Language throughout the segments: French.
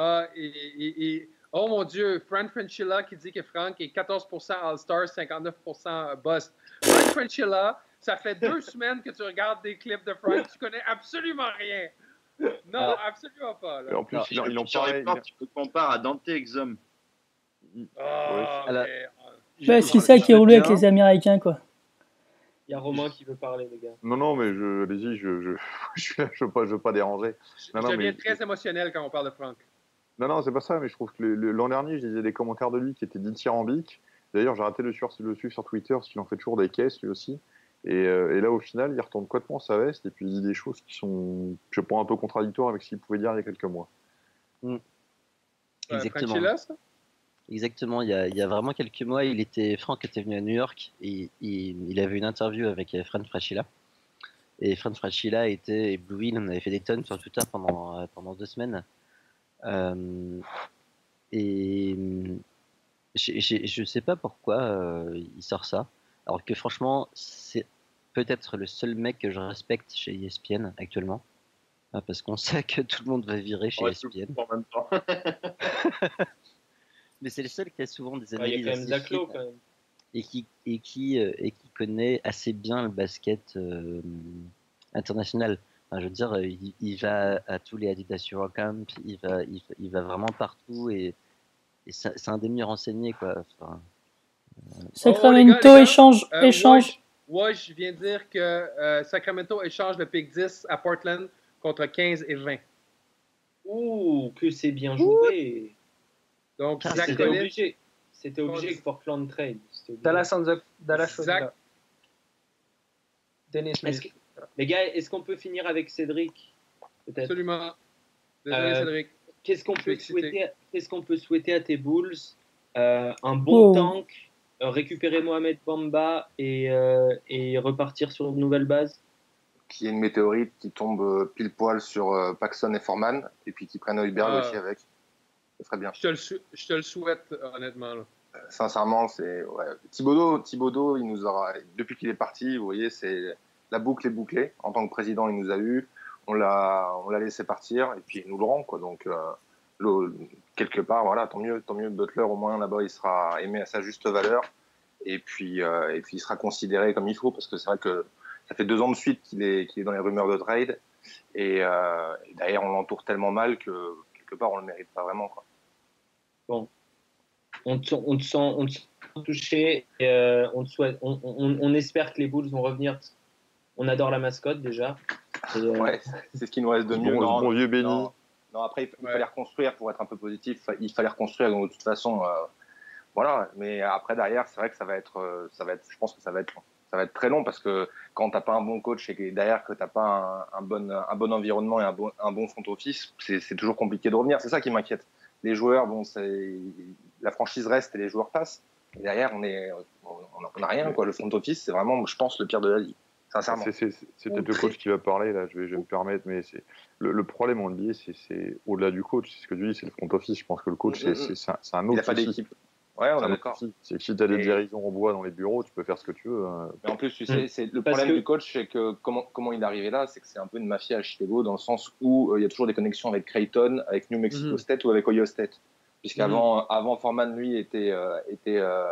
Ah, et, oh mon Dieu, Frank Frenchilla qui dit que Frank est 14% All-Star, 59% Bust. Frank Frenchilla, ça fait deux semaines que tu regardes des clips de Frank, tu connais absolument rien. Non, absolument pas. En plus, ils, ils, ont parlé. Tu peux comparer à Dante Exum. Oh, ouais, c'est ça qui est roulé avec les Américains, quoi. Il y a Romain qui veut parler, les gars. Non, non, mais je, allez-y, je, je, je, suis là, je veux pas, je veux pas déranger. Non, je deviens très émotionnel quand on parle de Frank. Non, non, c'est pas ça, mais je trouve que l'an dernier, je disais des commentaires de lui qui étaient dithyrambiques. D'ailleurs, j'ai raté le suivre, le suivre sur Twitter, parce qu'il en fait toujours des caisses, lui aussi. Et, euh, et, là, au final, il retourne complètement sa veste et puis il dit des choses qui sont, je pense, un peu contradictoires avec ce qu'il pouvait dire il y a quelques mois. Mm. Exactement. Exactement. Il y, a, il y, a, vraiment quelques mois, il était, Franck était venu à New York et il, il avait une interview avec euh, Fran Fraschilla. Et Fran Fraschilla était ébloui. On avait fait des tonnes sur Twitter pendant, euh, pendant deux semaines. Et je ne sais pas pourquoi il sort ça. Alors que franchement, c'est peut-être le seul mec que je respecte chez ESPN actuellement. Ah, parce qu'on sait que tout le monde va virer chez ESPN. En même temps. Mais c'est le seul qui a souvent des analyses. quand même Et qui, et, qui, euh, et qui connaît assez bien le basket euh, international. Je veux dire, il, va à tous les Adidas Eurocamp, il va, il, il va vraiment partout et, c'est un des mieux renseignés. Quoi. Enfin, Sacramento oh, échange. Euh, échange. Ouais, je viens de dire que Sacramento échange le pick 10 à Portland contre 15 et 20. Ouh, que c'est bien joué. Donc, c'était obligé. C'était obligé que Portland trade. Dallas on the, Dallas Dennis Les gars, est-ce qu'on peut finir avec Cédric Absolument. Désolé, euh, Cédric. Qu'est-ce qu'on peut, souhaiter, qu'est-ce qu'on peut souhaiter à tes Bulls? Euh, Un bon oh. tank, euh, récupérer Mohamed Bamba et, et repartir sur une nouvelle base? Qu'il y ait une météorite qui tombe pile poil sur Paxson et Forman et puis qui prennent Heuberg ah. aussi avec bien. Je te le, je te le souhaite, honnêtement. Euh, sincèrement, c'est. Ouais. Thibaudot, Thibaudot, il nous aura. Depuis qu'il est parti, vous voyez, c'est. La boucle est bouclée. En tant que président, il nous a eu. On l'a, on l'a laissé partir et puis il nous le rend. Donc, euh, quelque part, voilà, tant mieux, tant mieux. Butler, au moins, là-bas, il sera aimé à sa juste valeur. Et puis, euh, et puis, il sera considéré comme il faut parce que c'est vrai que ça fait deux ans de suite qu'il est, qu'il est dans les rumeurs de trade. Et, et d'ailleurs, on l'entoure tellement mal que quelque part, on le mérite pas vraiment. Bon, on te, on sent, on te sent touché. Euh, on, souhaite, on, on, espère que les Bulls vont revenir. On adore la mascotte déjà. Euh, ouais, c'est ce qui nous reste de mieux. Bon, bon vieux béni. Non, après, il, fallait reconstruire pour être un peu positif. Il fallait reconstruire de toute façon. Euh, voilà, mais après derrière, c'est vrai que ça va être, ça va être, je pense que ça va être, ça va être très long parce que quand t'as pas un bon coach et que derrière que t'as pas un, un, bon, un bon environnement et un bon, un bon front office, c'est toujours compliqué de revenir. C'est ça qui m'inquiète les joueurs, bon, la franchise reste et les joueurs passent. Et derrière, on est, on n'a rien, quoi. Le front office, c'est vraiment, je pense, le pire de la ligue. Sincèrement. C'est peut-être le coach qui va parler, là, je vais, je vais me permettre, mais c'est le, le, problème en NBA, c'est au-delà du coach, c'est ce que tu dis, c'est le front office. Je pense que le coach, c'est mm, mm, mm. un, autre. Il a pas d'équipe. Ouais, on est d'accord. C'est que si tu as des dirigeants en bois dans les bureaux, tu peux faire ce que tu veux. Hein. Mais en plus, tu sais, c'est le problème du coach, c'est que comment, comment il est arrivé là, c'est que c'est un peu une mafia à Chicago dans le sens où euh, il y a toujours des connexions avec Creighton, avec New Mexico. State ou avec Ohio State. Puisqu'avant, mhm. avant Foreman, lui, était, euh, était euh,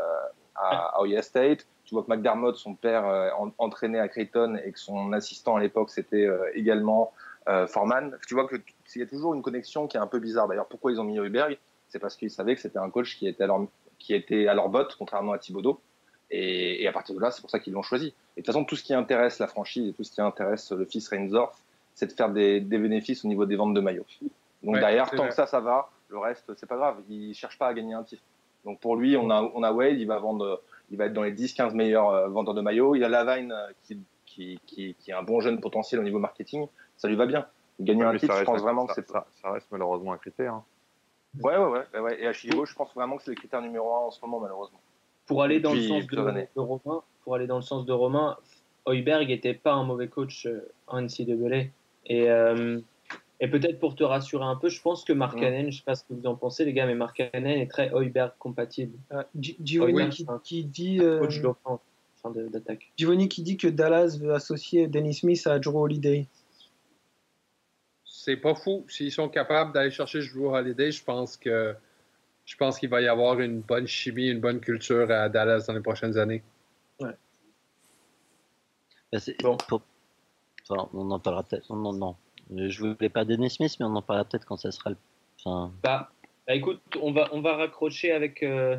à, Ohio State. Tu vois que McDermott, son père, entraînait à Creighton et que son assistant à l'époque, c'était également Foreman. Tu vois qu'il y a toujours une connexion qui est un peu bizarre. D'ailleurs, pourquoi ils ont mis Heuberg C'est parce qu'ils savaient que c'était un coach qui était alors qui était à leur botte, contrairement à Thibodeau. Et, à partir de là, c'est pour ça qu'ils l'ont choisi. Et de toute façon, tout ce qui intéresse la franchise et tout ce qui intéresse le fils Reinsdorf, c'est de faire des, bénéfices au niveau des ventes de maillots. Donc derrière, tant que ça, ça va, le reste, c'est pas grave. Il cherche pas à gagner un titre. Donc pour lui, on a, on a Wade, il va vendre, il va être dans les 10-15 meilleurs euh, vendeurs de maillots. Il a Lavine euh, qui, qui, qui, qui, est un bon jeune potentiel au niveau marketing. Ça lui va bien. Gagner un titre, je pense vraiment que c'est ça, ça reste malheureusement un critère. Hein. Ouais, ouais, ouais, ouais. Et à Chicago, je pense vraiment que c'est le critère numéro un en ce moment, malheureusement. Pour aller dans le sens de, Romain, pour aller dans le sens de Romain, Heuberg n'était pas un mauvais coach euh, en NCAA. Et, euh, et peut-être pour te rassurer un peu, je pense que Mark mm. je ne sais pas ce que vous en pensez, les gars, mais Mark est très Heuberg compatible. Giovanni qui, qui, dit. Euh, coach d'attaque. Giovanni qui dit que Dallas veut associer Dennis Smith à Drew Holiday. c'est pas fou. S'ils sont capables d'aller chercher Drew Holiday, je pense que je pense qu'il va y avoir une bonne chimie, une bonne culture à Dallas dans les prochaines années. Ouais. Ben, bon. on en parlera peut-être. Non, non, Je voulais pas Dennis Smith, mais on en parlera peut-être quand ça sera le. Enfin... Bah, bah, écoute, on va, on va raccrocher avec. Euh,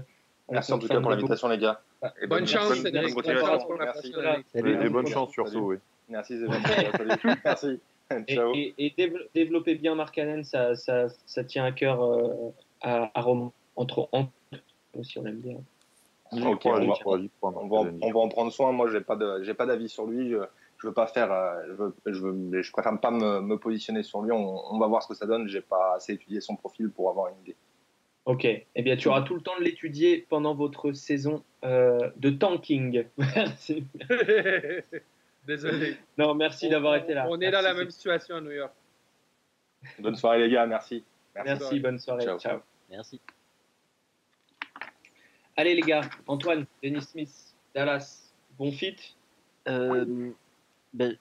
Merci en tout cas pour l'invitation, les gars. Et bonne, chance, Cédric. Bonne chance pour la Et bonne chance surtout, oui. Merci, Merci. Ciao. Et, et, développer bien Mark Allen, ça, ça, ça, tient à cœur euh, à, à Rome, entre, entre aussi, on aime bien. On, va, on, va, on va en prendre soin. Moi, j'ai pas de, j'ai pas d'avis sur lui. Je, veux pas faire, euh, je, veux, je, veux, je préfère pas me, me, positionner sur lui. On, on, va voir ce que ça donne. J'ai pas assez étudié son profil pour avoir une idée. Ok, eh bien tu auras tout le temps de l'étudier pendant votre saison euh, de tanking. Merci. Désolé. Non, merci d'avoir été là. On est dans la même situation à New York. Bonne soirée les gars, merci. Merci, bonne soirée. Ciao. Merci. Allez les gars, Antoine, Dennis Smith, Dallas, bon fit euh, ben,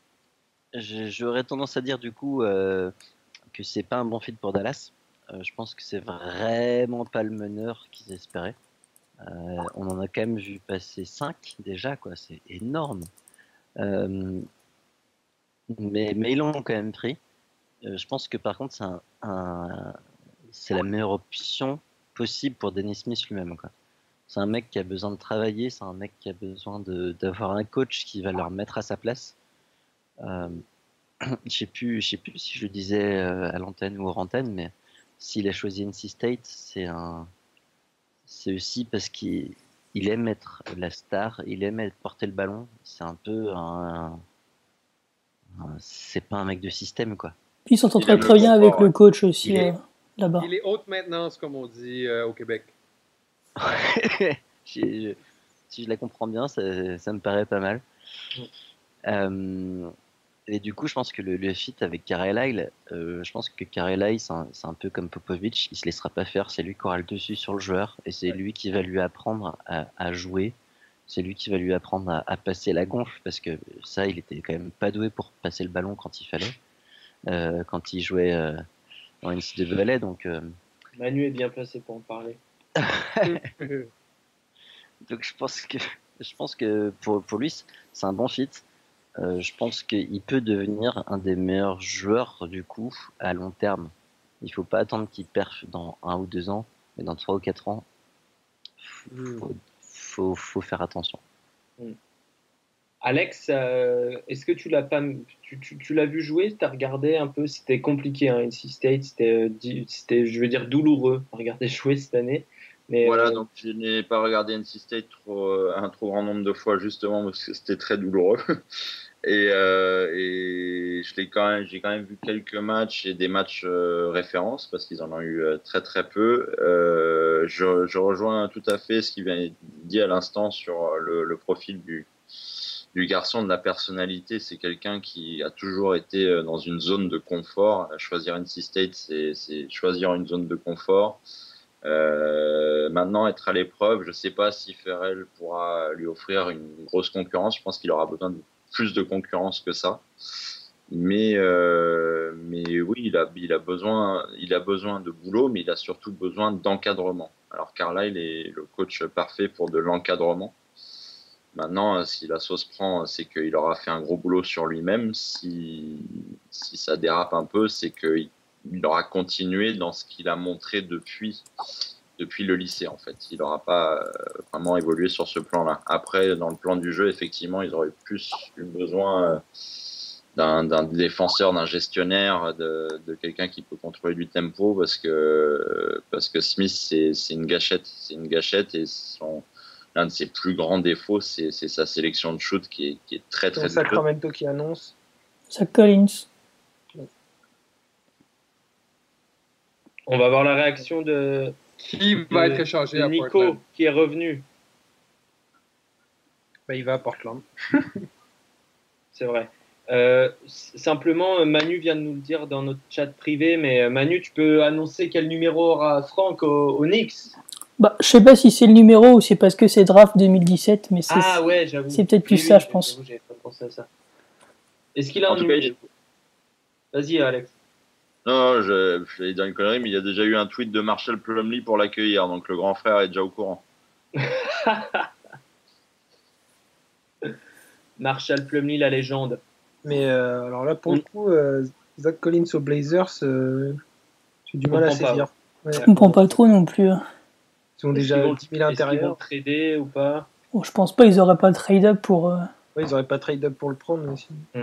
J'aurais tendance à dire du coup euh, que c'est pas un bon fit pour Dallas. Euh, je pense que c'est vraiment pas le meneur qu'ils espéraient. Euh, on en a quand même vu passer 5 déjà, quoi. C'est énorme. Mais, mais ils l'ont quand même pris. je pense que par contre, c'est un, c'est la meilleure option possible pour Dennis Smith lui-même. C'est un mec qui a besoin de travailler, c'est un mec qui a besoin d'avoir un coach qui va leur mettre à sa place. Euh, je sais plus, je sais plus si je le disais à l'antenne ou hors antenne, mais s'il a choisi NC State, c'est un, c'est aussi parce qu'il aime être la star, il aime être porter le ballon. C'est un peu un, c'est pas un mec de système quoi. Puis il s'entend très, très bien avec le coach aussi euh, là-bas. Il est haute maintenance comme on dit euh, au Québec. si je la comprends bien, ça, ça me paraît pas mal. Mm. Euh, et du coup, je pense que le, le fit avec Karelai, euh, je pense que Karelai, c'est un, peu comme Popovic, il se laissera pas faire. C'est lui qui aura le dessus sur le joueur et c'est lui qui va lui apprendre à, jouer. C'est lui qui va lui apprendre à, passer la gonfle parce que ça, il était quand même pas doué pour passer le ballon quand il fallait, euh, quand il jouait euh, en NCAA. Donc, euh... Manu est bien placé pour en parler. donc je pense que je pense que pour, pour lui, c'est un bon fit. Euh, je pense qu'il peut devenir un des meilleurs joueurs du coup à long terme. Il faut pas attendre qu'il perfe dans un ou deux ans, mais dans trois ou quatre ans, hmm. faut, faut, faire attention. Hmm. Alex, euh, est-ce que tu l'as pas, tu, tu, l'as vu jouer? Tu as regardé un peu? C'était compliqué, hein, NC State, c'était, c'était, je veux dire, douloureux à regarder jouer cette année. Mais voilà, euh, donc je n'ai pas regardé NC State trop, un trop grand nombre de fois justement parce que c'était très douloureux. Et, euh, et j'ai quand, même, vu quelques matchs et des matchs euh, références parce qu'ils en ont eu euh, très très peu. Euh, je, je, rejoins tout à fait ce qui vient dit à l'instant sur le, le, profil du, du garçon, de la personnalité. C'est quelqu'un qui a toujours été euh, dans une zone de confort. Choisir NC State, c'est choisir une zone de confort. Euh, maintenant, être à l'épreuve, je ne sais pas si Ferrell pourra lui offrir une grosse concurrence. Je pense qu'il aura besoin de plus de concurrence que ça. Mais, euh, mais oui, il a, il, a besoin, il a besoin de boulot, mais il a surtout besoin d'encadrement. Alors Carlyle est le coach parfait pour de l'encadrement. Maintenant, si la sauce prend, c'est qu'il aura fait un gros boulot sur lui-même. Si, si ça dérape un peu, c'est qu'il aura continué dans ce qu'il a montré depuis depuis le lycée en fait. Il n'aura pas euh, vraiment évolué sur ce plan-là. Après, dans le plan du jeu, effectivement, ils auraient plus eu besoin euh, d'un défenseur, d'un gestionnaire, de, quelqu'un qui peut contrôler du tempo parce que, parce que Smith, c'est une gâchette. C'est une gâchette et l'un de ses plus grands défauts, c'est sa sélection de shoot qui est, qui est très très. C'est Sacramento qui annonce. Zach Collins. On va voir la réaction de, qui va être échangé à Nico, qui est revenu. Ben, il va à Portland. C'est vrai. Euh, simplement, Manu vient de nous le dire dans notre chat privé, mais euh, Manu, tu peux annoncer quel numéro aura Franck au, Knicks? Bah, Je sais pas si c'est le numéro ou c'est parce que c'est draft 2017, mais c'est ah, ouais, c'est peut-être plus ça, je pense. Est-ce qu'il a un numéro? Vas-y, Alex. Non, je, je vais dire une connerie, mais il y a déjà eu un tweet de Marshall Plumley pour l'accueillir, donc le grand frère est déjà au courant. Marshall Plumley, la légende. Mais euh, alors là, pour le coup, euh, Zach Collins aux Blazers, euh, j'ai du mal à saisir. Ouais. Je comprends pas trop non plus. Hein. Ils ont déjà 10 000 intérieurs. Ils vont trader ou pas? Oh, Je pense pas, ils auraient pas trade-up pour. Euh, ouais, ils auraient pas trade-up pour le prendre aussi. Mm.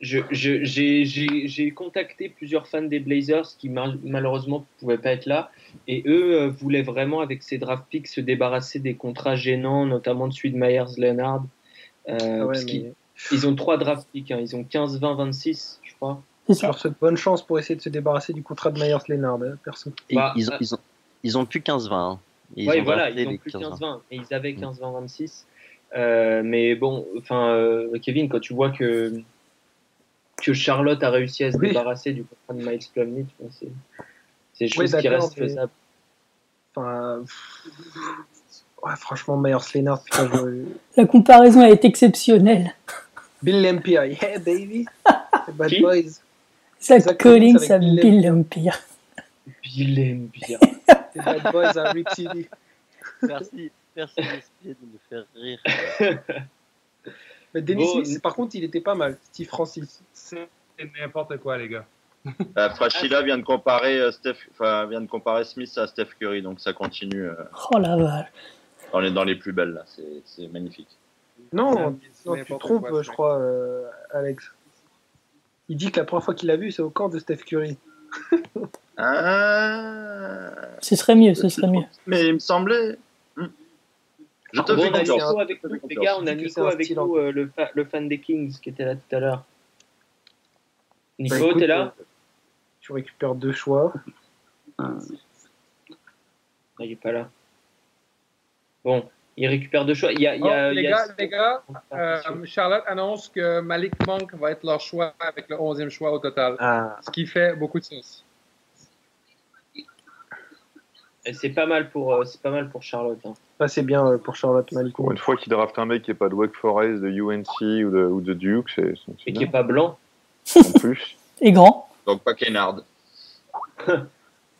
J'ai contacté plusieurs fans des Blazers qui malheureusement ne pouvaient pas être là. Et eux euh, voulaient vraiment, avec ces draft picks, se débarrasser des contrats gênants, notamment de celui de Myers Leonard. Euh, ah parce ils, ont trois draft picks. Hein. Ils ont 15, 20, 26, je crois. Je leur souhaite bonne chance pour essayer de se débarrasser du contrat de Myers Leonard, hein, perso. Bah, ils, ont, ils, ont, ils, ont, plus 15-20. Hein. Oui, voilà, ils ont plus 15-20. Et ils avaient 15-20, 26. Euh, mais bon, enfin, euh, Kevin, quand tu vois que que Charlotte a réussi à se débarrasser du contrat de Miles Plumlee, c'est c'est chose qui reste faisable. Enfin, ouais, franchement, Myers Leonard, putain, je... La comparaison est exceptionnelle. Bill Lampier, yeah baby, Bad qui? Boys. Zach Collins à Bill Lampier. Bill Lampier. Bad Boys à Rick. Merci, merci de me faire rire. Mais Dennis bon, Smith, par contre, il était pas mal. Steve Francis. C'est n'importe quoi, les gars. Euh, Frachila vient de comparer euh, Steph, enfin, vient de comparer Smith à Steph Curry, donc ça continue. Euh, oh la vache. On est dans les plus belles là, c'est magnifique. Non, non tu te trompes, quoi, je crois, euh, Alex. Il dit que la première fois qu'il l'a vu, c'est au camp de Steph Curry. ah... Ce serait mieux, ce serait mieux. Mais il me semblait. Je te bon, fais confiance. Avec nous, les gars, on a Nico avec nous, euh, le, fa le, fan des Kings, qui était là tout à l'heure. Nico, bah, t'es là Tu récupères deux choix. Ah. il est pas là. Bon, il récupère deux choix. Il y a, il y a, oh, les, il y a... gars, les gars, euh, Charlotte annonce que Malik Monk va être leur choix avec le 11e choix au total. Ah. Ce qui fait beaucoup de sens. C'est pas mal pour, euh, c'est pas mal pour Charlotte. Hein. Ça, c'est bien euh, pour Charlotte Malik. Pour une fois qu'il draft un mec qui n'est pas de Wake Forest, de UNC ou de, ou de Duke, c'est. Et qui n'est pas blanc. En plus. Et grand. Donc pas Kennard.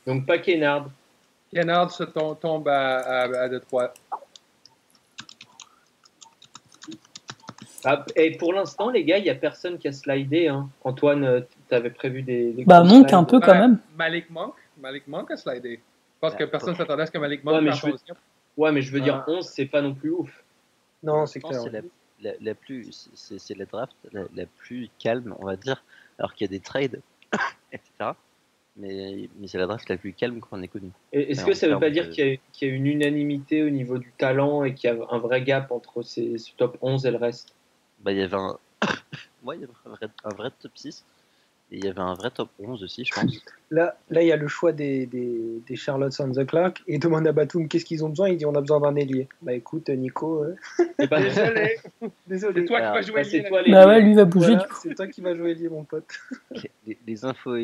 Donc pas Kennard. Kennard se tombe, à, à, à Detroit. Ah, et pour l'instant, les gars, il n'y a personne qui a slidé. Hein. Antoine, euh, tu avais prévu des. des bah, Monk un peu quand même. Malik Monk, Malik Monk a slidé. Parce que personne ne s'attendait à ce que Malik Monk ouais, mais, je veux... ouais, mais je veux dire, 11, c'est pas non plus ouf. Non, c'est clair. C'est la, la, la, plus, c'est la draft la, la, plus calme, on va dire, alors qu'il y a des trades, etc. Mais, mais c'est la draft la plus calme qu'on ait connue. Est-ce que ça ne veut pas de... dire qu'il y, qu y, a une unanimité au niveau du talent et qu'il y a un vrai gap entre ces, ce top 11 et le reste? Bah, il y avait un... ouais, il y avait un vrai, un vrai top 6. Et il y avait un vrai top 11 aussi, je pense. Là, là il y a le choix des, des, des Charlotte Sans the Clark. Et demande à Batum qu'est-ce qu'ils ont besoin? Il dit on a besoin d'un ailier. Bah écoute, Nico. Euh... Bah, désolé. désolé. C'est toi qui vas jouer bah, toi, Bah ouais, lui va bouger. Voilà, c'est toi qui vas jouer ailier, mon pote. les, les, infos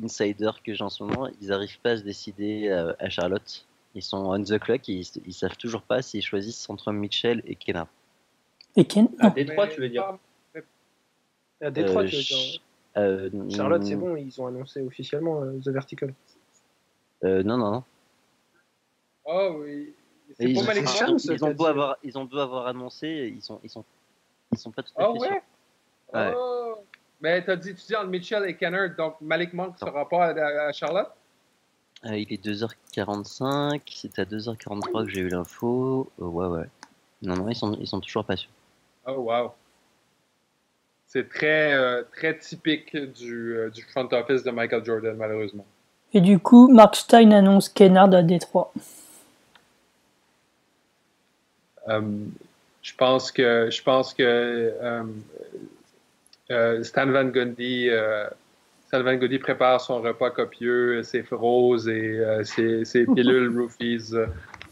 insiders que j'ai en ce moment, ils n'arrivent pas à se décider à, à, Charlotte. Ils sont on the clock. Ils, ils savent toujours pas s'ils choisissent entre Mitchell et Kennard. Et Ken À Détroit, tu veux dire À Détroit, euh, tu veux dire euh, Charlotte, c'est bon, ils ont annoncé officiellement euh, The Vertical. Euh, non, non, non. Oh oui. Ils, pas ils, chance, ils, ont beau avoir, ils ont beau avoir annoncé, ils sont, ils sont, ils sont pas tout à oh, fait ouais? ouais. Oh. Mais t'as dit, tu dis entre Mitchell et Kenner, donc Malik Monk ne sera pas à, à Charlotte? Euh, Il est 2h45, c'est à 2h43 que j'ai eu l'info. Euh, ouais, ouais. Non, non, ils sont, ils sont toujours pas sûrs. Oh, wow. C'est très, euh, très typique du, euh, du, front office de Michael Jordan, malheureusement. Et du coup, Mark Stein annonce Kennard à Détroit. Um, je pense que, je pense que um, euh, Stan Van Gundy, Stan Van Gundy prépare son repas copieux, ses roses et ses, ses, pilules roofies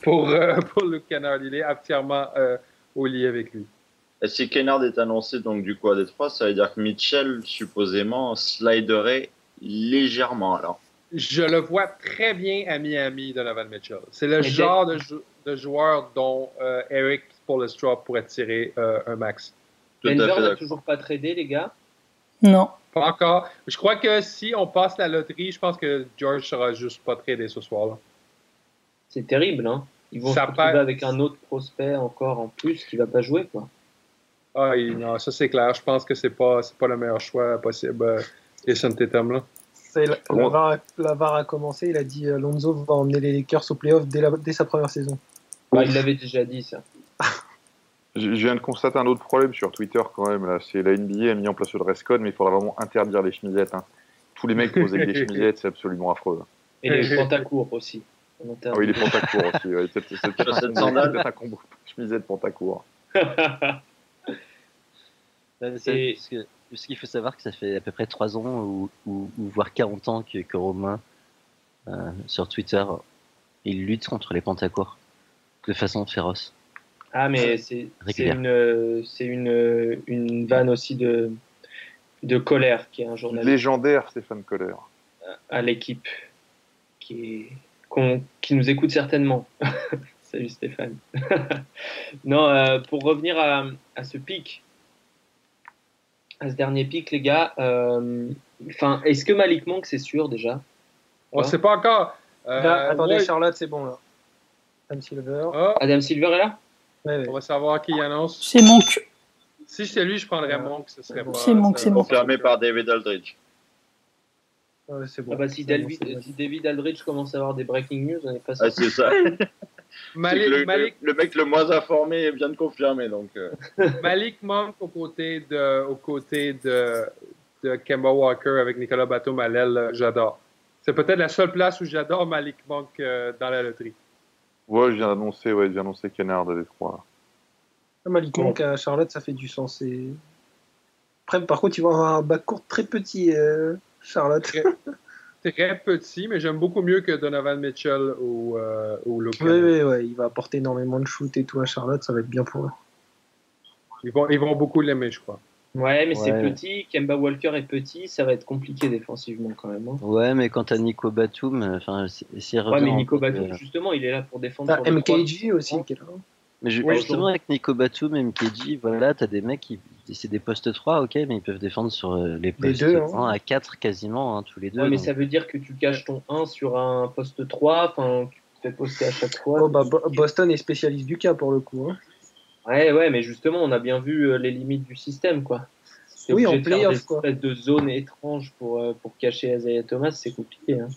pour, pour Luke Kennard. Il est entièrement au lit avec lui. Et si Kennard est annoncé donc du coup à Détroit, ça veut dire que Mitchell supposément sliderait légèrement alors. Je le vois très bien à Miami, Donovan Mitchell. C'est le Et genre de, jou de, joueur dont euh, Eric Spoelstra pourrait tirer euh, un max. Tout Denver n'a toujours pas tradé, les gars Non. Pas encore. Je crois que si on passe la loterie, je pense que George sera juste pas tradé ce soir-là. C'est terrible, hein? Ils vont se retrouver avec un autre prospect encore en plus qui va pas jouer, quoi. Ah, non, ça c'est clair. Je pense que c'est pas, pas le meilleur choix possible, euh, Jason Tatum, là. La, la, VAR, a commencé, il a dit euh, Lonzo va emmener les Lakers au playoff dès, dès sa première saison. Bah, il l'avait déjà dit, ça. Je viens de constater un autre problème sur Twitter quand même. Là, c'est la NBA a mis en place le dress code, mais il faudra vraiment interdire les chemisettes. Hein. Tous les mecs posent avec des chemisettes, c'est absolument affreux. Et les pantacours aussi. Ah oui, les pantacours aussi. Ouais. C'est, peut-être un, un combo chemisette pantacourt. ce qu'il faut savoir que ça fait à peu près 3 ans ou, ou, voire 40 ans que, que Romain, euh, sur Twitter, il lutte contre les pantacours de façon féroce. Ah, mais c'est une, une, une vanne aussi de, de Colère, qui est un journaliste. Légendaire Stéphane Colère. À l'équipe, qui, qui nous écoute certainement. Salut Stéphane. non, euh, pour revenir à, à, ce pic, à ce dernier pic, les gars, euh, enfin, est-ce que Malik Monk, c'est sûr déjà? On ne sait pas encore. Euh, attendez, Charlotte, c'est bon là. Adam Silver. Oh. Adam Silver est là? On va savoir qui annonce. C'est Monk. Si c'est lui, je prendrais Monk. Ce serait. C'est Monk, c'est Monk. Confirmé par David Aldridge. c'est bon. Ah bah, si, David, si, David, Aldridge commence à avoir des breaking news, on n'est pas sûr. Ah, c'est ça. Malik, le, Malik... Le, mec le moins informé vient de confirmer. Donc, euh. Malik Monk aux côtés de, aux côtés de, de Kemba Walker avec Nicolas Batum à l'aile, j'adore. C'est peut-être la seule place où j'adore Malik Monk euh, dans la loterie. Ouais, je viens d'annoncer, ouais, j'ai annoncé Kennard de Détroit. Malik Monk à Charlotte, ça fait du sens. Et... Après, par contre, il va avoir un backcourt très petit, euh, Charlotte. Très, très, petit, mais j'aime beaucoup mieux que Donovan Mitchell ou, euh, ou Oui, oui, oui, il va apporter énormément de shoot et tout à Charlotte, ça va être bien pour eux. Ils vont, ils vont beaucoup l'aimer, je crois. Ouais, mais c'est petit. Kemba Walker est petit, ça va être compliqué défensivement quand même. Hein. Ouais, mais quant à Nico Batum, enfin, c'est Ouais, mais Nico Batum, justement, il est là pour défendre. Ah, MKG aussi, qui est là. Mais justement, avec Nico Batum, MKG, voilà, t'as des mecs qui. C'est des postes 3, ok, mais ils peuvent défendre sur euh, les postes 1 hein. à 4 quasiment, hein, tous les deux. Ouais, mais ça veut dire que tu caches ton 1 sur un poste 3, enfin, tu te fais poster à chaque fois. Oh, bah, Boston est spécialiste du cas pour le coup. Hein. Ouais, ouais, mais justement, on a bien vu euh, les limites du système, quoi. Oui, en playoff, quoi. de zones étranges pour, euh, pour cacher Isaiah Thomas, c'est compliqué. Hein.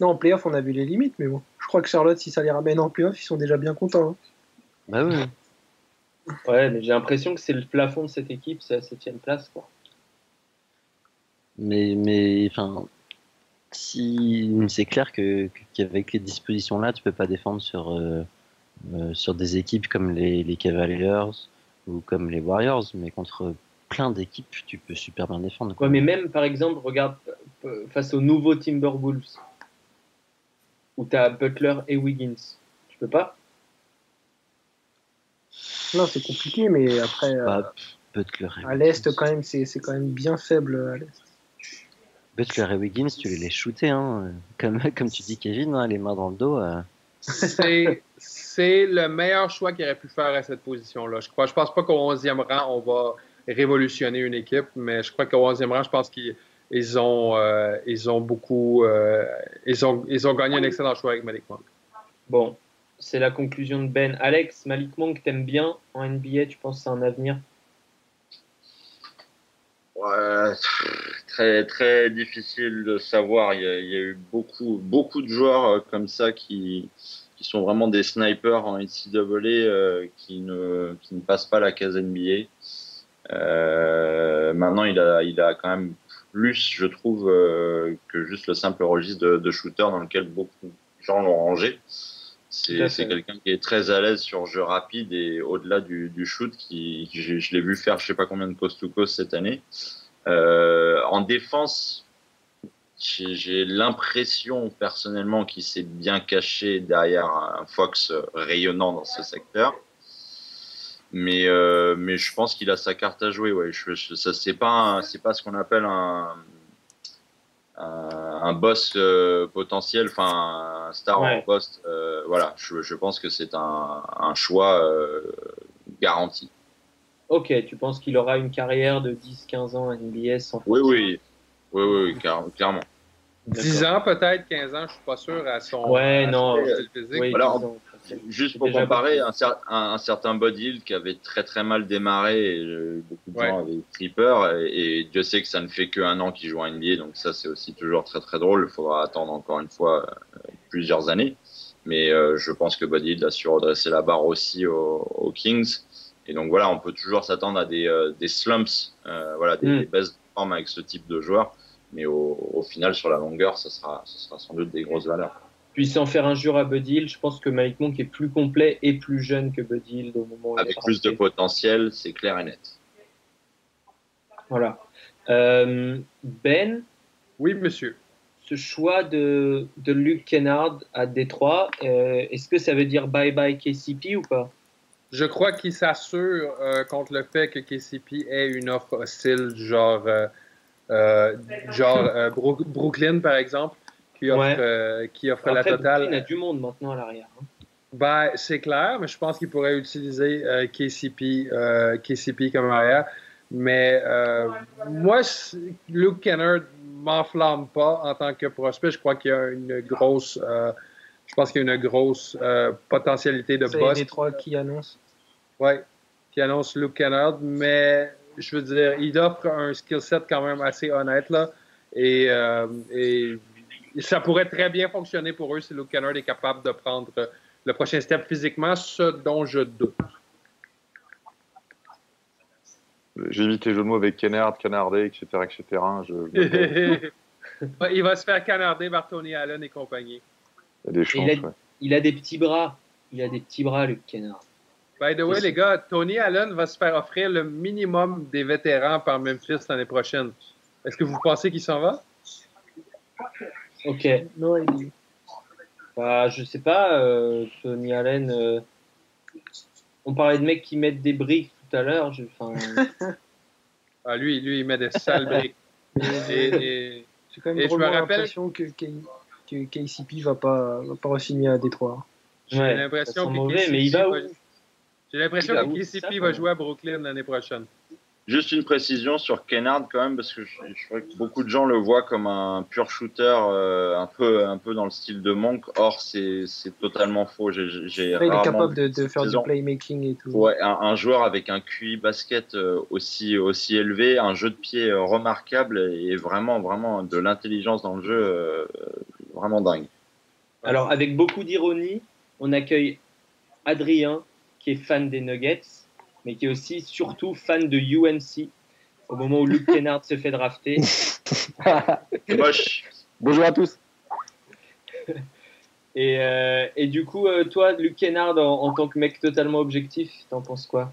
Non, en playoff, on a vu les limites, mais bon. Je crois que Charlotte, si ça les ramène en playoff, ils sont déjà bien contents. Hein. Bah oui. Ouais, mais j'ai l'impression que c'est le plafond de cette équipe, c'est la septième place, quoi. Mais, mais, enfin, si c'est clair que qu'avec les dispositions là, tu peux pas défendre sur euh, euh, sur des équipes comme les, les Cavaliers ou comme les Warriors, mais contre plein d'équipes, tu peux super bien défendre. Quoi. mais même par exemple, regarde face au nouveau Timberwolves, où tu as Butler et Wiggins, tu peux pas? Non, c'est compliqué, mais après. Euh, bah, Butler à l'Est, quand même, c'est quand même bien faible à l'Est. Butler et Wiggins, tu les laisses shooter, hein. comme, comme tu dis, Kevin, hein, les mains dans le dos. Euh. C'est le meilleur choix qu'il aurait pu faire à cette position-là. Je crois. Je pense pas qu'au 11e rang, on va révolutionner une équipe, mais je crois qu'au 11e rang, je pense qu'ils ont, euh, ils ont beaucoup. Euh, ils, ont, ils ont gagné un excellent choix avec Malik Monk. Bon, c'est la conclusion de Ben. Alex, Malik Monk, t'aimes bien en NBA Tu penses que c'est un avenir? Très difficile de savoir. Il y, a, eu beaucoup de joueurs euh, comme ça qui sont vraiment des snipers en NCAA euh, qui ne qui ne passent pas la case NBA. Euh, maintenant, il a, il a quand même plus, je trouve, que juste le simple registre de, shooter dans lequel beaucoup de gens l'ont rangé. C'est quelqu'un qui est très à l'aise sur jeu rapide et au-delà du, du, shoot, qui, je, l'ai vu faire je sais pas combien de coast to coast cette année. Euh, en défense, j'ai l'impression personnellement qu'il s'est bien caché derrière un Fox rayonnant dans ce secteur. Mais, euh, mais je pense qu'il a sa carte à jouer. Ouais. Je, ça, c'est pas, c'est pas ce qu'on appelle un, un, boss euh, potentiel, enfin un star en poste. Euh, voilà, je, je, pense que c'est un, un choix garanti. Ok, tu penses qu'il aura une carrière de 10-15 ans à NBA sans Oui, oui. Oui, oui, clairement. 10 ans peut-être, 15 ans, je suis pas sûr à son ouais, non. physique. Juste pour comparer, un, un, certain Bud qui avait très très mal démarré, et euh, beaucoup de gens avaient très peur, et, Dieu sait que ça ne fait qu'un an qu'il joue à NBA, donc ça c'est aussi toujours très très drôle, il faudra attendre encore une fois euh, plusieurs années. Mais euh, je pense que Bud a su redresser la barre aussi aux, Kings. Et donc voilà, on peut toujours s'attendre à des, des slumps, voilà, des, mm. des baisses de forme avec ce type de joueur mais au, final, sur la longueur, ça sera, ça sera sans doute des grosses valeurs. Puis sans faire un jour à Bud Hill, je pense que Malik Monk est plus complet et plus jeune que Bud Hill au moment où Avec plus de potentiel, c'est clair et net. Voilà. Euh, ben Oui, monsieur. Ce choix de, de Luke Kennard à Détroit, euh, est-ce que ça veut dire bye-bye KCP ou pas? Je crois qu'il s'assure euh, contre le fait que KCP ait une offre hostile, genre euh, genre euh, Brooklyn, par exemple, qui offre, euh, qui offre la totale. Il y a du monde maintenant à l'arrière. Hein. Ben, c'est clair, mais je pense qu'il pourrait utiliser KCP, KCP comme arrière. Mais moi, Luke Kennard m'enflamme pas en tant que prospect. Je crois qu'il y a une grosse, je pense qu'il y a une grosse potentialité de boss. C'est les trois qui annoncent. Oui, qui annonce Luke Kennard, mais je veux dire, il offre un skill set quand même assez honnête. Là, et, euh, et, ça pourrait très bien fonctionner pour eux si Luke Kennard est capable de prendre le prochain step physiquement, ce dont je doute. J'ai évité les jeux de mots avec Kennard, Canardé, etc. etc. Je... il va se faire canarder par Tony Allen et compagnie. Il a des chances, il, a, il a des petits bras. Il a des petits bras, Luke Kennard. By the way, les gars, Tony Allen va se faire offrir le minimum des vétérans par Memphis l'année prochaine. Est-ce que vous pensez qu'il s'en va? Ok. Non, bah, je sais pas, euh, Tony Allen. Euh, on parlait de mecs qui mettent des briques tout à l'heure. ah, lui, lui, il met des sales briques. et, J'ai quand même l'impression que, que, KCP va pas, va pas re-signer à Détroit. J'ai l'impression que mauvais, mais il va où? J'ai l'impression que KCP va jouer à Brooklyn l'année prochaine. Juste une précision sur Kennard quand même, parce que je, crois que beaucoup de gens le voient comme un pur shooter, euh, un, peu, un peu dans le style de Monk. Or, c'est totalement faux. Il est capable de, faire du playmaking et tout. Ouais, un, joueur avec un QI basket euh, aussi, aussi élevé, un jeu de pied euh, remarquable et vraiment, vraiment de l'intelligence dans le jeu, vraiment dingue. Alors, avec beaucoup d'ironie, on accueille Adrien, qui est fan des Nuggets, mais qui est aussi surtout fan de UNC au moment où Luke Kennard se fait drafter. Bonjour à tous. Et, euh, et du coup, euh, toi, Luke Kennard, en, tant que mec totalement objectif, t'en penses quoi?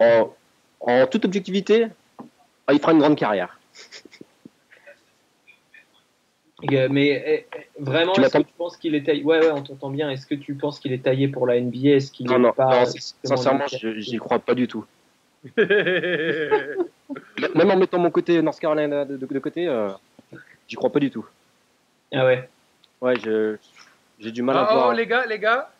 En, toute objectivité, il fera une grande carrière. Mais eh, eh, vraiment, est-ce que tu penses qu'il est taillé Ouais, ouais, on t'entend bien. Est-ce que tu penses qu'il est taillé pour la NBA Est-ce qu'il non, non, pas sincèrement, j'y crois pas du tout. Même en mettant mon côté North Carolina de, de, côté, euh, j'y crois pas du tout. Ah ouais Ouais, j'ai du mal à oh, voir. Oh, les gars, les gars,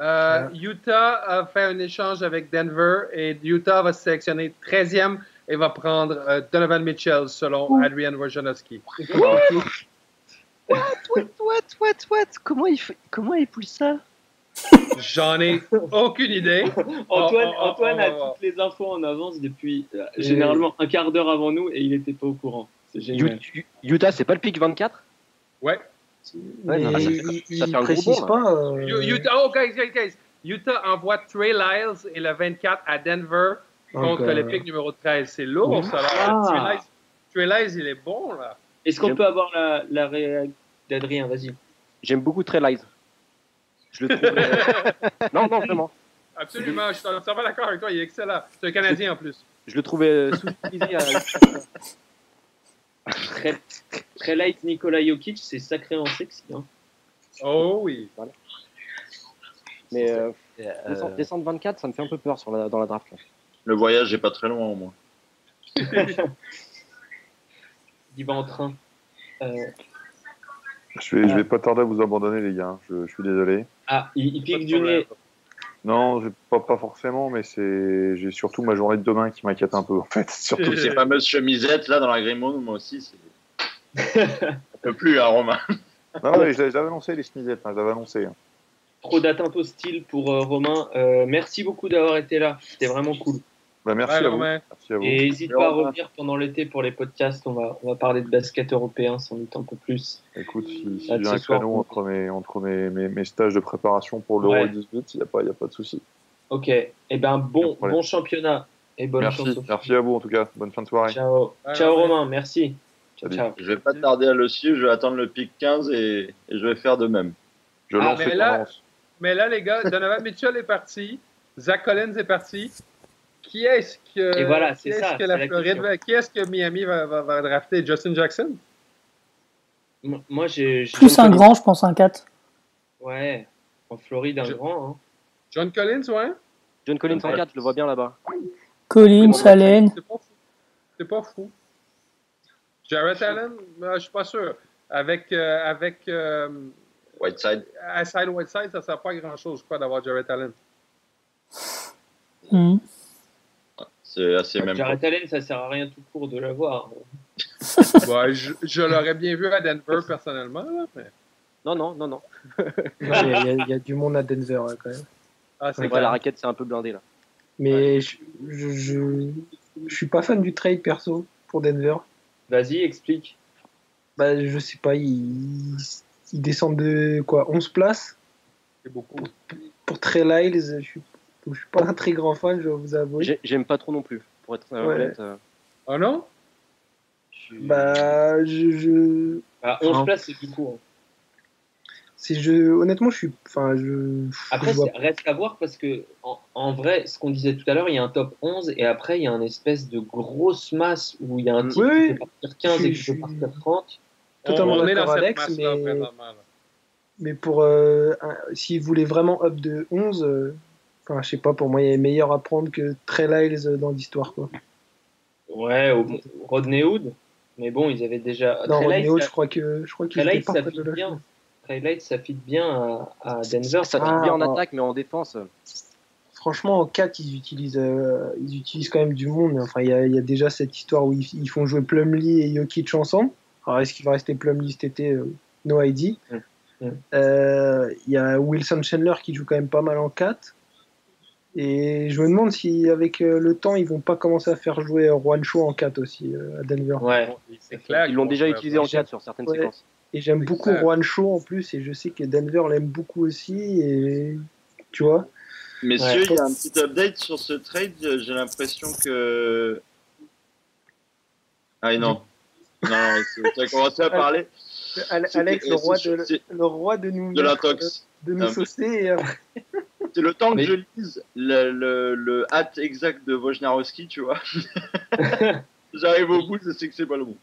euh, Utah a fait un échange avec Denver et Utah va se sélectionner 13e et va prendre euh, Donovan Mitchell selon Adrian Wojnarowski. What, what, what, what, what? Comment il, fait... Comment il pousse ça? J'en ai aucune idée. Antoine, oh, oh, oh, Antoine a toutes les infos en avance depuis euh, généralement un quart d'heure avant nous et il n'était pas au courant. C'est génial. Utah, c'est pas le pic 24 Ouais. ouais non, ça, il, ça, fait un précise gros pas. Euh... Utah, oh, guys, guys, guys. Utah envoie Trey Lyles et le 24 à Denver contre okay. le pic numéro 13. C'est lourd, ça. Là. Ah. Trey Lyles, il est bon, là. Est-ce qu'on peut avoir la, la réaction d'Adrien Vas-y. J'aime beaucoup Trey Lies. Je le trouve. Euh, non, non, vraiment. Absolument, je suis entièrement d'accord avec toi, il est excellent. C'est un Canadien en plus. Je le trouvais euh, sous-utilisé. très, très light Nikola Jokic, c'est sacrément sexy. Hein. Oh oui. Voilà. Mais euh, euh... descendre 24, ça me fait un peu peur sur la, dans la draft. Là. Le voyage n'est pas très loin au moins. il va en train. Euh... Je vais, je vais pas tarder à vous abandonner, les gars. Je, je suis désolé. Ah, il, il pique du nez. Non, pas, pas forcément, mais c'est j'ai surtout ma journée de demain qui m'inquiète un peu en fait. Surtout ces fameuses chemisettes là dans la Grimaud, moi aussi. C'est... On peut plus, hein, Romain. non, mais j'avais annoncé les chemisettes, hein, j'avais annoncé. Hein. Trop d'attentes hostiles pour euh, Romain. Euh, merci beaucoup d'avoir été là. C'était vraiment cool. Bah, merci, à vous. merci, à vous. Et n'hésite pas à revenir pendant l'été pour les podcasts. On va, on va parler de basket européen sans doute un peu plus. Écoute, si, si j'ai un créneau entre, mes, entre mes, mes, stages de préparation pour l'Euro ouais. 18, il n'y a, pas, a pas de souci. Ok. Et eh ben bon, bon championnat et bonne merci. chance. Merci à vous en tout cas. Bonne fin de soirée. Ciao. ciao Romain, merci. Ciao, ciao. Je vais pas tarder à le suivre. Je vais attendre le pic 15 et, et je vais faire de même. Je ah, lance mais là, mais là, les gars, Donovan Mitchell est parti. Zach Collins est parti qui est-ce que, Et voilà, qui est -ce que la, la Floride va, qui est-ce que Miami va, va, va, drafter? Justin Jackson? Moi, j'ai. Plus un grand, je pense, un 4. Ouais, en Floride, un Je... grand. Hein. John Collins, ouais. John Collins en 4, je le vois bien là-bas. Collins, Allen. C'est pas, fou. pas fou. Jarrett Allen, je suis pas sûr. Avec. Euh, avec euh, Whiteside. Aside Whiteside, ça ne sert pas à grand-chose, je crois, d'avoir Jarrett Allen. Mm. C'est assez même. Jared Allen, ça sert à rien tout court de l'avoir. ouais, je, je l'aurais bien vu à Denver personnellement. Là, mais... Non, non, non, non. Il y, y, y, a du monde à Denver quand même. Ah, c'est ouais, la raquette, c'est un peu blindé là. Mais ouais. je, je, je, je, suis pas fan du trade perso pour Denver. Vas-y, explique. Bah, je sais pas, ils, ils descendent de quoi 11 places? C'est beaucoup. Pour, pour Trey Lyles, je suis je suis pas un très grand fan, je vais vous avouer. J'aime pas trop non plus, pour être Ouais. honnête. euh, Oh non? Je Bah, je. je... À 11 Enfin, places, c'est du coup. hein. je, honnêtement, je suis. Enfin, je. Après, je vois- c'est- reste à voir parce que, en, en vrai, ce qu'on disait tout à l'heure, il y a un top 11 et après, il y a une espèce de grosse masse où il y a un type Oui, qui peut partir 15 je- et qui je- peut partir 30. Totalement On est d'accord, Alex, mais-. Mais pour. Euh, un- S'ils voulaient vraiment up de 11, euh, enfin, je sais pas, pour moi, il y a meilleur à prendre que Trey Lyles dans l'histoire, quoi. Ouais, au, Rodney Hood. Mais bon, ils avaient déjà. Non, Trey Rodney Hood, ça- je crois que je crois qu'il Trey était Lyles, pas ça fit de bien. Trey Lyles, ça fit bien à, à Denver. Ça fit Ah, bien en ah. attaque, mais en défense. Franchement, en 4, ils utilisent, euh, ils utilisent quand même du monde. Enfin, il y, a, il y a déjà cette histoire où ils, ils font jouer Plumlee et Jokic ensemble. Alors, est-ce qu'il va rester Plumlee cet été euh, No ID. Mm. Mm. Euh, Il y a Wilson Chandler qui joue quand même pas mal en 4. Et je me demande si, avec euh, le temps, ils vont pas commencer à faire jouer euh, Juan Shaw en 4 aussi euh, à Denver. Ouais. C'est clair. Ils l'ont déjà utilisé en chat 4 sur certaines Ouais. séquences. Et j'aime beaucoup clair. Juan Shaw en plus. Et je sais que Denver l'aime beaucoup aussi. Et tu vois. Messieurs, Ouais. il y a un petit update sur ce trade. J'ai l'impression que. Ah non. Non, tu as commencé à parler Alex, le roi de, le roi de nous de l'intox. de nous saucer. et, C'est le temps que Mais- je lise le, le, le hâte exact de Wojnarowski, tu vois. J'arrive au bout, je sais que c'est pas le bon.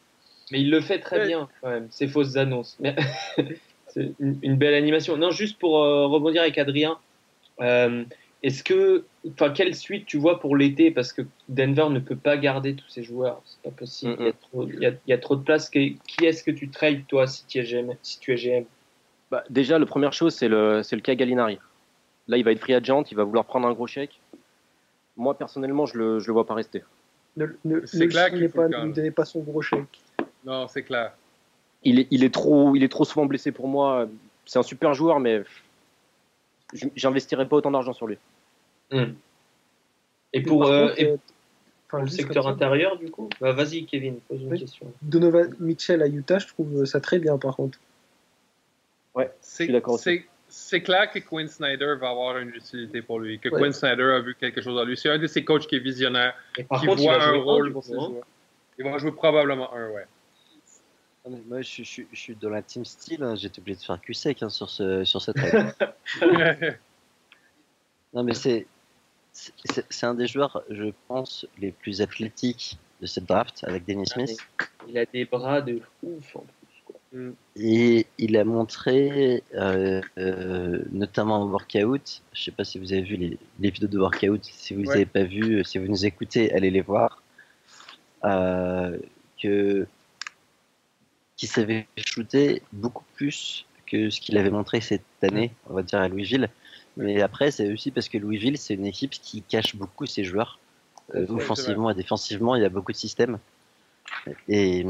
Mais il le fait très Ouais. bien, quand même, ces fausses annonces. Mais c'est une, une belle animation. Non, juste pour euh, rebondir avec Adrien, euh, est-ce que, enfin, quelle suite tu vois pour l'été? Parce que Denver ne peut pas garder tous ses joueurs, c'est pas possible. Il y, a trop, il y a- il y a trop de place. Qui, qui est-ce que tu trades, toi, si tu es GM, si tu es GM Bah, déjà, la première chose, c'est le, c'est le cas Gallinari. Là, il va être free agent, il va vouloir prendre un gros chèque. Moi, personnellement, je le, je le vois pas rester. Ne, ne, C'est ne clair qu'il pas, donnez pas son gros chèque. Non, c'est clair. Il est, il, est trop, il est trop souvent blessé pour moi. C'est un super joueur, mais je- j'investirais pas autant d'argent sur lui. Et pour, Par euh, contre, et euh, pour enfin, le secteur intérieur, du coup? Bah, Vas-y, Kevin, pose une Oui. question. Donovan Mitchell à Utah, je trouve ça très bien par contre. C'est suis d'accord aussi. c'est- c'est clair que Quinn Snyder va avoir une utilité pour lui, que Ouais. Quinn Snyder a vu quelque chose en lui. C'est un de ces coachs qui est visionnaire, qui contre, il voit va un jouer un, rôle pour ses joueurs. Il va jouer probablement un, ouais. Ah, mais Moi, je, je- je suis dans la team style. hein, J'étais obligé de faire cul sec hein, sur ce sur cette règle. Non, mais c'est c'est c'est un des joueurs, je pense, les plus athlétiques de cette draft avec Dennis Ah, Smith. Il a des bras de ouf en plus. Quoi. Et il a montré, euh, euh, notamment en workout, je sais pas si vous avez vu les, les vidéos de workout, si vous Ouais. n'avez pas vu, si vous nous écoutez, allez les voir, euh, que qui savait shooter beaucoup plus que ce qu'il avait montré cette année, on va dire à Louisville. Mais après, c'est aussi parce que Louisville, c'est une équipe qui cache beaucoup ses joueurs. Euh, offensivement et défensivement, il y a beaucoup de systèmes. Et,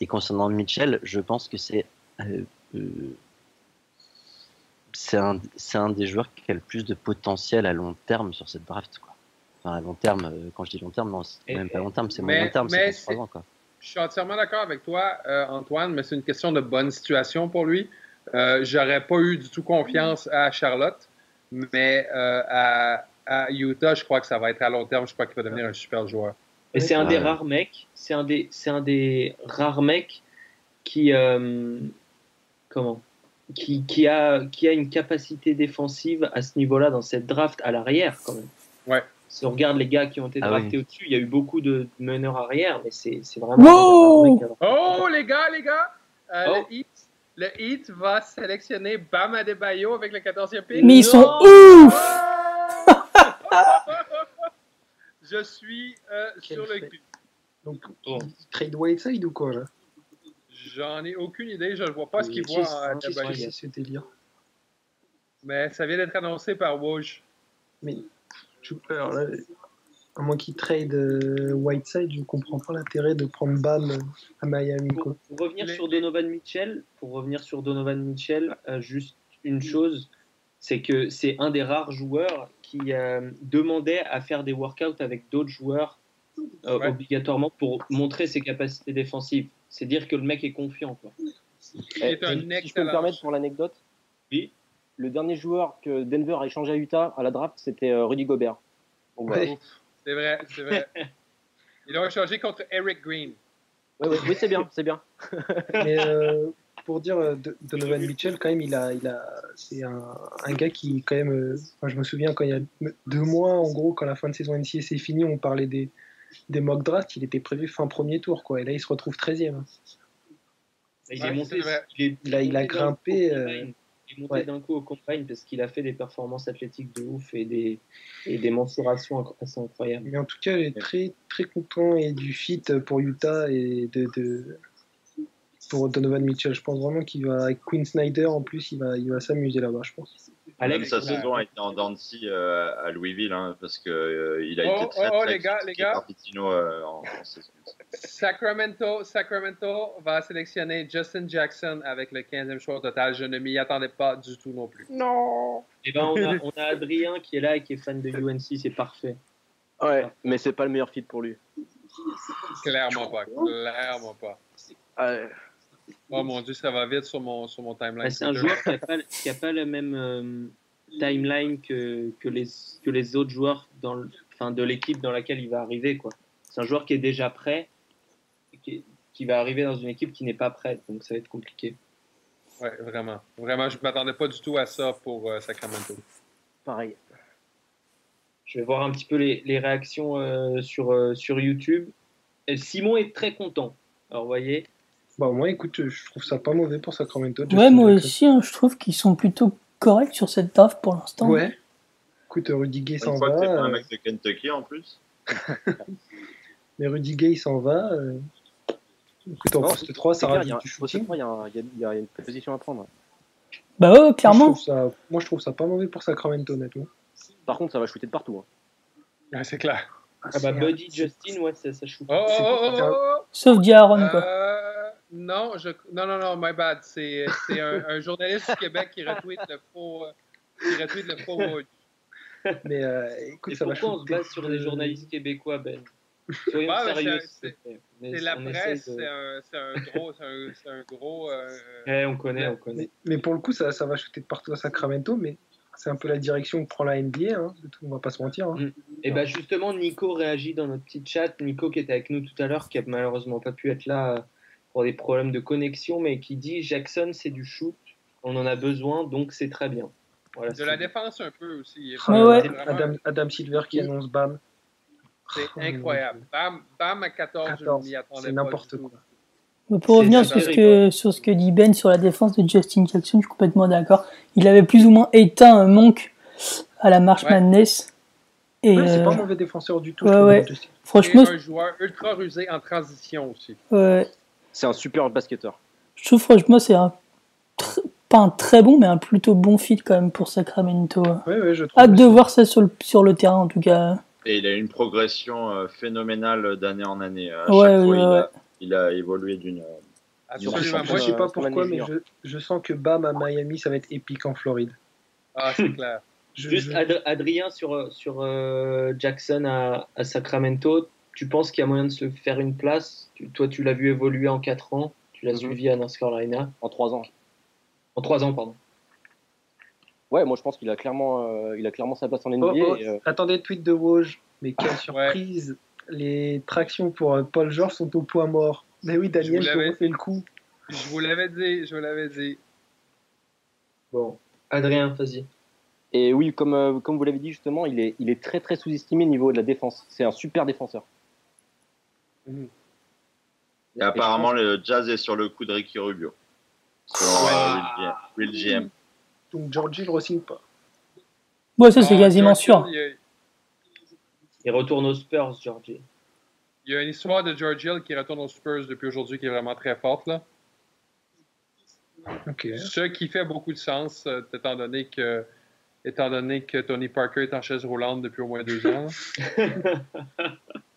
et concernant Mitchell, je pense que c'est euh, euh, c'est un, un, des joueurs qui a le plus de potentiel à long terme sur cette draft. Quoi. Enfin, à long terme, quand je dis long terme, non, c'est même pas long terme, c'est moyen terme, c'est 3 ans. Quoi. Je suis entièrement d'accord avec toi, Antoine, mais c'est une question de bonne situation pour lui. J'aurais pas eu du tout confiance à Charlotte, mais à, à Utah, je crois que ça va être à long terme. Je crois qu'il va devenir un super joueur. Et c'est un des rares mecs, c'est un des, c'est un des rares mecs qui, euh, comment, qui, qui, a, qui a une capacité défensive à ce niveau-là dans cette draft à l'arrière quand même. Ouais. Si on regarde les gars qui ont été ah draftés au-dessus, il y a eu beaucoup de meneurs arrière, mais c'est, c'est vraiment. Wow oh les gars, les gars, euh, oh. le, Heat, le Heat va sélectionner Bam Adebayo avec le 14e pick. Mais ils sont ouf Je suis euh, sur le cul. Donc, bon. trade Whiteside ou quoi là? J'en ai aucune idée, je ne vois pas ce qu'il voit en Adebayo. C'est délire. Mais ça vient d'être annoncé par Woj. Mais, je, alors là, à moins qu'il trade euh, Whiteside, je ne comprends pas l'intérêt de prendre Bam à Miami. Pour, pour revenir sur Donovan Mitchell, pour revenir sur Donovan Mitchell, euh, juste une chose, c'est que c'est un des rares joueurs qui euh, demandait à faire des workouts avec d'autres joueurs euh, obligatoirement pour montrer ses capacités défensives. C'est dire que le mec est confiant. Quoi. Eh, si je peux me permettre pour l'anecdote, oui. le dernier joueur que Denver a échangé à Utah à la draft, c'était euh, Rudy Gobert. C'est vrai, c'est vrai. Ils l'ont échangé contre Eric Green. oui, c'est bien, c'est bien. Mais, pour dire euh, de Donovan Mitchell, quand même, il a, il a, c'est un, un, gars qui, quand même, euh, je me souviens quand il y a deux mois, en gros, quand la fin de saison NCA s'est finie, on parlait des, des mock drafts, il était prévu fin premier tour, quoi. Et là, il se retrouve 13e. Hein. Il, est monté, il, a, il a grimpé. Euh, il est monté d'un coup au combine parce qu'il a fait des performances athlétiques de ouf et des, et des mensurations assez incroyables. Mais en tout cas, il est très, très content et du fit pour Utah et de, de pour Donovan Mitchell. Je pense vraiment qu'il va, avec Quinn Snyder en plus, il va, il va s'amuser là-bas, je pense. Alex, sa saison a été en Dancy euh, à Louisville, hein, parce qu'il euh, il a oh, été très, oh, oh, très les gars, les gars. Euh, en, en saison. Sacramento, Sacramento va sélectionner Justin Jackson avec le 15e choix total. Je ne m'y attendais pas du tout non plus. Non Et eh ben, on, a, on a Adrien qui est là et qui est fan de UNC, c'est parfait. Ouais, mais c'est pas le meilleur fit pour lui. Clairement pas, clairement pas. Ouais. Oh mon dieu, ça va vite sur mon, sur mon timeline. c'est un joueur qui n'a pas, pas, le même euh, timeline que, que, les, que les autres joueurs dans le, enfin, de l'équipe dans laquelle il va arriver. Quoi. C'est un joueur qui est déjà prêt, qui, qui va arriver dans une équipe qui n'est pas prête, donc ça va être compliqué. Ouais, vraiment. Vraiment, je ne m'attendais pas du tout à ça pour euh, Sacramento. Pareil. Je vais voir un petit peu les, les réactions euh, sur, sur YouTube. Simon est très content. Alors, vous voyez, bah, moi, écoute, je trouve ça pas mauvais pour Sacramento. Ouais, moi aussi, hein, je trouve qu'ils sont plutôt corrects sur cette draft pour l'instant. Ouais. Écoute, Rudy Gay s'en va. Pas un mec de Kentucky en plus. Mais Rudy Gay s'en va. Euh... Écoute, en poste 3, ça rajoute du shooting. Il y, y, a une position à prendre. Bah ouais, clairement. Moi je, ça... moi, je trouve ça pas mauvais pour Sacramento, honnêtement. Par contre, ça va shooter de partout. Hein. Ouais, c'est clair. Ah, bah, Buddy Justin, ouais, ça, ça shoot. Oh, oh, oh, oh, Sauf Diaron, quoi. Euh... Non, je... non, non, non, my bad. C'est un, un, journaliste du Québec qui retweet le faux, euh, qui retweet le faux Mais euh, écoute, Et ça pourquoi on se base sur des journalistes québécois, Ben? Soyons sérieux. C'est la presse, c'est un, un, gros. C'est un, un, gros euh... eh, on connaît, on connaît. Mais, mais, pour le coup, ça, ça va shooter de partout à Sacramento, mais c'est un peu la direction que prend la NBA, hein, on va pas se mentir. Hein. Mm. Et bah justement, Nico réagit dans notre petit chat. Nico qui était avec nous tout à l'heure, qui a malheureusement pas pu être là pour des problèmes de connexion, mais qui dit Jackson, c'est du shoot, on en a besoin, donc c'est très bien. Voilà, de la défense un peu aussi. Ouais, ouais. Adam, Adam, Silver qui annonce BAM. C'est oh, incroyable. Bam, bam à 14, 14 C'est n'importe quoi. Pour revenir sur ce, que, sur ce que dit Ben sur la défense de Justin Jackson, je suis complètement d'accord. Il avait plus ou moins éteint un Monk à la March ouais. Madness. Et ouais, c'est pas un mauvais défenseur du tout. Ouais, ouais. Franchement, un joueur ultra rusé en transition aussi. Ouais. C'est un super basketteur. Je trouve franchement c'est un pas un très bon, mais un plutôt bon fit quand même pour Sacramento. Oui, oui, je Hâte de voir ça sur le, sur le terrain en tout cas. Et il a une progression euh, phénoménale d'année en année. À chaque fois, il, a, il, a, évolué d'une. Absolument. Moi, je sais pas pourquoi, mais je, je, sens que Bam à Miami, ça va être épique en Floride. Ah, c'est clair. Juste Adrien sur, sur euh, Jackson à, à, Sacramento, tu penses qu'il y a moyen de se faire une place Toi, tu l'as vu évoluer en 4 ans, tu l'as mhm. suivi à North Carolina. En 3 ans. En 3 ans, pardon. Ouais, moi je pense qu'il a clairement, euh, il a clairement sa place en NBA. Oh, oh, euh, Attendez, tweet de Woj, mais quelle surprise Les tractions pour Paul George sont au point mort. Mais oui, Daniel, je fait le coup. Je vous l'avais dit, je vous l'avais dit. Bon, Adrien, vas-y. Et oui, comme, euh, comme vous l'avez dit justement, il est, il est très très sous-estimé au niveau de la défense. C'est un super défenseur. Mhm. Et apparemment, le Jazz est sur le coup de Ricky Rubio. Selon euh, Will GM. Donc Georgie ne re pas. Ouais, ça c'est quasiment sûr. Il, retourne aux Spurs, Georgie. Il y a une histoire de George Hill qui retourne aux Spurs depuis aujourd'hui qui est vraiment très forte. Là. Ce qui fait beaucoup de sens, euh, étant donné que étant donné que Tony Parker est en chaise roulante depuis au moins deux ans.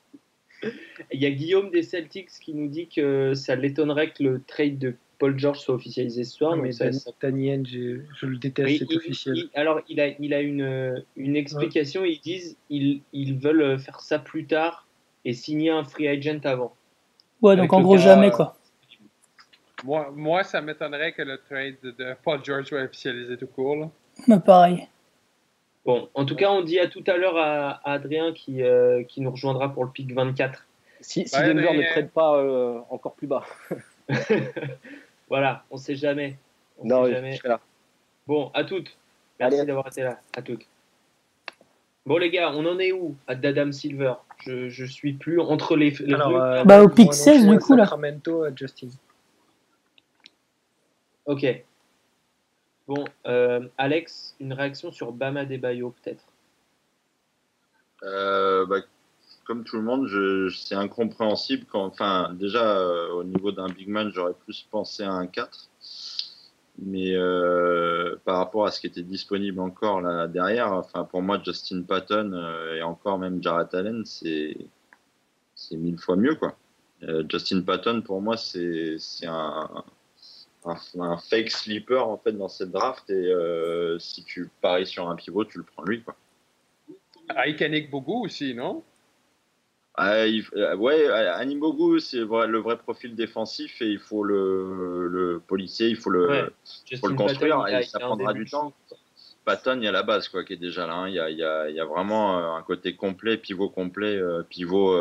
Il y a Guillaume des Celtics qui nous dit que ça l'étonnerait que le trade de Paul George soit officialisé ce soir. mais ça, je, le déteste, c'est officiel. alors, il a, il a une, une explication. Ils disent ils, ils veulent faire ça plus tard et signer un free agent avant. Ouais, donc en gros, jamais quoi. Moi, moi, ça m'étonnerait que le trade de Paul George soit officialisé tout court. Mais pareil. Bon, en tout cas, on dit à tout à l'heure à, Adrien qui, euh, qui nous rejoindra pour le pic 24. Si, si Denver ne trade pas euh, encore plus bas. voilà, on sait jamais. On non, sait jamais. là. Bon, à toutes. Merci d'avoir été là. À toutes. Bon, les gars, on en est où à Dadam Silver? Je, je suis plus entre les. les Alors, euh, bah, au pic 16, du coup, là. Justin. Ok. Bon, euh, Alex, une réaction sur Bama Bayo peut-être? Euh, bah, Comme tout le monde, c'est incompréhensible. Quand, enfin, déjà, euh, au niveau d'un big man, j'aurais plus pensé à un 4. Mais par rapport à ce qui était disponible encore là derrière, enfin, pour moi, Justin Patton et encore même Jarrett Allen, c'est mille fois mieux. quoi. Justin Patton, pour moi, c'est un un, fake sleeper en fait dans cette draft et euh, si tu paries sur un pivot, tu le prends lui quoi. Aikanik Bogu aussi, non? Ah, euh, Ouais, Bogu, c'est le vrai profil défensif et il faut le, le policier, il faut le, faut le construire et ça prendra du temps. Patton, il y a la base quoi, qui est déjà là. Hein. Il, y a, il, y a, il, y a, vraiment euh, un côté complet, pivot complet, pivot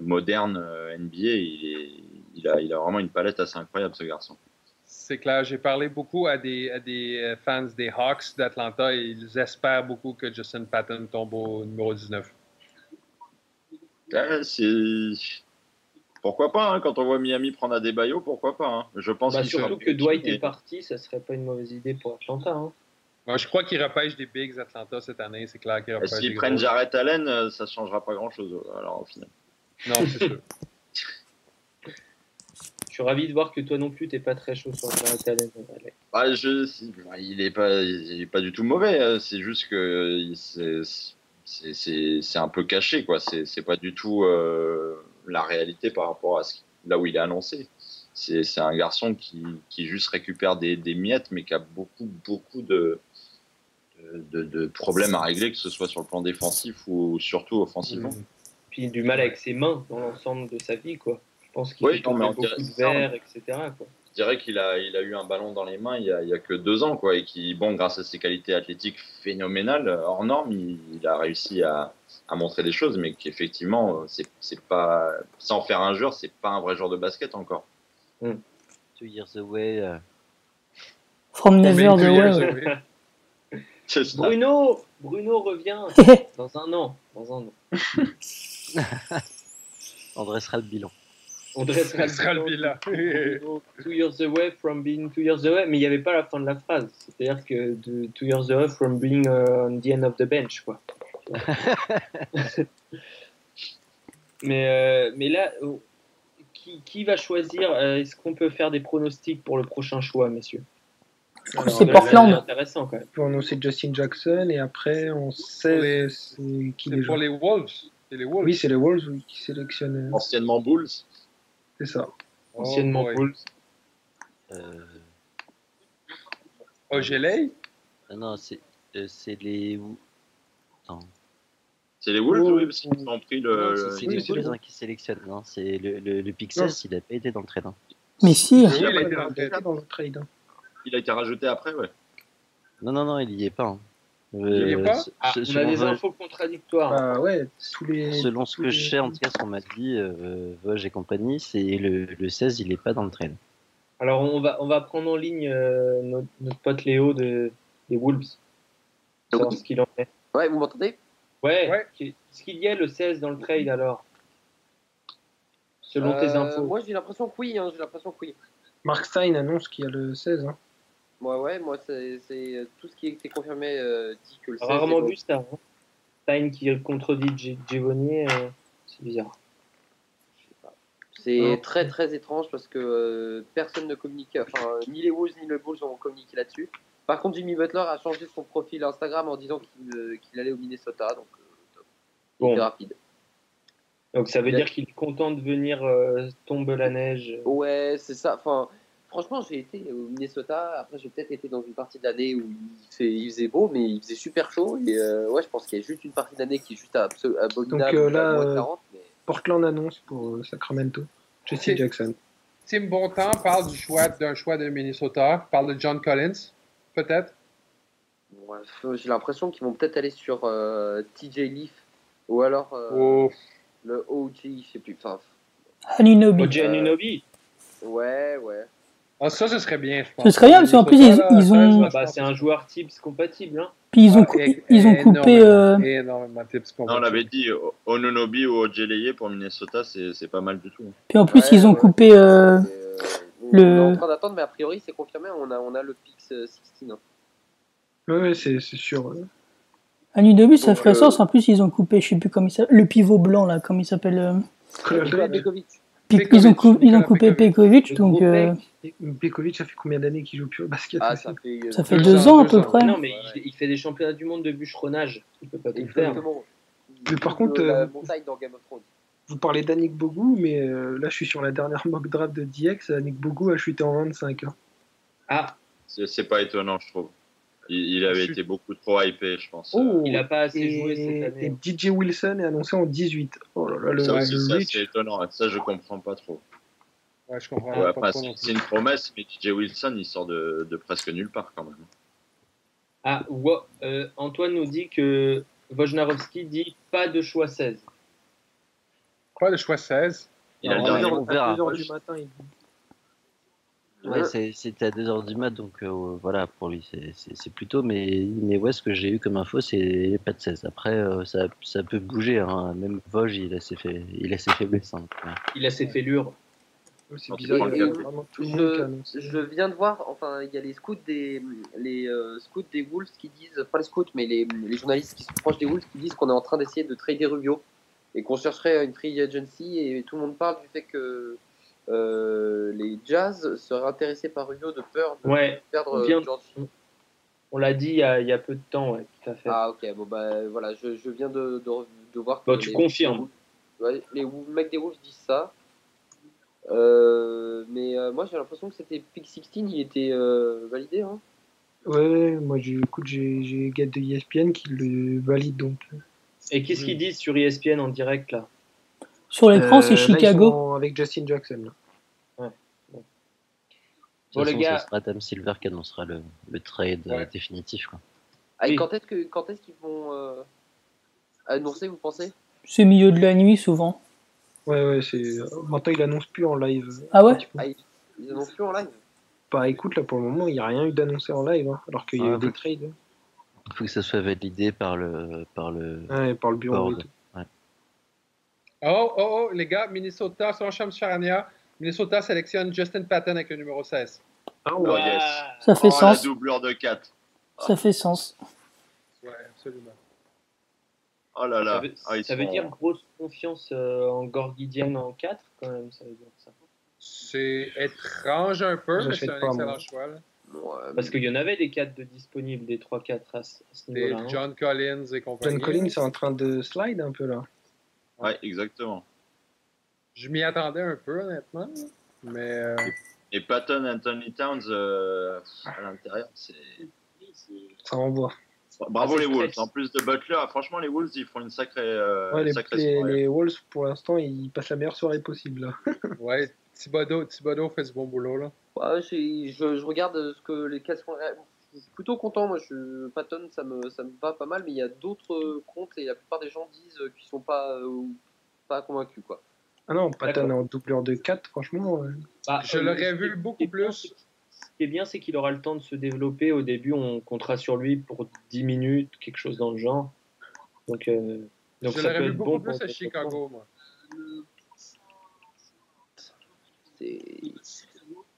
moderne NBA. Il, il, a, il a vraiment une palette assez incroyable ce garçon c'est clair. J'ai parlé beaucoup à des, à des euh, fans des Hawks d'Atlanta et ils espèrent beaucoup que Justin Patton tombe au numéro 19. pourquoi pas, hein, quand on voit Miami prendre à des baillots, pourquoi pas. Hein. Je pense bah, surtout que Dwight est parti, ça serait pas une mauvaise idée pour Atlanta. Hein. Moi, je crois qu'ils repêchent des bigs Atlanta cette année, c'est clair qu'ils S'ils prennent Jarrett Allen, euh, ça changera pas grand chose alors au final. Non, c'est sûr. suis ravi de voir que toi non plus, t'es pas très chaud sur le Allen. Bah, je, il est pas, il est pas du tout mauvais. Hein. C'est juste que c'est un peu caché, quoi. C'est pas du tout euh, la réalité par rapport à ce, là où il est annoncé. C'est un garçon qui, qui, juste récupère des, des, miettes, mais qui a beaucoup, beaucoup de, de, de, problèmes à régler, que ce soit sur le plan défensif ou surtout offensivement. Mmh. Puis du mal avec ses mains dans l'ensemble de sa vie, quoi pense qu'il oui, beaucoup de verre, etc. Je dirais qu'il a, il a eu un ballon dans les mains il y a, il y a que deux ans, quoi, et qui, bon, grâce à ses qualités athlétiques phénoménales, hors normes, il, a réussi à, à, montrer des choses, mais qu'effectivement, c'est, c'est pas, sans faire un joueur, c'est pas un vrai joueur de basket encore. Mm. Two years away. Uh... From never away. Bruno, Bruno revient dans un an. Dans un an. On dressera le bilan. On dressera le bilan. two years away from being two years away, mais il n'y avait pas la fin de la phrase. C'est-à-dire que de two years away from being uh, on the end of the bench, quoi. mais, euh, mais là, oh, qui, qui, va choisir euh, Est-ce qu'on peut faire des pronostics pour le prochain choix, messieurs? C'est Portland. intéressant quand même. On annoncer Justin Jackson et après on sait c'est qui les pour les Wolves. les Wolves. Oui, c'est les Wolves qui sélectionnent. Anciennement Bulls. C'est ça. Anciennement oh, Bulls. Euh... Ogeley ah Non, c'est euh, les. Attends. C'est les Wolves, oui, parce qu'ils ont pris le. C'est les Wolves hein, qui sélectionnent. Non, c'est le, le, le Pixel, il n'a pas été dans le trade. Hein. Mais si. il, a été dans le trade. Hein. Il a été rajouté après, ouais. Non, non, non, il n'y est pas. Hein. Il n'y est pas ah, On a des infos contradictoires. Ah, ouais, tous les, Selon ce que je sais, en tout cas, ce qu'on m'a dit, euh, Vosges et compagnie, c'est le, le 16, il n'est pas dans le trade. Alors, on va, on va prendre en ligne euh, notre, notre, pote Léo de, des Wolves. Savoir ce qu'il en est. Ouais, vous m'entendez? Ouais. ouais. Est-ce qu'il y a le 16 dans le trade alors Selon tes euh, infos Moi, j'ai l'impression que oui. Hein, j'ai l'impression que oui. Mark Stein annonce qu'il y a le 16. Hein. Ouais, ouais, moi, c'est tout ce qui a été confirmé euh, dit que le 16. Rarement vu ça. Hein. Stein qui contredit Giovanni, euh, c'est bizarre. C'est très très étrange parce que personne ne communique, enfin ni les Wolves ni le Bulls ont communiqué là-dessus. Par contre, Jimmy Butler a changé son profil Instagram en disant qu'il allait au Minnesota, donc bon. rapide. Donc ça veut dire qu'il est content de venir euh, tomber la neige. Ouais, c'est ça. Enfin, franchement, j'ai été au Minnesota. Après, j'ai peut-être été dans une partie de l'année où il, faisait beau, mais il faisait super chaud. Et euh, ouais, je pense qu'il y a juste une partie de l'année qui est juste à, à Donc euh, là, Portland annonce pour Sacramento. Jesse Jackson. Tim Bontemps parle du choix d'un choix de Minnesota. Parle de John Collins, peut-être? j'ai l'impression qu'ils vont peut-être aller sur TJ Leaf ou alors. Oh le OG, je sais plus. Enfin, Anunobi. OG Anunobi. Ouais, ouais. Ah, ça, ce serait bien, je pense. Ce serait bien, parce qu'en plus, ils, ils ont. Bah, c'est un joueur Tips compatible. Hein. Puis ils ont, ah, ils ont coupé. Euh... Énormément Tips compatible. on avait dit Onunobi ou Ojeleye pour Minnesota, c'est pas mal du tout. Hein. Puis en plus, ouais, ils ont ouais. coupé. Euh, euh, le... On est en train d'attendre, mais a priori, c'est confirmé, on a, on a le Pix 16. Hein. Ouais, c'est sûr. Anunobi, ça ferait euh... sens. En plus, ils ont coupé, je sais plus comment il s'appelle, le pivot blanc, là, comment il s'appelle euh... Pekovic. Ils ont, coupé, ils ont coupé Pekovic, donc. Euh... Pekovic, ça fait combien d'années qu'il joue plus au basket ah, ça, fait, ça fait deux, ans, à peu près. Non, mais il, il, fait des championnats du monde de bûcheronnage. Il peut pas tout faire. Mais par contre. Euh, vous parlez d'Annick Bogou, mais euh, là, je suis sur la dernière mock draft de DX. Annick Bogou a chuté en 25. Hein. Ah C'est pas étonnant, je trouve. Il, avait été beaucoup trop hypé, je pense. Oh, il n'a pas assez joué cette année. Et DJ Wilson est annoncé en 18. Oh là là, le, ça aussi, ça, c'est étonnant. Ça, je comprends pas trop. Ouais, je comprends ouais, pas, trop. C'est une promesse, mais DJ Wilson, il sort de, de presque nulle part quand même. Ah, euh, Antoine nous dit que Wojnarowski dit pas de choix 16. Quoi, de choix 16 Il a le dernier. À 2h du matin, il dit. Ouais, c'était à 2h du mat, donc euh, voilà, pour lui, c'est plutôt. Mais, mais ouais, ce que j'ai eu comme info, c'est pas de 16. Après, euh, ça, ça, peut bouger. Hein. Même Vosges, il a ses, fait, il a ses faiblesses. Hein. Il a ses fêlures. C'est bizarre. je, je, viens de voir, enfin, il y a les scouts des, les, euh, scouts des Wolves qui disent, pas les scouts, mais les, les journalistes qui sont proches des Wolves qui disent qu'on est en train d'essayer de trader Rubio et qu'on chercherait une free agency et tout le monde parle du fait que euh, les Jazz seraient intéressés par Rubio de peur de ouais, perdre vient, On l'a dit il y, a, il y, a, peu de temps, ouais, tout à fait. Ah ok, bon bah voilà, je, je viens de, de, de voir. Bah, tu confirmes. Ouais, les mecs des Wolves disent ça. Euh, mais euh, moi j'ai l'impression que c'était Pick 16, il était euh, validé. Hein. Ouais, moi écoute, j'ai, Get de ESPN qui le valide donc. Et qu'est-ce qu'ils disent sur ESPN en direct là? Sur l'écran, c'est euh, Chicago. avec Justin Jackson. Ouais. Bon, les gars. Ce sera Adam Silver qui annoncera le, le trade euh, définitif. Quoi. Ah, et quand est-ce, que, quand est-ce qu'ils vont euh, annoncer, vous pensez? C'est milieu de la nuit, souvent. Ouais, ouais, c'est. Maintenant, il annonce plus en live. Ah ouais? Ah, Ils annoncent plus en live? Bah écoute, là pour le moment, il n'y a rien eu d'annoncé en live, hein, alors qu'il y a eu des trades. Il faut que ça soit validé par le. Par le, ouais, par le bureau. Et tout. Oh, oh, oh, les gars, Minnesota, son champ Charania. Minnesota sélectionne Justin Patton avec le numéro 16. Oh, oh yes. Ça fait oh, sens. La doublure de 4. Ça fait sens. Ouais, absolument. Oh là là. Ça veut, ah, ça veut dire grosse confiance euh, en Gorgidian en 4 quand même, ça veut dire ça. C'est étrange un peu, mais c'est un excellent choix. Là. Parce qu'il y en avait des 4 de disponibles, des 3-4 à, ce niveau-là. Hein. John Collins et compagnie. John Collins est en train de slide un peu là. Ouais, exactement. Je m'y attendais un peu, honnêtement. Mais. Euh, et Patton Anthony Towns euh, à l'intérieur, c'est. Ça envoie. Bravo les Wolves. En plus de Butler, franchement, les Wolves, ils font une sacrée, euh, ouais, les, sacrée les, Wolves, pour l'instant, ils passent la meilleure soirée possible. Là. ouais, Thibodeau, Thibodeau fait du bon boulot. Là. Ouais, je, je, regarde ce que les cas Je suis plutôt content. Moi, je, Patton, ça me, ça me va pas mal, mais il y a d'autres comptes et la plupart des gens disent qu'ils sont pas, pas convaincus. Quoi. Ah non, Patton en doubleur de 4, franchement. Bah, je l'aurais vu beaucoup plus. Ce qui est bien, c'est qu'il aura le temps de se développer. Au début, on comptera sur lui pour 10 minutes, quelque chose dans le genre. Donc, euh, donc je l'aurais vu beaucoup plus à Chicago, moi. C'est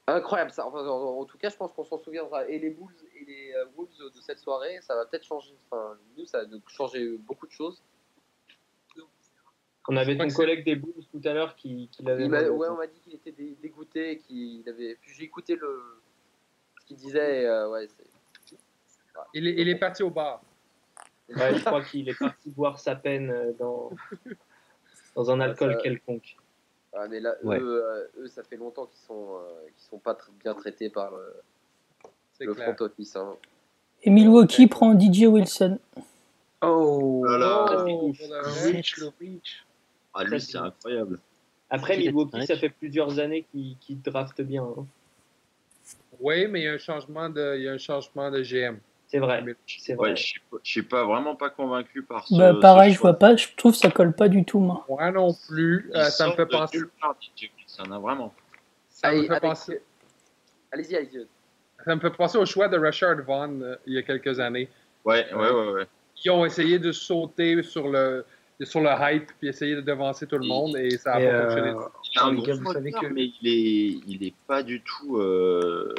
incroyable ça. en, tout cas, je pense qu'on s'en souviendra. Et les Bulls et les euh, Wolves de cette soirée, ça va peut-être changer. Enfin, nous, ça va changer beaucoup de choses. On avait ton collègue des Bulls tout à l'heure qui, qui l'avait. Ouais, on m'a dit qu'il était dégoûté, qu'il avait. Puis j'ai écouté le ce qu'il disait. Euh, ouais, il, est, il est parti au bar. Ouais, je crois qu'il est parti boire sa peine euh, dans dans un alcool quelconque. Ah, mais là, eux, euh, eux, ça fait longtemps qu'ils sont sont pas bien traités par le, le front office. Hein. Et Milwaukee prend DJ Wilson. Oh, voilà. oh, le ah, lui, c'est incroyable. Après, Milwaukee, ça fait plusieurs années qu'il qu draft bien. Hein. Oui, mais il y a un changement de, il y a un changement de GM. C'est vrai. C'est vrai. Ouais, je suis, suis pas vraiment pas convaincu par ce. Bah, pareil, je vois pas. Je trouve que ça colle pas du tout, moi. Moi non plus. Euh, ça me fait penser. Ça en a vraiment. Ça me fait penser. Allez-y, allez-y. Ça me fait penser au choix de Richard Vaughn euh, il y a quelques années. Ouais, ouais, ouais, ouais. Ils ont essayé de sauter sur le sur le hype puis essayer de devancer tout le monde et, ça a pas fonctionné. Euh, mais il est, il est pas du tout euh,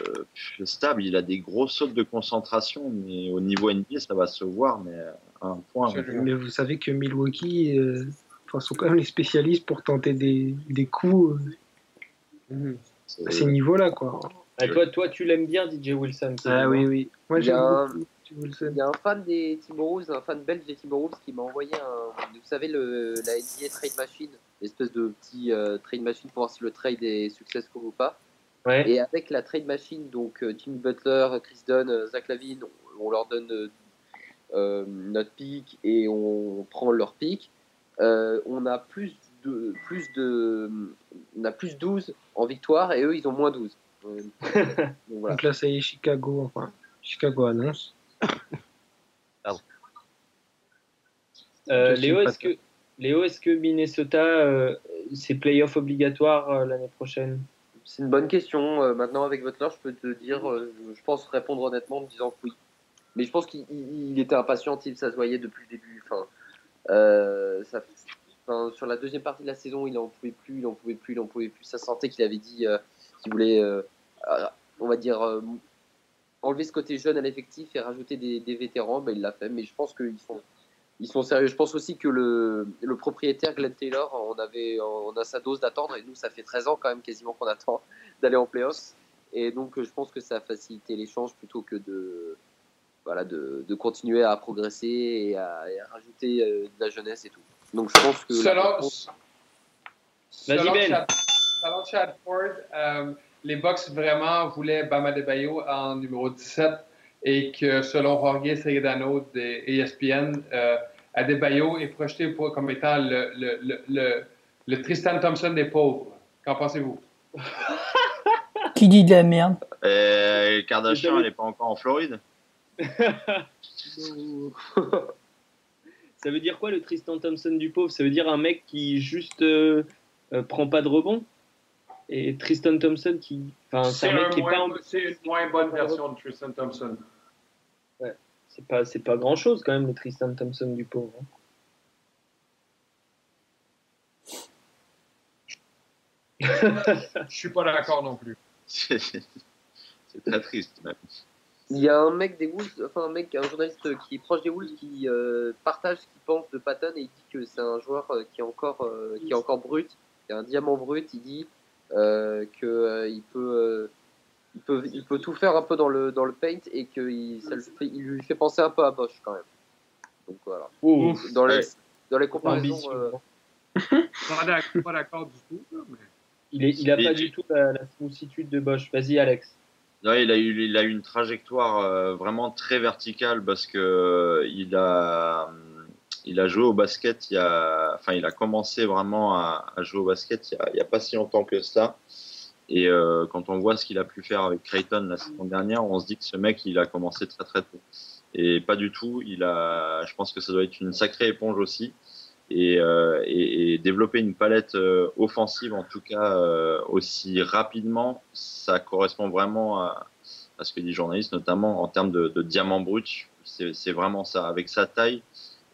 stable. Il a des gros sautes de concentration, mais au niveau NBA, ça va se voir, mais à un point. Mais vous savez que Milwaukee euh, sont quand même les spécialistes pour tenter des, des coups mhm. à ces niveaux-là, quoi. Ah, toi, toi, tu l'aimes bien, DJ Wilson. Ah oui, oui. Moi, j'aime il y a un fan des Timberwolves, un fan belge des Timberwolves qui m'a envoyé un, vous savez, le, la NBA Trade Machine, l'espèce de petit euh, trade machine pour voir si le trade est successful ou pas. Et avec la trade machine, donc euh, Jimmy Butler, Chris Dunn, euh, Zach Lavine, on, leur donne notre pick et on prend leur pick. on a plus de, plus de, on a plus 12 en victoire et eux ils ont moins 12. donc, donc là ça y est Chicago, enfin Chicago annonce. Euh, Léo, est-ce que, Léo, est-ce que Minnesota, euh, c'est playoff obligatoire euh, l'année prochaine? C'est une bonne question. maintenant, avec votre je peux te dire, je pense répondre honnêtement en disant oui. Mais je pense qu'il était impatient, ça se voyait depuis le début. Enfin, ça, sur la deuxième partie de la saison, il en pouvait plus, il en pouvait plus, il en pouvait plus. Ça sentait qu'il avait dit qu'il voulait, on va dire, enlever ce côté jeune à l'effectif et rajouter des, vétérans, ben, il l'a fait. Mais je pense qu'ils sont, ils sont sérieux. Je pense aussi que le, le, propriétaire Glenn Taylor, on, avait, on a sa dose d'attendre et nous, ça fait 13 ans quand même quasiment qu'on attend d'aller en playoffs. Et donc, je pense que ça a facilité l'échange plutôt que de, voilà, de, de, continuer à progresser et à, rajouter euh, de la jeunesse et tout. Donc, je pense que. Selon, selon, Chad Ford, euh, les Bucks vraiment voulaient Bama de Bayo en numéro 17 et que selon Jorge Segredano de ESPN, euh, Adebayo est projeté comme étant le, le, le, le, Tristan Thompson des pauvres. Qu'en pensez-vous? Qui dit de la merde? Euh, Kardashian, elle n'est pas encore en Floride? Ça veut dire quoi le Tristan Thompson du pauvre? Ça veut dire un mec qui juste euh, euh prend pas de rebond? Et Tristan Thompson qui. Enfin, c'est un, mec qui est pas. C'est une moins bonne version de Tristan Thompson. Ouais. C'est pas, c'est pas grand chose quand même le Tristan Thompson du pauvre. Hein. Je suis pas d'accord non plus. c'est très triste même. Il y a un mec des Wolves, enfin un mec, un journaliste qui est proche des Wolves qui euh, partage ce qu'il pense de Patton et il dit que c'est un joueur euh, qui est encore, euh, qui est encore brut, qui a un diamant brut. Il dit euh, qu'il euh, peut, il peut, il peut tout faire un peu dans le, dans le paint et qu'il il lui fait penser un peu à Bosch quand même. Donc voilà. Dans, les, dans les comparaisons. Euh... pas d'accord du tout. Mais... Il, est, il a pas du tout la, la de Bosch. Vas-y, Alex. Non, il a eu, il a une trajectoire euh, vraiment très verticale parce que euh, il a, il a joué au basket. Il a, enfin, il a commencé vraiment à, jouer au basket il y, a, y, pas si longtemps que ça. Et euh, quand on voit ce qu'il a pu faire avec Creighton la saison dernière, on se dit que ce mec, il a commencé très très tôt. Et pas du tout. Il a, je pense que ça doit être une sacrée éponge aussi. Et, euh, développer une palette euh, offensive, en tout cas aussi rapidement, ça correspond vraiment à, ce que dit le journaliste, notamment en termes de diamant brut. C'est vraiment ça. Avec sa taille,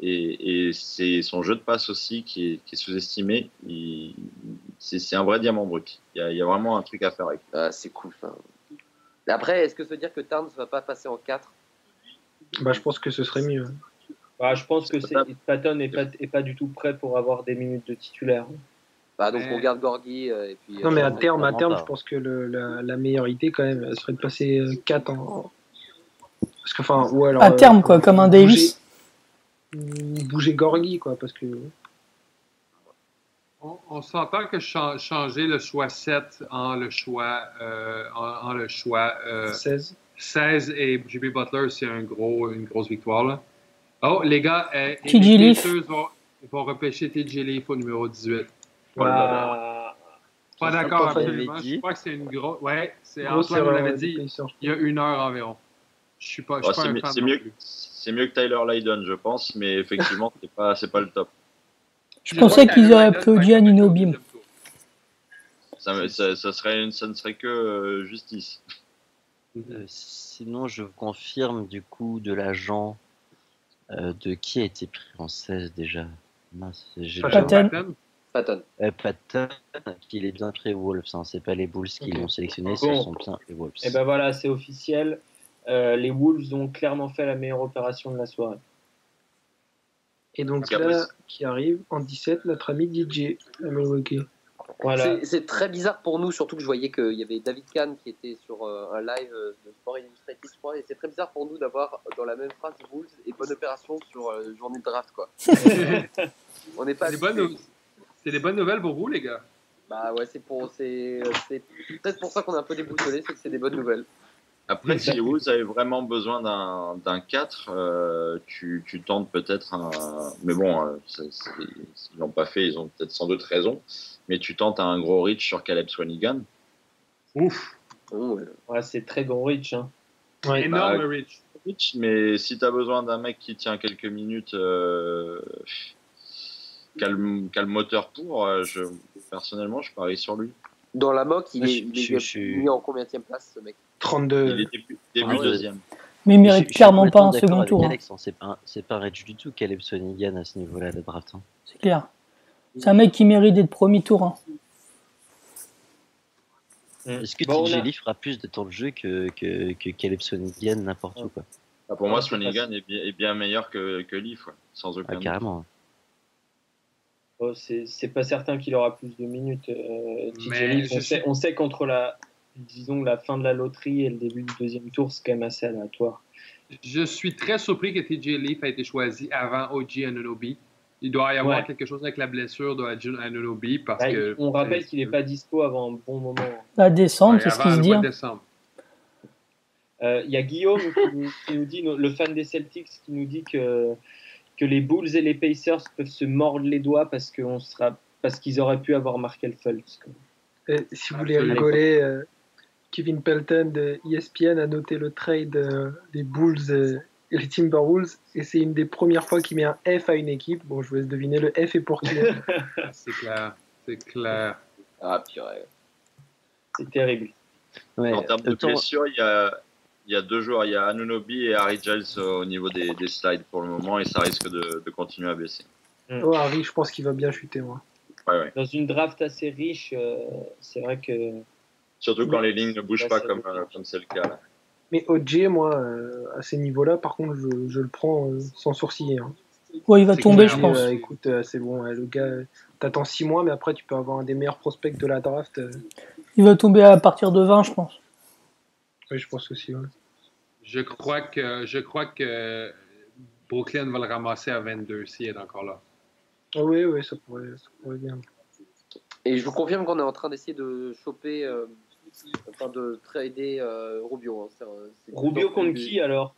et, et c'est son jeu de passe aussi qui est, qui est sous-estimé. C'est un vrai diamant brut. Il y, a, il y, a, vraiment un truc à faire avec. Ah, c'est cool. Après, est-ce que ça veut dire que Tarn ne va pas passer en 4 bah, Je pense que ce serait mieux. Bah, je pense que Patton n'est pas, est pas du tout prêt pour avoir des minutes de titulaire. Bah, donc on garde Gorgui. Euh, et puis, non, mais à euh, terme, à terme je pense que le, la, la, meilleure idée, quand même, serait de passer 4 euh, en. Parce que, enfin, ou alors. À terme, quoi, comme un Davis bouger Gorgui, quoi, parce que. On, on s'entend que changer le choix 7 en le choix, euh, en, en, le choix euh, 16. 16 et JB Butler, c'est un gros, une grosse victoire. Là. Oh, les gars, euh, TJ Leaf. Vont, vont repêcher TJ Leaf au numéro 18. Voilà. Pas d'accord, absolument. Je crois que c'est une grosse. Ouais, c'est Antoine vous l'avait dit il y a une heure environ. Je suis pas, je suis oh, pas un fan mieux, c'est mieux que Tyler Lydon, je pense, mais effectivement, c'est pas, c'est pas le top. Je pensais qu'ils auraient applaudi à Nino Bim. Ça, ça, ça, serait, ça ne serait que euh, justice. Euh, sinon, je confirme du coup de l'agent euh, de qui a été pris en 16 déjà? Patton. Patton. Euh, Patton, qu'il est bien pris Wolves. Hein. C'est pas les Bulls qui okay. l'ont sélectionné, bon. ce sont bien les Wolves. Et ben voilà, c'est officiel. Euh, les Wolves ont clairement fait la meilleure opération de la soirée. Et donc là, qui arrive en 17, notre ami DJ à Milwaukee. Voilà. C'est très bizarre pour nous, surtout que je voyais qu'il y avait David Kahn qui était sur euh, un live de Sport Illustrated, je crois, et c'est très bizarre pour nous d'avoir dans la même phrase Wolves et bonne opération sur euh, journée de draft, quoi. On n'est pas. C'est des, des bonnes nouvelles pour vous, les gars. Bah ouais, c'est pour, c'est peut-être pour ça qu'on est un peu déboussolé, c'est que c'est des bonnes nouvelles. Après, si vous avez vraiment besoin d'un 4, euh, tu, tu, tentes peut-être un. Mais bon, euh, ils l'ont pas fait, ils ont peut-être sans doute raison. Mais tu tentes un gros reach sur Caleb Swanigan. Ouf! Oh, ouais, c'est très gros reach. Hein. Ouais, énorme bah, reach. reach. Mais si tu as besoin d'un mec qui tient quelques minutes, euh, calme, calme moteur pour, euh, je, personnellement, je parie sur lui. Dans la mock, il, est, il est mis en combien de place ce mec? 32. Il est début, début ah ouais. deuxième. Mais il mérite clairement pas un second tour. Hein. C'est pas, pas Reg du tout, Caleb Swanigan à ce niveau-là, de draft. Hein. C'est clair. C'est un mec qui mérite d'être premier tour. Hein. Est-ce que bon, TJ Lee fera plus de temps de jeu que, que, que Caleb Swanigan n'importe où quoi? Ah, Pour moi, Swanigan est bien, est bien meilleur que, que Leaf, ouais, sans aucun ah, Carrément. Oh, c'est pas certain qu'il aura plus de minutes. Euh, Leaf, on, sait, on sait contre la, disons, la fin de la loterie et le début du deuxième tour, c'est quand même assez aléatoire. Je suis très surpris que TJ Leaf a été choisi avant OG Anunobi. Il doit y avoir ouais. quelque chose avec la blessure de Anunobi parce bah, que. On rappelle qu'il n'est pas dispo avant un bon moment. À décembre, ouais, c'est ce qu'il se dit. Hein. Il euh, y a Guillaume qui, nous, qui, nous dit, le fan des Celtics, qui nous dit que, que les Bulls et les Pacers peuvent se mordre les doigts parce qu'on sera parce qu'ils auraient pu avoir Markel Fultz. Euh, si vous voulez rigoler, euh, Kevin Pelton de ESPN a noté le trade euh, des Bulls euh, et les Timberwolves et c'est une des premières fois qu'il met un F à une équipe. Bon, je vous laisse deviner, le F est pour qui C'est clair, c'est clair. Ah, purée. C'est terrible. Ouais, en termes de blessures, il y a, il y a deux joueurs, il y a Anunobi et Harry Giles au niveau des, des, slides pour le moment et ça risque de, de continuer à baisser. Oh, Harry, je pense qu'il va bien chuter, moi. Ouais, ouais. Dans une draft assez riche, euh, c'est vrai que Surtout quand les lignes ne bougent pas comme euh, comme c'est le cas là. Mais OJ, moi, euh, à ces niveaux-là, par contre, je, je le prends euh, sans sourciller. Hein. Ouais, il va tomber, je pense. Euh, écoute, c'est bon, le gars, t'attends 6 mois, mais après, tu peux avoir un des meilleurs prospects de la draft. Il va tomber à partir de 20, je pense. Oui, je pense aussi. Je crois que je crois que Brooklyn va le ramasser à 22 s'il est encore là. Ah oui, oui, ça pourrait, ça pourrait bien. Et je vous confirme qu'on est en train d'essayer de choper, euh, enfin de trader euh, Rubio. Hein. Rubio contre qui alors?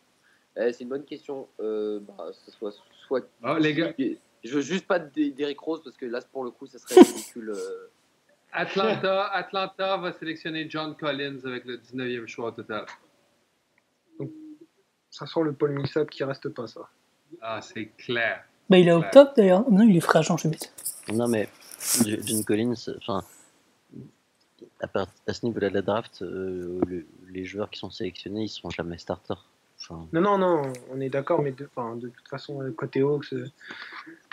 Eh, C'est une bonne question. Euh, bah, soit, soit ah, les gars. Je veux juste pas d'Eric Rose parce que là, pour le coup, ça serait ridicule. Atlanta, Atlanta va sélectionner John Collins avec le 19e choix au total. ça sent le Paul Millsap qui reste pas, ça. Ah, c'est clair. Bah, il est au top d'ailleurs. Non, il est frais, je bête. Non, mais John Collins, enfin, à, à, ce niveau-là de la draft, euh, les joueurs qui sont sélectionnés, ils seront jamais starters. Non, non, non, on est d'accord, mais de, de toute façon, euh, côté Hawks, euh,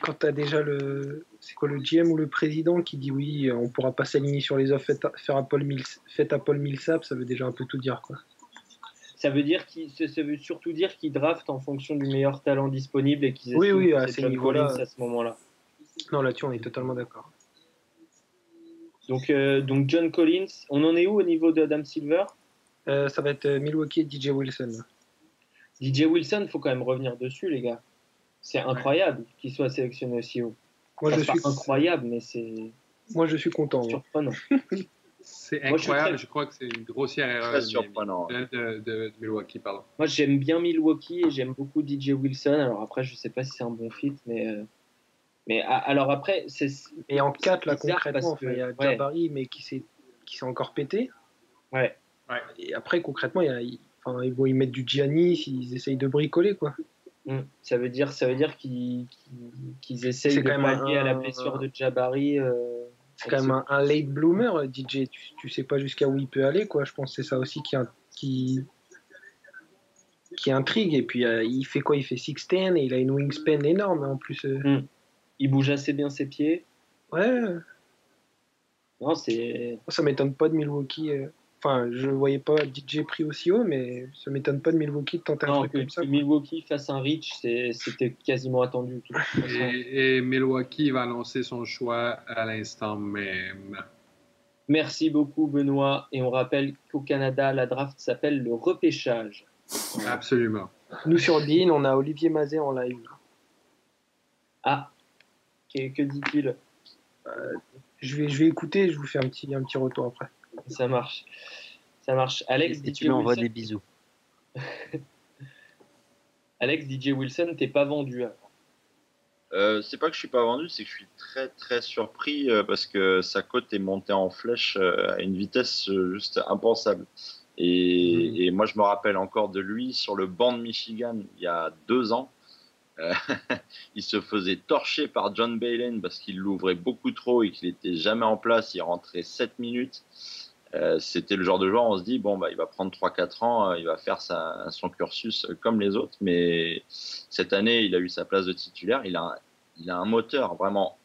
quand tu as déjà le. C'est quoi le GM ou le président qui dit oui, on pourra pas s'aligner sur les offres faites à, Paul faites à Paul Millsap, ça veut déjà un peu tout dire, quoi. Ça veut dire qu'il, ça veut surtout dire qu'ils draftent en fonction du meilleur talent disponible et qu'ils oui, oui, à, ces niveaux-là, à ce moment-là. Non, là-dessus, on est totalement d'accord. Donc, euh, donc John Collins, on en est où au niveau de Adam Silver? Ça va être Milwaukee et DJ Wilson. DJ Wilson, il faut quand même revenir dessus, les gars. C'est incroyable qu'il soit sélectionné aussi haut. Moi, je suis incroyable, mais c'est. Moi, je suis content. Surprenant. c'est incroyable. Je, crois que c'est une grossière erreur surprenant. De, de, Milwaukee. Pardon. Moi, j'aime bien Milwaukee et j'aime beaucoup DJ Wilson. Alors après, je sais pas si c'est un bon fit, mais. Euh, mais alors après, c'est. Et en 4, là, concrètement, il y a Jabari, mais qui s'est encore pété. Ouais. ouais. Et après, concrètement, il y a Enfin, ils vont y mettre du Gianni, ils essayent de bricoler, quoi. Mm. Ça veut dire, ça veut dire qu'ils essayent de pallier à la blessure de Jabari. Euh, c'est quand même un, late bloomer, DJ. Tu, tu sais pas jusqu'à où il peut aller, quoi. Je pense que c'est ça aussi qui, qui, qui intrigue. Et puis, euh, il fait quoi? Il fait 6'10 et il a une wingspan énorme en plus. Euh. Mm. Il bouge assez bien ses pieds. Ouais. Non, c'est. Ça m'étonne pas de Milwaukee. Enfin, je voyais pas DJ pris aussi haut, mais ça m'étonne pas de Milwaukee de tenter un truc comme ça. Milwaukee fasse un reach, c'était quasiment attendu. Et, Milwaukee va lancer son choix à l'instant même. Merci beaucoup, Benoît. Et on rappelle qu'au Canada, la draft s'appelle le repêchage. Absolument. Nous, sur Dean, on a Olivier Mazet en live. Ah, que, dit-il? Euh, je, vais, je vais écouter et je vous fais un petit, un petit retour après. Ça marche. Ça marche. Alex, et tu m'envoies des bisous. Alex, DJ Wilson, t'es pas vendu euh, c'est pas que je suis pas vendu, c'est que je suis très très surpris euh, parce que sa cote est montée en flèche euh, à une vitesse juste impensable. Et, mhm. et, moi, je me rappelle encore de lui sur le banc de Michigan il y a deux ans. il se faisait torcher par John Balen parce qu'il l'ouvrait beaucoup trop et qu'il n'était jamais en place. Il rentrait 7 minutes. Euh, c'était le genre de joueur, on se dit, bon, bah, il va prendre 3-4 ans, euh, il va faire son cursus comme les autres, mais cette année, il a eu sa place de titulaire, il a, il a un moteur vraiment,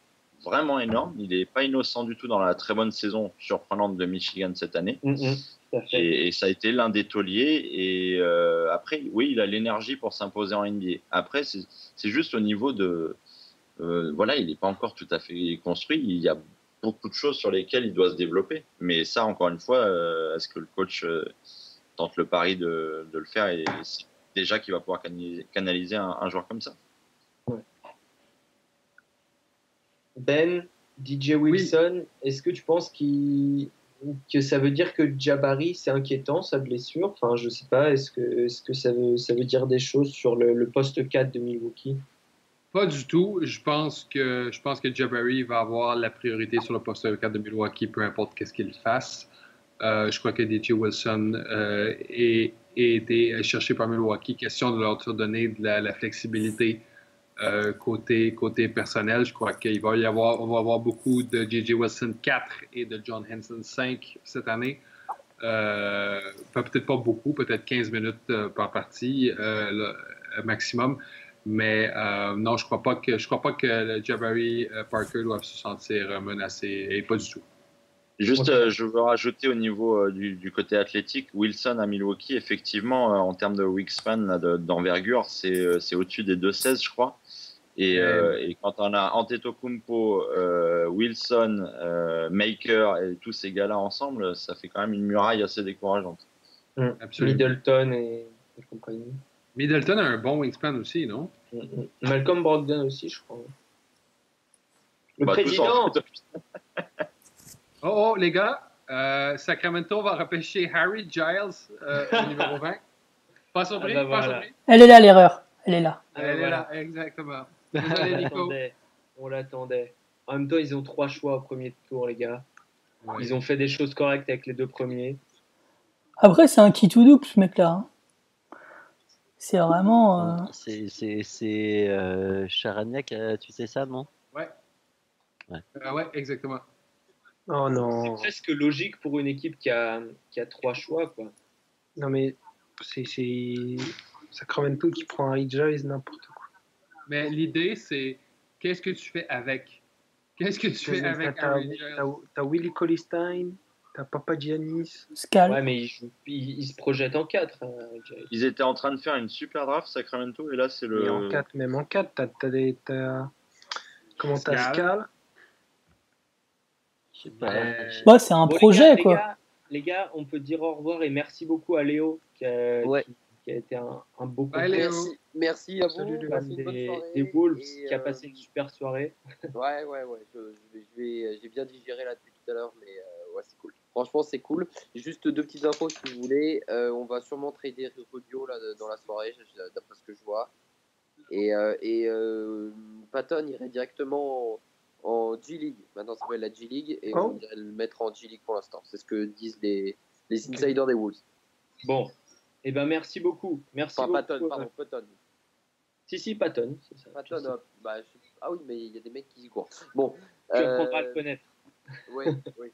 vraiment énorme, il n'est pas innocent du tout dans la très bonne saison surprenante de Michigan cette année. Mm-hmm. et, ça a été l'un des tauliers. Et euh, après, oui, il a l'énergie pour s'imposer en NBA. Après, c'est juste au niveau de. voilà, il n'est pas encore tout à fait construit. Il y a beaucoup de choses sur lesquelles il doit se développer. Mais ça, encore une fois, euh, est-ce que le coach euh, tente le pari de, le faire et c'est déjà qu'il va pouvoir canaliser, un, joueur comme ça? Ben, DJ Wilson, est-ce que tu penses que ça veut dire que Jabari, c'est inquiétant, sa blessure? Enfin, je sais pas, est-ce que, est -ce que ça, veut, ça veut dire des choses sur le, le poste 4 de Milwaukee? Pas du tout. Je pense que je pense que Jabari va avoir la priorité sur le poste 4 de Milwaukee, peu importe qu'est-ce qu'il fasse. Euh, je crois que DJ Wilson euh, est, été cherché par Milwaukee. Question de leur donner de la, flexibilité euh, côté, côté personnel. Je crois qu'il va y avoir, on va avoir beaucoup de DJ Wilson 4 et de John Henson 5 cette année. peut-être pas beaucoup, peut-être 15 minutes par partie maximum. Mais euh, non, je ne crois pas que je crois pas que Jabari euh, Parker doit se sentir menacé et pas du tout. Juste, euh, je veux rajouter au niveau du, côté athlétique, Wilson à Milwaukee, effectivement, en termes de wingspan, d'envergure, c'est au-dessus des 2,16, je crois. Et, et, quand on a Antetokounmpo, Wilson, Maker et tous ces gars-là ensemble, ça fait quand même une muraille assez décourageante. Mm. Middleton et, compagnie. Middleton a un bon wingspan aussi, non? Mm, mm. Malcolm Brogdon aussi, je crois. Le bah, président Oh, oh, les gars, euh, Sacramento va repêcher Harry Giles euh, au numéro 20. Pas surpris, ah bah pas surpris? Elle est là, l'erreur. Elle est là. Elle est là, exactement. On l'attendait. En même temps, ils ont trois choix au premier tour, les gars. Ils ont fait des choses correctes avec les deux premiers. Après, c'est un qui tout double, ce mec-là. Hein. C'est vraiment. Euh... C'est euh, Charagnac, euh, tu sais ça, non? Ouais. Ouais. Euh, ouais, exactement. Oh non. C'est presque logique pour une équipe qui a, qui a trois choix, quoi. Non, mais c'est Sacramento qui prend un Giles, n'importe quoi. Mais l'idée, c'est qu'est-ce que tu fais avec? Qu'est-ce que tu fais avec T'as Willie Colistein, t'as Papa Giannis. Scal. Ouais, mais il, se projette en 4. Hein, ils étaient en train de faire une super draft, Sacramento, et là, c'est le. Et en 4, même en 4, t'as des. Comment t'as Scal je sais pas. c'est un projet, quoi. Les gars, on peut dire au revoir et merci beaucoup à Léo qui a, qui, a été un, un beau ouais, merci, merci à vous. Salut, des, des, Wolves qui a euh, passé une super soirée. Ouais, ouais, ouais. J'ai bien digéré là depuis tout à l'heure, mais euh, ouais, c'est cool. Franchement, c'est cool. Juste deux petites infos si vous voulez. Euh, on va sûrement trader Rudio là, dans la soirée, d'après ce que je vois. Et, et Patton irait directement en G-League. Maintenant, ça s'appelle la G-League et on dirait le mettre en G-League pour l'instant. C'est ce que disent les, les insiders des Wolves. Bon, et eh ben merci beaucoup. Merci enfin, beaucoup. Patton, pardon, Patton. Si, si, Patton. Ça, Patton, bah, ah oui, mais il y a des mecs qui y croient. Bon. Tu euh... apprendras à le connaître. Oui, oui.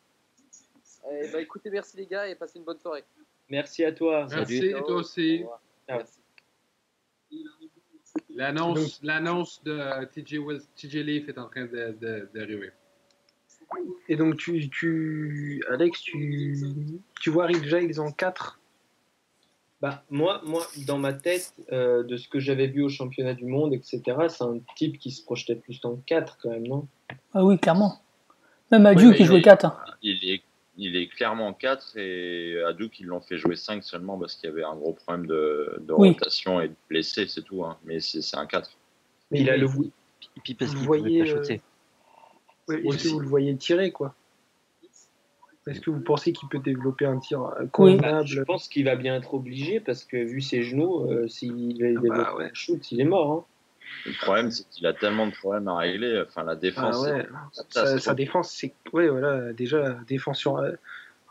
Eh ben, écoutez, merci les gars et passez une bonne soirée. Merci à toi. Merci, toi aussi. L'annonce, l'annonce de TJ, TJ Leaf est en train d'arriver. Et donc, tu, tu, Alex, tu, tu vois Rick Giles en 4 bah, moi, moi, dans ma tête, euh, de ce que j'avais vu au championnat du monde, etc., c'est un type qui se projetait plus en 4 quand même, non? Ah oui, clairement. Même Adieu qui jouait 4. Hein. Il est il est clairement 4 et à Duke, ils l'ont fait jouer 5 seulement parce qu'il y avait un gros problème de, rotation et de blessés, c'est tout. Hein. Mais c'est un 4. Mais il a le. Et puis parce qu'il voyait, pas shooter. Euh, est-ce que vous le voyez tirer, quoi Est-ce que vous pensez qu'il peut développer un tir convenable bah, Je pense qu'il va bien être obligé parce que vu ses genoux, euh, s'il ah bah, ouais. shoot, il est mort. Hein. Le problème, c'est qu'il a tellement de problèmes à régler. Enfin, la défense. Ah sa, défense, c'est. Ouais, voilà, déjà, défense sur, euh,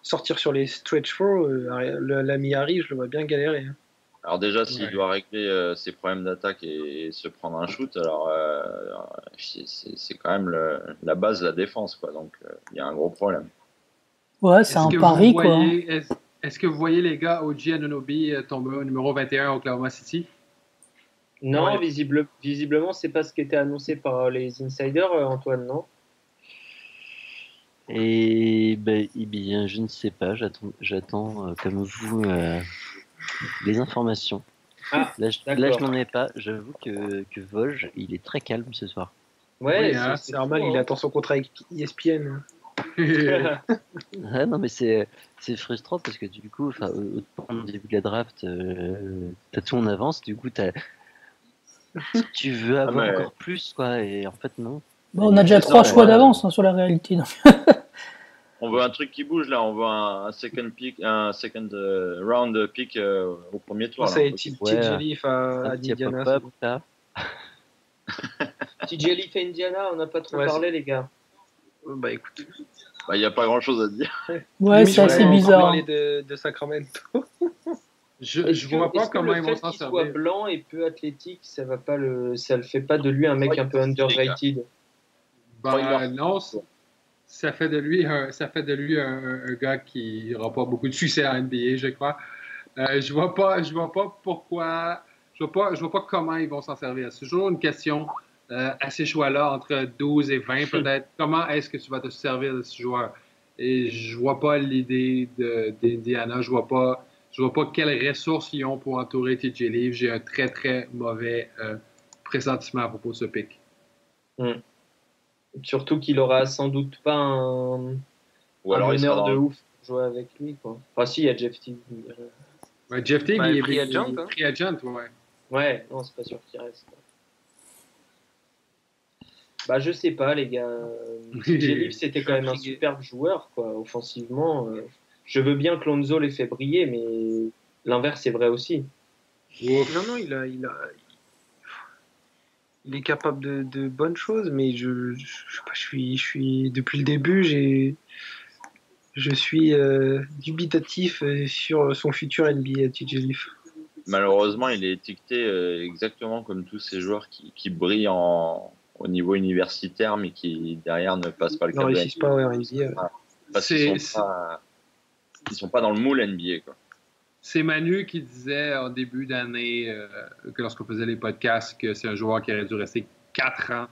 sortir sur les stretch four, euh, l'ami Harry, je le vois bien galérer. Hein. Alors, déjà, s'il doit régler euh, ses problèmes d'attaque et, se prendre un shoot, alors c'est quand même la base de la défense, quoi. Donc, il y a un gros problème. Ouais, c'est un pari, quoi. Est-ce que vous voyez les gars OG Anunobi tomber au numéro 21 au Oklahoma City? Non, visible, visiblement, c'est pas ce qui était annoncé par les insiders, euh, Antoine, non? Et ben, eh bien, je ne sais pas, j'attends, euh, comme vous, euh, les informations. Ah, là, je, n'en ai pas. J'avoue que, que Volge, il est très calme ce soir. Ouais, hein. c'est normal, il attend son contrat avec ESPN. non, mais c'est, frustrant parce que du coup, au, début de la draft, euh, t'as tout en avance, du coup, t'as, tu veux ah, avoir encore plus, quoi, et en fait, non. on a déjà trois choix d'avance hein, sur la réalité. on veut un truc qui bouge là, on veut un, second pick, un second euh, round pick euh, au premier tour. Ça, TJ Leaf à, Indiana. TJ Leaf à Indiana, on n'a pas trop parlé, les gars. Bah écoute. Bah, il n'y a pas grand chose à dire. Ouais, c'est assez bizarre. de, de Sacramento. Je, je vois pas comment ils vont s'en servir. soit blanc et peu athlétique, ça va pas le, ça le fait pas de lui un mec un peu underrated. Bah, non, ça fait de lui, un, ça fait de lui un, gars qui n'aura pas beaucoup de succès à NBA, je crois. Euh, je vois pas, je vois pas pourquoi, je vois pas, je vois pas comment ils vont s'en servir. C'est toujours une question euh, à ces choix-là entre 12 et 20 peut-être. comment est-ce que tu vas te servir de ce joueur? Et je vois pas l'idée d'Indiana, je vois pas je vois pas quelles ressources ils ont pour entourer TJ Leaf. J'ai un très, très mauvais euh, pressentiment à propos de ce pic. Hmm. Surtout qu'il aura sans doute pas un, Ou alors meneur de ouf pour jouer avec lui. Quoi. Enfin, si, il y a Jeff Teague. Ouais, Jeff Teague, Bah, il est free agent, il est hein. agent, ouais. Ouais, non, c'est pas sûr qu'il reste. Bah, je sais pas, les gars. TJ Leaf, c'était quand même un superbe joueur, quoi, offensivement. euh. Je veux bien que Lonzo les fait briller, mais l'inverse est vrai aussi. Non, non, il a, il a, il est capable de, de bonnes choses, mais je, je, je sais pas, je suis, je suis depuis le début, j'ai, je suis euh, dubitatif euh, sur son futur NBA, TJ Leaf. Malheureusement, il est étiqueté euh, exactement comme tous ces joueurs qui, qui brillent en, au niveau universitaire, mais qui derrière ne passent pas le Ils ne cap réussissent pas ouais, en NBA. ouais. Parce qu'ils C'est- sont pas, ils sont pas dans le moule NBA, quoi. C'est Manu qui disait en début d'année, euh, que lorsqu'on faisait les podcasts, que c'est un joueur qui aurait dû rester 4 ans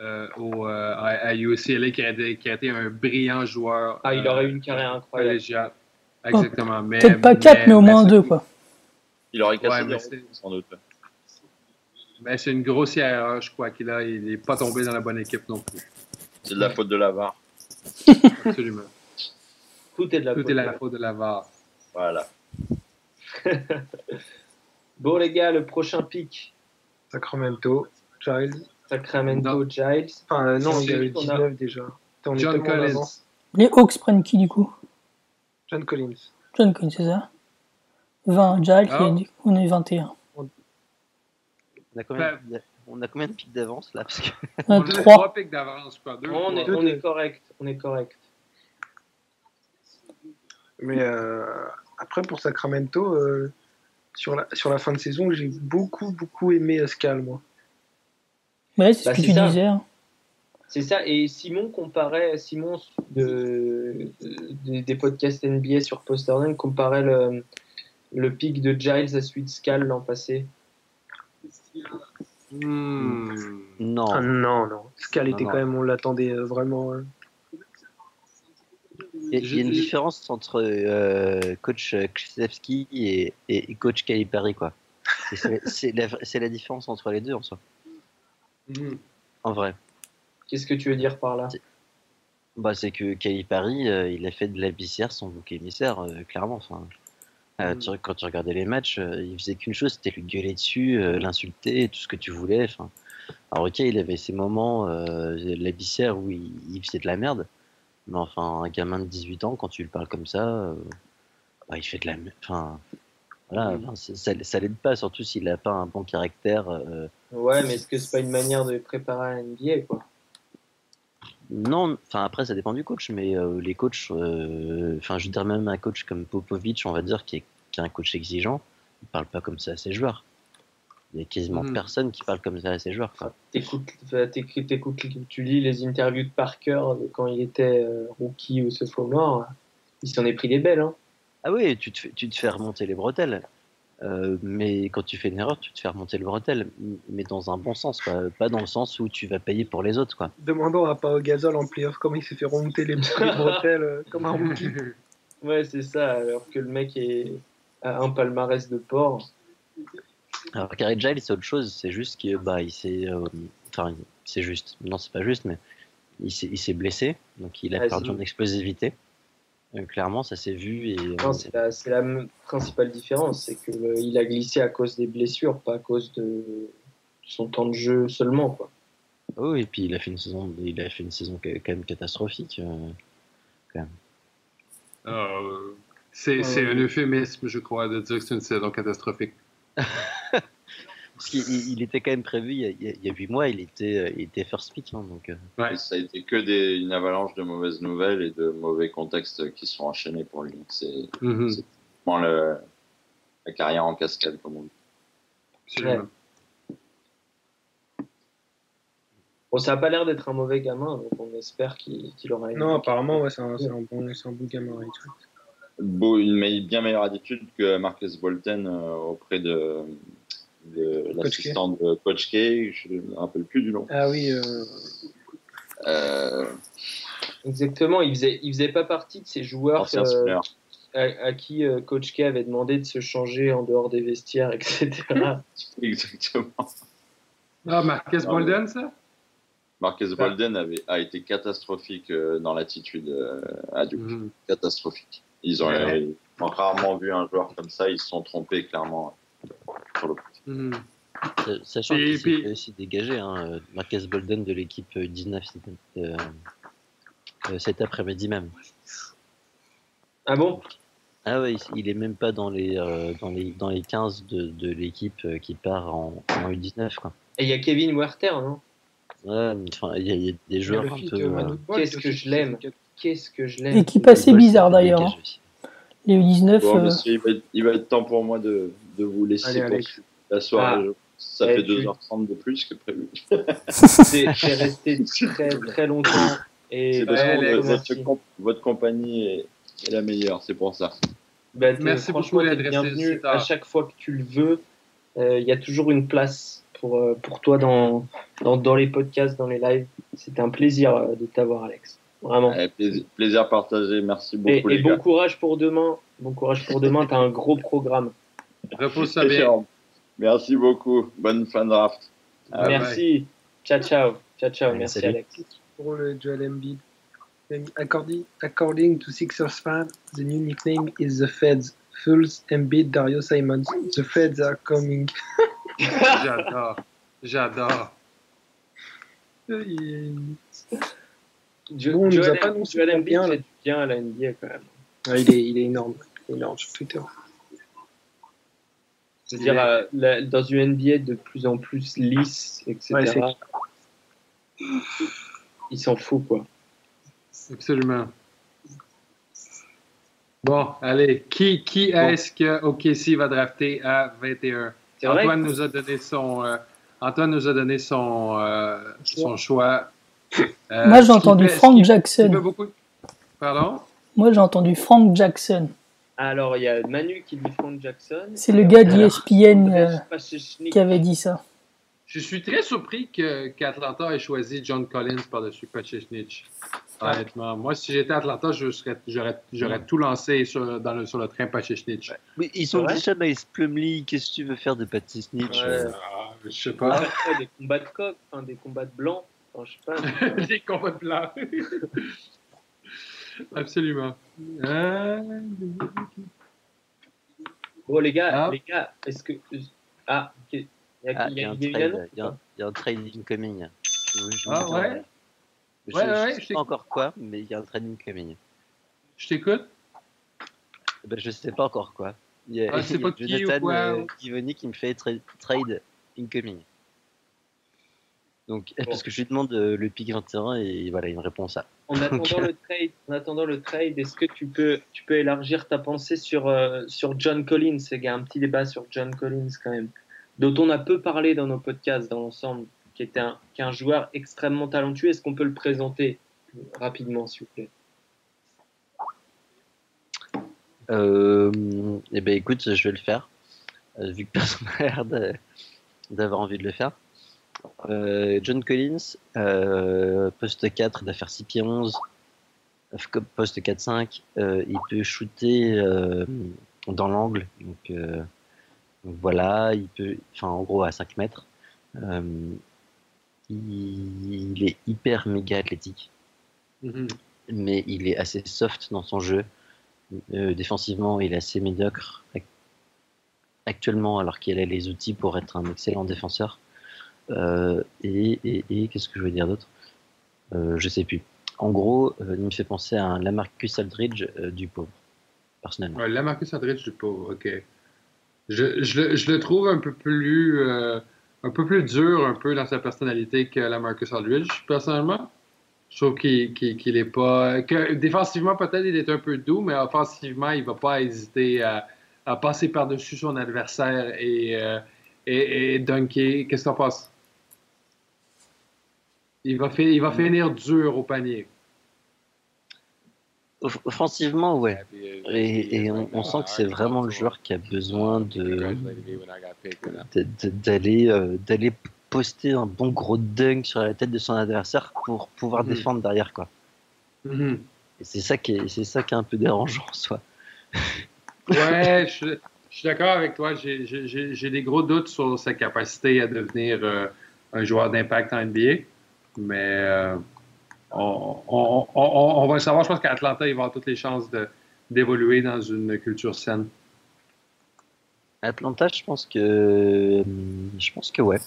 euh, au, euh, à, UCLA, qui, aurait, qui a été un brillant joueur. Ah, il aurait eu une carrière incroyable. Exactement. mais, Peut-être pas 4, mais, au moins 2, quoi. Il aurait cassé Ouais, des roues, sans doute. mais c'est une grosse erreur, je crois qu'il a. Il n'est pas tombé dans la bonne équipe non plus. C'est de la faute de la VAR. Absolument. Tout est de la Tout faute. est la faute de la VAR. Voilà. Bon, les gars, le prochain pic. Sacramento, Giles. Sacramento Giles. Enfin, euh, non, il y Ensuite, avait on a 19 déjà. Attends, on est John Collins. Les Hawks prennent qui, du coup? John Collins. John Collins, c'est ça? 20, Giles, Ah. et on est 21. On a combien, de- on a combien de pics d'avance là? Parce que On a On a 3. trois pics d'avance, quoi. Deux, On est, on est correct. On est correct. Mais euh, après, pour Sacramento, euh, sur, la, sur la fin de saison, j'ai beaucoup, beaucoup aimé Ascal, moi. Ouais, c'est ce Bah, que c'est tu ça. disais. hein. C'est ça. Et Simon comparait, Simon de, de- des podcasts NBA sur Posterdome comparait le, le pic de Giles à Sweet Skull l'an passé. Hmm. non. Ah non, non. Scal était non. quand même, on l'attendait euh, vraiment. euh. Il y, a- il y a une différence entre euh, coach Krzyzewski et, et, et coach Calipari, quoi. C'est la, différence entre les deux en soi, Mhm. en vrai. Qu'est-ce que tu veux dire par là Bah, c'est que Calipari, euh, il a fait de la bissière son bouc émissaire, euh, clairement. Enfin, euh, tu- quand tu regardais les matchs, euh, il faisait qu'une chose, c'était lui gueuler dessus, euh, l'insulter, tout ce que tu voulais. Enfin, alors ok, il avait ses moments, euh, la bissière où il, il faisait de la merde, mais enfin, un gamin de 18 ans, quand tu lui parles comme ça, euh, bah, il fait de la. Enfin, voilà, Mm. enfin, ça, ça l'aide pas, surtout s'il a pas un bon caractère. euh, Ouais, mais est-ce que c'est pas une manière de préparer un NBA quoi? Non, enfin après ça dépend du coach, mais euh, les coachs, enfin je veux dire même un coach comme Popovic, on va dire qui est, qui est un coach exigeant, il parle pas comme ça à ses joueurs. Il y a quasiment Mhm. personne qui parle comme ça à ses joueurs. T'écoutes, tu lis les interviews de Parker de quand il était euh, rookie ou sophomore, il s'en est pris des belles. Hein. Ah oui, tu te fais, tu te fais remonter les bretelles, Euh, mais quand tu fais une erreur, tu te fais remonter le bretelle, mais dans un bon sens, pas, pas dans le sens où tu vas payer pour les autres. Quoi. Demandons à Pao Gasol en playoff comment il s'est fait remonter les, les bretelles euh, comme un rookie. Ouais, c'est ça, alors que le mec est, a un palmarès de porc. Alors Gary Giles, c'est autre chose, c'est juste que bah il s'est, euh, enfin c'est juste, non c'est pas juste, mais il s'est, il s'est blessé, donc il a Vas-y. perdu en explosivité. Euh, clairement, ça s'est vu et euh, c'est la, principale différence, c'est qu'il a glissé à cause des blessures, pas à cause de son temps de jeu seulement. Quoi. oh, et puis il a fait une saison, il a fait une saison quand même catastrophique. euh. Euh, c'est c'est un euphémisme, je crois, de dire que c'est une saison catastrophique. Parce qu'il il- il était quand même prévu il y a, il y a- il y a 8 mois, il était, euh, il était first pick, hein, donc. euh. Ouais. Et ça a été que des, une avalanche de mauvaises nouvelles et de mauvais contextes qui sont enchaînés pour lui. C'est Mhm. c'est vraiment le- la carrière en cascade, comme on dit. Absolument. Bon, ça n'a pas l'air d'être un mauvais gamin, donc on espère qu'il aura une. Non, apparemment, ouais, c'est un, c'est un bon, c'est un bon gamin. tu vois. Beau, une bien meilleure attitude que Marcus Bolton euh, auprès de l'assistant de Coach K. Je ne me rappelle plus du nom. Ah oui, euh, Euh, Exactement, il faisait, il faisait pas partie de ces joueurs euh, à, à qui euh, Coach K avait demandé de se changer en dehors des vestiaires, etc. Exactement. Ah, Marcus Ah, Bolden, ça? Marcus Bolden avait, a été catastrophique euh, dans l'attitude euh, à Duke. Mhm. Catastrophique. Ils ont, Ouais. rarement vu un joueur comme ça, ils se sont trompés clairement sur le mmh. Sachant qu'il s'est aussi dégagé, hein, Marcus Bolden de l'équipe 19 euh, euh, cet après-midi même. Ah bon? Ah oui, il est même pas dans les, euh, dans les, dans les 15 de, de l'équipe qui part en, en U19. Quoi. Et il y a Kevin Werther, non Ouais, enfin, il y, a des joueurs un peu. Qu'est-ce que je l'aime Qu'est-ce que je l'aime Équipe assez bizarre d'ailleurs. Hein. Les U19. il, va être, il, va être, temps pour moi de, de vous laisser allez, la soirée. Ah. Ça fait 2h30 de plus que prévu. C'est resté très très longtemps. Et bah, votre, votre, compagnie est, est, la meilleure, c'est pour ça. Bah, Merci beaucoup d'être bienvenu à chaque fois que tu le veux. Euh, il y a toujours une place pour, euh, pour toi dans, dans, dans, les podcasts, dans les lives. C'était un plaisir euh, de t'avoir, Alex. Vraiment. plaisir, plaisir, partagé. Merci beaucoup. Et, et bon courage pour demain. Bon courage pour demain. tu as un gros programme. Repose bien. Merci beaucoup. Bonne fin draft. Merci. Ciao, ciao. Ciao, ciao. Merci, Alex. Pour le Joel Embiid. According, according to Sixers fan, the new nickname is the Feds. Fools, Embiid, Dario Simons. The Feds are coming. J'adore. J'adore. bon, il nous a pas annoncé Joel Embiid bien, bien à la NBA quand même. Ah, il, est, il est énorme. Il est énorme sur Twitter. C'est-à-dire, euh, dans une NBA de plus en plus lisse, etc., ouais, il s'en fout, quoi. Absolument. Bon, allez, qui, qui est-ce que OKC va drafter à 21? Antoine nous a donné son, euh, Antoine nous a donné son, euh, son choix. Euh, Moi, j'ai entendu Frank Jackson. Beaucoup... Pardon? Moi, j'ai entendu Frank Jackson. Alors, il y a Manu qui dit Frank Jackson. C'est le gars d'ESPN euh, qui avait dit ça. Je suis très surpris qu'Atlanta ait choisi John Collins par-dessus Pachechnich. Honnêtement, moi, si j'étais Atlanta, j'aurais tout lancé sur, dans le, sur le train Pachechnich. Mais ils sont déjà dans les Plumlee. Qu'est-ce que tu veux faire de Pachechnich euh? ah, Je sais pas. des combats de coq, enfin, des combats de blancs. Enfin, je sais pas. des combats de blancs. Absolument. Bon, les gars, ah. les gars, est-ce que. Ah, il y, a, ah, il y, a, il y, a, il y a un trade incoming. Je, ah, ouais? Je, ouais, ouais, je sais pas encore quoi, mais il y a un trade incoming. Je t'écoute? Ben, je sais pas encore quoi. Il y a, ah, c'est pas qui Jonathan ou quoi, euh, Givoni qui me fait tra trade incoming. Donc, bon. parce que je lui demande euh, le pic 21 et voilà, il me répond ça. En attendant le trade, en attendant le trade, est-ce que tu peux, tu peux élargir ta pensée sur, euh, sur John Collins? Il y a un petit débat sur John Collins quand même, dont on a peu parlé dans nos podcasts dans l'ensemble, qui est un, qui est un joueur extrêmement talentueux. Est-ce qu'on peut le présenter rapidement, s'il vous plaît? Euh, Eh ben, écoute, je vais le faire, euh, vu que personne n'a l'air d'avoir envie de le faire. Euh, John Collins, euh, poste 4, d'affaire 6 pieds 11, poste 4-5, euh, il peut shooter dans l'angle, donc, donc, voilà, il peut, enfin en gros à 5 mètres. Il, il, est hyper méga athlétique, -hmm. mais il est assez soft dans son jeu. défensivement, il est assez médiocre actuellement, alors qu'il a les outils pour être un excellent défenseur. Euh, et, qu'est-ce que je veux dire d'autre? Euh, Je sais plus. En gros, euh, il me fait penser à un Lamarcus Aldridge du pauvre, personnellement. Lamarcus Aldridge du pauvre, ok. Je, le trouve un peu plus un peu plus dur un peu dans sa personnalité que Lamarcus Aldridge, personnellement. Je trouve qu'il qu pas. Défensivement, peut-être, il est un peu doux, mais offensivement, il va pas hésiter à, passer par-dessus son adversaire et, euh, et, et dunker. Qu'est-ce que t'en penses? Il va, il va finir dur au panier. Offensivement, ouais. Et, et on, on, sent que c'est vraiment le joueur qui a besoin de d'aller euh, d'aller poster un bon gros dunk sur la tête de son adversaire pour pouvoir mm -hmm. défendre derrière quoi. Mm -hmm. Et c'est ça qui est c'est ça qui est un peu dérangeant en soi. ouais, je, je, suis d'accord avec toi. J'ai des gros doutes sur sa capacité à devenir euh, un joueur d'impact en NBA. Mais euh, on, on, on, on, va le savoir. Je pense qu'Atlanta, il va avoir toutes les chances de, d'évoluer dans une culture saine? Atlanta, je pense que je pense que ouais.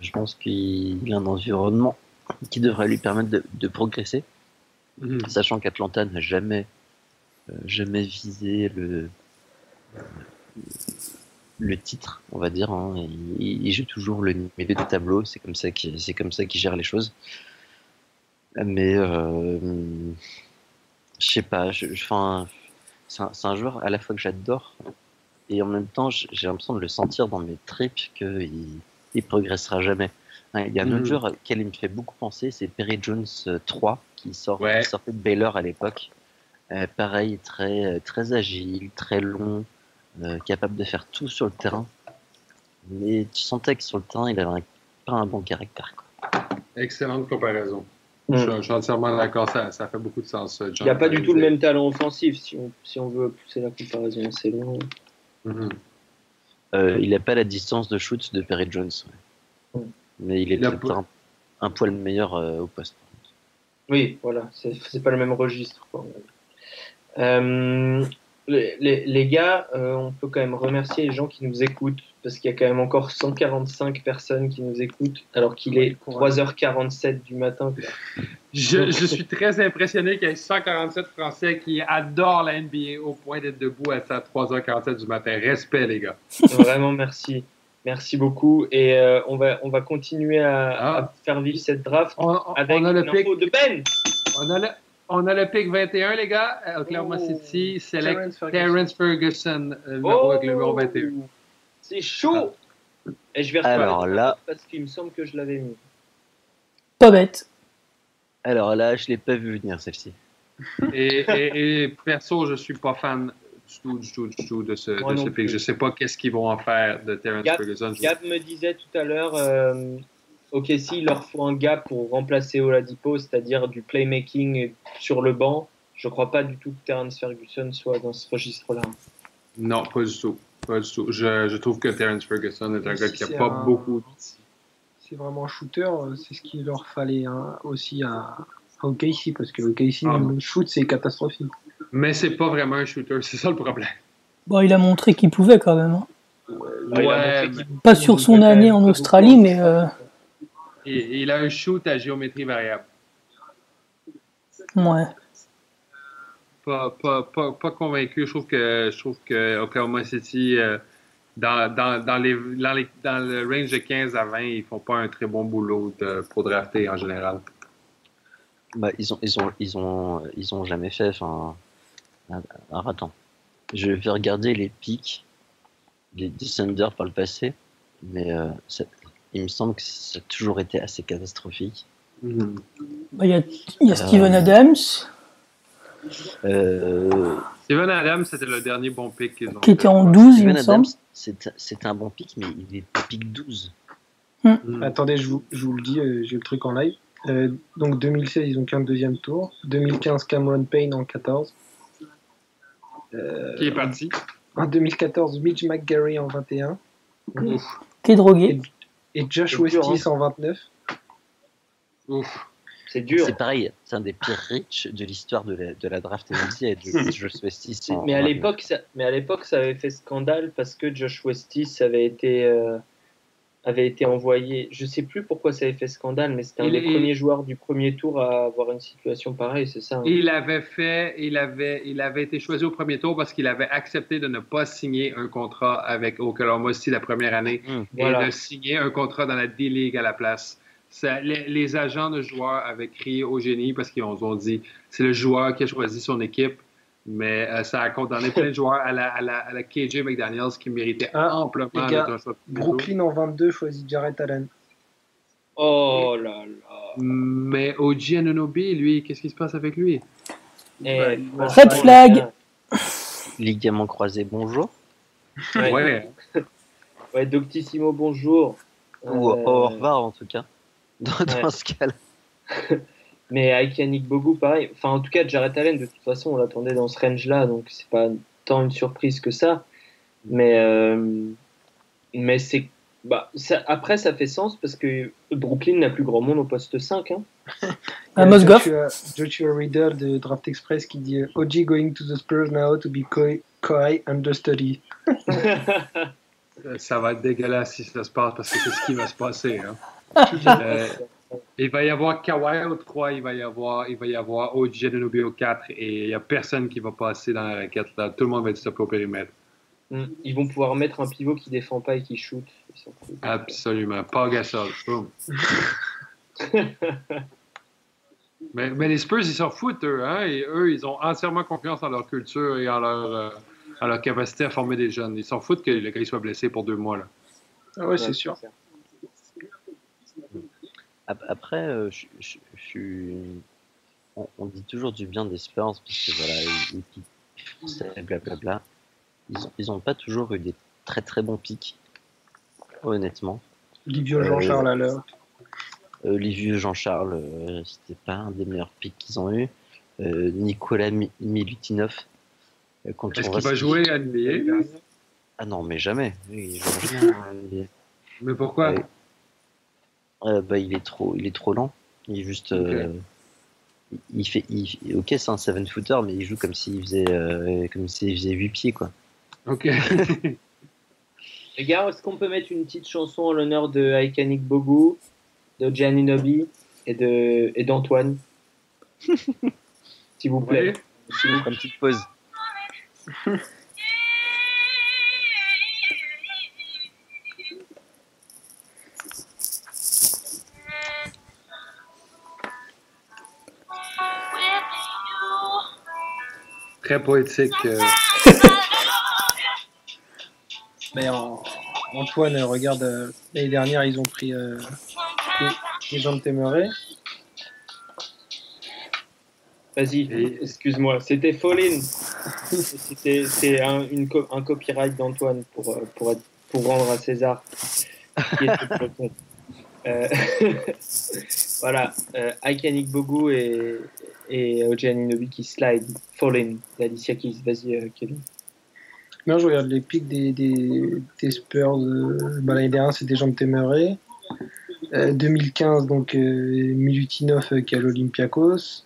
Je pense qu'il y a un environnement qui devrait lui permettre de, progresser, mhm. sachant qu'Atlanta n'a jamais euh, jamais visé le le titre, on va dire. Hein. Il, joue toujours le milieu de tableau. C'est comme ça qu'il c'est comme ça qu'il gère les choses. Mais euh, je sais pas. C'est un, joueur à la fois que j'adore et en même temps j'ai l'impression de le sentir dans mes tripes qu'il il progressera jamais. Il y a un autre mm. joueur auquel il me fait beaucoup penser, c'est Perry Jones 3 euh, qui, sort, sortait de Baylor à l'époque. Euh, pareil, très, très agile, très long, euh, capable de faire tout sur le terrain. Mais tu sentais que sur le terrain, il avait pas un bon caractère. Excellente comparaison. Mm. Je, suis entièrement d'accord, ça, ça, fait beaucoup de sens. il n'y a pas du tout le même talent offensif, si on, si on veut pousser la comparaison c'est long. Mm-hmm. Euh, il n'a pas la distance de shoot de Perry Jones. Mm. Mais il est un, un, poil meilleur euh, au poste. Oui, voilà, c'est pas le même registre. Quoi les, gars, euh, on peut quand même remercier les gens qui nous écoutent, parce qu'il y a quand même encore 145 personnes qui nous écoutent, alors qu'il est 3h47 du matin. Je, suis très impressionné qu'il y ait 147 Français qui adorent la NBA au point d'être debout à 3h47 du matin. Respect, les gars. Vraiment, merci. Merci beaucoup. Et euh, on, va, on va continuer à, ah. faire vivre cette draft avec on de Ben. On a le, on a le pick 21, les gars. Oklahoma oh, City select Terrence Ferguson, euh, numéro, avec le numéro 21. C'est chaud! Et je vais Alors là, parce qu'il me semble que je l'avais mis. Pas bête. Alors là, je l'ai pas vu venir celle-ci. et, perso, je suis pas fan du tout, du tout, du tout de ce, de ce pick. Je sais pas qu'est-ce qu'ils vont en faire de Terrence Ferguson. Gab me disait tout à l'heure, euh, ok, s'il leur faut un gars pour remplacer Oladipo, c'est-à-dire du playmaking sur le banc, je ne crois pas du tout que Terence Ferguson soit dans ce registre-là. Non, pas du tout. Pas du tout. Je, trouve que Terence Ferguson est un gars qui n'a pas beaucoup. C'est vraiment un shooter, c'est ce qu'il leur fallait hein, aussi à, OKC, parce que OKC, ah. le shoot, c'est catastrophique. Mais c'est pas vraiment un shooter, c'est ça le problème. Bon, il a montré qu'il pouvait quand même. Hein. Ouais, pas sur son année en Australie, mais. Euh, il a un shoot à géométrie variable. Ouais. Pas, pas, pas, pas, convaincu. Je trouve que, je trouve que Oklahoma City, euh, dans, dans, dans, les, dans, le range de 15 à 20, ils font pas un très bon boulot de, pour drafter en général. Bah, ils ont, ils ont, ils ont, ils ont jamais fait. Enfin, alors attends, je vais regarder les pics des Descenders par le passé, mais euh, il me semble que ça a toujours été assez catastrophique. Bah, il y, a, Steven Adams. Euh... Steven Adams, c'était le dernier bon ont Qui était en 12, Steven il me semble. C'était un bon pick, mais il est pick 12. Hmm. Hmm. Attendez, je vous, je vous, le dis, euh, j'ai le truc en live. Euh, donc 2016, ils ont qu'un deuxième tour. 2015, Cameron Payne en 14. Euh, Qui est parti En 2014, Mitch McGarry en 21. Qui est drogué. Et Josh Westis hein. en 29. C'est dur. C'est pareil, c'est un des pires riches de l'histoire de la, de la draft et de Josh Westis. mais, à l'époque, ça, mais à l'époque, ça avait fait scandale parce que Josh Westis avait été, euh, avait été envoyé. Je sais plus pourquoi ça avait fait scandale, mais c'était un des premiers joueurs du premier tour à avoir une situation pareille, c'est ça hein. Il avait fait, il avait, il avait été choisi au premier tour parce qu'il avait accepté de ne pas signer un contrat avec Oklahoma City la première année hum, et de signer un contrat dans la D-League à la place. les, agents de joueurs avaient crié au génie parce qu'ils ont dit c'est le joueur qui a choisi son équipe mais euh, ça a condamné plein de joueurs à la, à la, à la KJ McDaniels qui méritait ah, amplement d'être un choix. Brooklyn en 22 choisit Jarrett Allen. Oh là là. Mais OG Anunobi, lui, qu'est-ce qui se passe avec lui? Eh, Red flag Ligament croisé, bonjour. Ouais. ouais. Doctissimo, bonjour. Ou euh... au revoir en tout cas, dans, dans ce cas-là. Mais avec Yannick Bogu, pareil. Enfin, en tout cas, Jared Allen, de toute façon, on l'attendait dans ce range-là, donc c'est pas tant une surprise que ça. Mais, euh, mais c'est. Bah, ça, après, ça fait sens parce que Brooklyn n'a plus grand monde au poste 5. Hein. Amos Goff. Joshua Reader de Draft Express qui dit OG going to the Spurs now to be Kawhi understudy. ça va être dégueulasse si ça se passe parce que c'est ce qui va se passer. Hein. euh, il va y avoir Kawhi au 3, il va y avoir, il va y avoir OG Anunoby au 4 et il n'y a personne qui va passer dans la raquette. Là. Tout le monde va être stoppé au périmètre. Mm. Ils vont pouvoir mettre un pivot qui défend pas et qui shoot. Absolument. Pas Gasol. mais, mais, les Spurs, ils s'en foutent, eux. Hein? Et eux, ils ont entièrement confiance en leur culture et en leur, euh, en leur capacité à former des jeunes. Ils s'en foutent que le gars soit blessé pour deux mois. Là. Ah ouais, c'est sûr. Après, euh, je, suis... on, dit toujours du bien des Spurs, parce que voilà, ils, blablabla. Ils n'ont pas toujours eu des très très bons pics, honnêtement. Livio Jean-Charles à l'heure. Euh, Livio Jean-Charles, euh, c'était pas un des meilleurs pics qu'ils ont eu. Euh, Nicolas Milutinov. Euh, Est-ce qu'il va jouer à NBA Ah non, mais jamais. mais pourquoi? Bah, il est trop, il est trop lent. Il est juste. il fait, ok, c'est un 7 footer, mais il joue comme s'il faisait, comme s'il faisait 8 pieds, quoi. Ok. Les gars, est-ce qu'on peut mettre une petite chanson en l'honneur de Aikanik Bogu, de Gianni Nobi et de et d'Antoine? S'il vous plaît. S'il vous plaît. Une petite pause. Très poétique. Euh. Mais Antoine, regarde, euh, l'année dernière, ils ont pris euh, les, gens de Téméré. Vas-y, excuse-moi. C'était Fallin. C'était un, un copyright d'Antoine pour, euh, pour, pour rendre à César. euh, voilà, euh, Bogu et, et Oji qui slide. Fallin d'Alicia Keys. Vas-y, euh, Kevin. Non, je regarde les pics des, des, des Spurs. Euh, bah, L'année dernière, c'était Jean Temeray. Euh, 2015, donc euh, Milutinov euh, qui est à l'Olympiakos.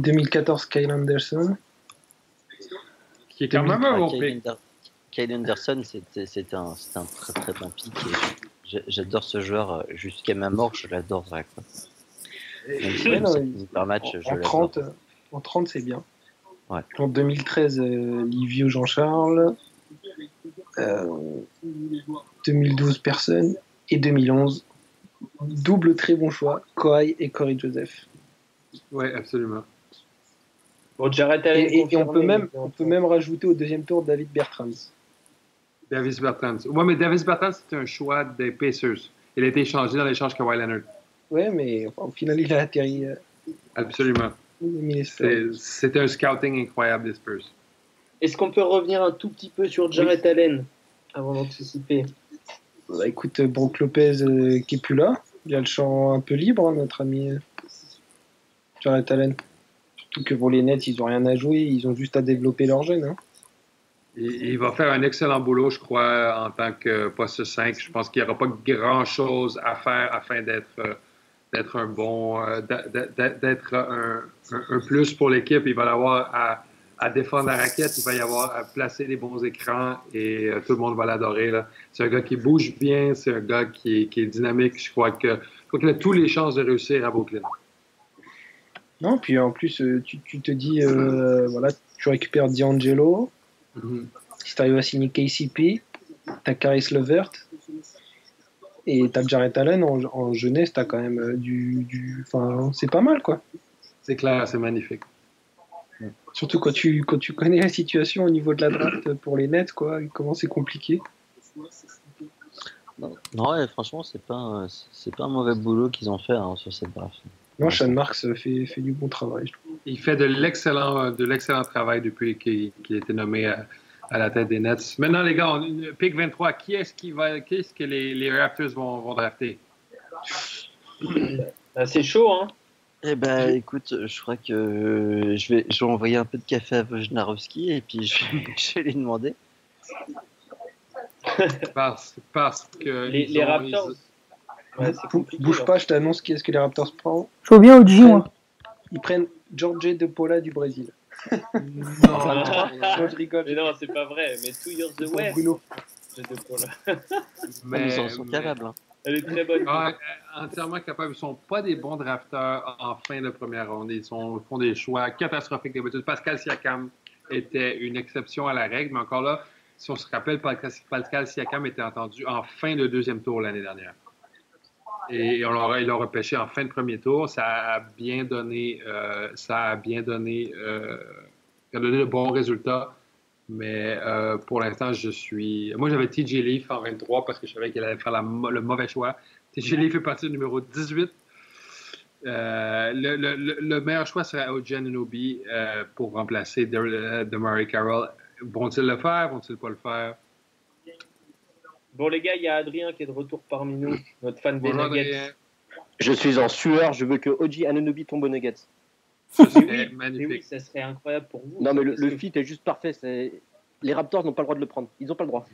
2014, Kyle Anderson. Qui est quand même un bon pic. Kyle Anderson, c'était un, un, très très bon pic. J'adore ce joueur jusqu'à ma mort, je Par match, en, je 30, en 30, c'est bien. En 2013, euh, Livio Jean-Charles. 2012, euh, personne. Et 2011, double très bon choix, Kawhi et Corey Joseph. Ouais, absolument. Bon, et, on, peut même, on peut même rajouter au deuxième tour David Bertrands. David Bertrands. Ouais, mais David Bertrands, c'était un choix des Pacers. Il a été échangé dans l'échange Kawhi Leonard. Ouais, mais au final, il a atterri. Euh, absolument. C'était un scouting incroyable des Spurs. Est-ce qu'on peut revenir un tout petit peu sur Jared Allen avant d'anticiper bah, Écoute, Brook Lopez euh, qui est plus là. Il a le champ un peu libre, hein, notre ami euh, Jared Allen. Surtout que pour les Nets, ils n'ont rien à jouer, ils ont juste à développer leur jeune. Hein. Il, va faire un excellent boulot, je crois, en tant que poste 5. Je pense qu'il n'y aura pas grand-chose à faire afin d'être euh, d'être un bon, euh, d'être un, un, plus pour l'équipe. Il va l'avoir à, à, défendre la raquette, il va y avoir à placer les bons écrans et euh, tout le monde va l'adorer. C'est un gars qui bouge bien, c'est un gars qui est, qui est, dynamique. Je crois que qu'il a toutes les chances de réussir à Brooklyn. Non, puis en plus, euh, tu, tu te dis, voilà, tu récupères D'Angelo. Mm-hmm. Si tu arrives à signer KCP, tu as Caris Levert et t'as Jared Allen en, jeunesse, t'as quand même euh, du. du... Enfin, c'est pas mal, quoi. C'est clair, c'est magnifique. Surtout quand tu, quand tu connais la situation au niveau de la draft pour les Nets, quoi, comment c'est compliqué. Non, ouais, franchement, c'est pas, c'est pas un mauvais boulot qu'ils ont fait hein, sur cette draft. Non, Sean Marks fait, fait du bon travail. Il fait de l'excellent, de l'excellent travail depuis qu'il, qu'il a été nommé à, la tête des Nets. Maintenant, les gars, on, pick 23. Qui est-ce qui va, qui est-ce que les, les Raptors vont, vont drafter? Ben, c'est chaud, hein? Eh ben, écoute, je crois que je vais, je vais envoyer un peu de café à Wojnarowski et puis je, je vais lui demander. parce, parce que les, les Raptors. Bouge pas, je t'annonce qui est-ce que les Raptors prennent. Je vois bien OG, moi. Ils prennent Jorge De Paula du Brésil. Non, je rigole. Mais non, c'est pas vrai. Mais two years away. Bruno. De Paula. mais ils en sont capables. Hein. Elle est très bonne. Ah, entièrement capables. Ils ne sont pas des bons drafteurs en fin de première ronde. Ils sont, font des choix catastrophiques d'habitude. Pascal Siakam était une exception à la règle, mais encore là, si on se rappelle, Pascal Siakam était entendu en fin de deuxième tour l'année dernière. Et on l'aura, il l'a repêché en fin de premier tour. Ça a bien donné, euh, ça a bien donné, euh, a donné de bons résultats. Mais euh, pour l'instant, je suis. Moi, j'avais TJ Leaf en 23 parce que je savais qu'il allait faire le mauvais choix. TJ Leaf est parti au numéro 18. Euh, le, meilleur choix serait OG Anunobi euh, pour remplacer Demary Carroll. Vont-ils le faire? Vont-ils pas le faire? Bon, les gars, il y a Adrien qui est de retour parmi nous, notre fan des Nuggets. Je suis en sueur, je veux que OG Anunobi tombe aux Nuggets. oui, magnifique. oui, ça serait incroyable pour vous. Non, mais le, le fit est juste parfait. Les Raptors n'ont pas le droit de le prendre. Ils n'ont pas le droit.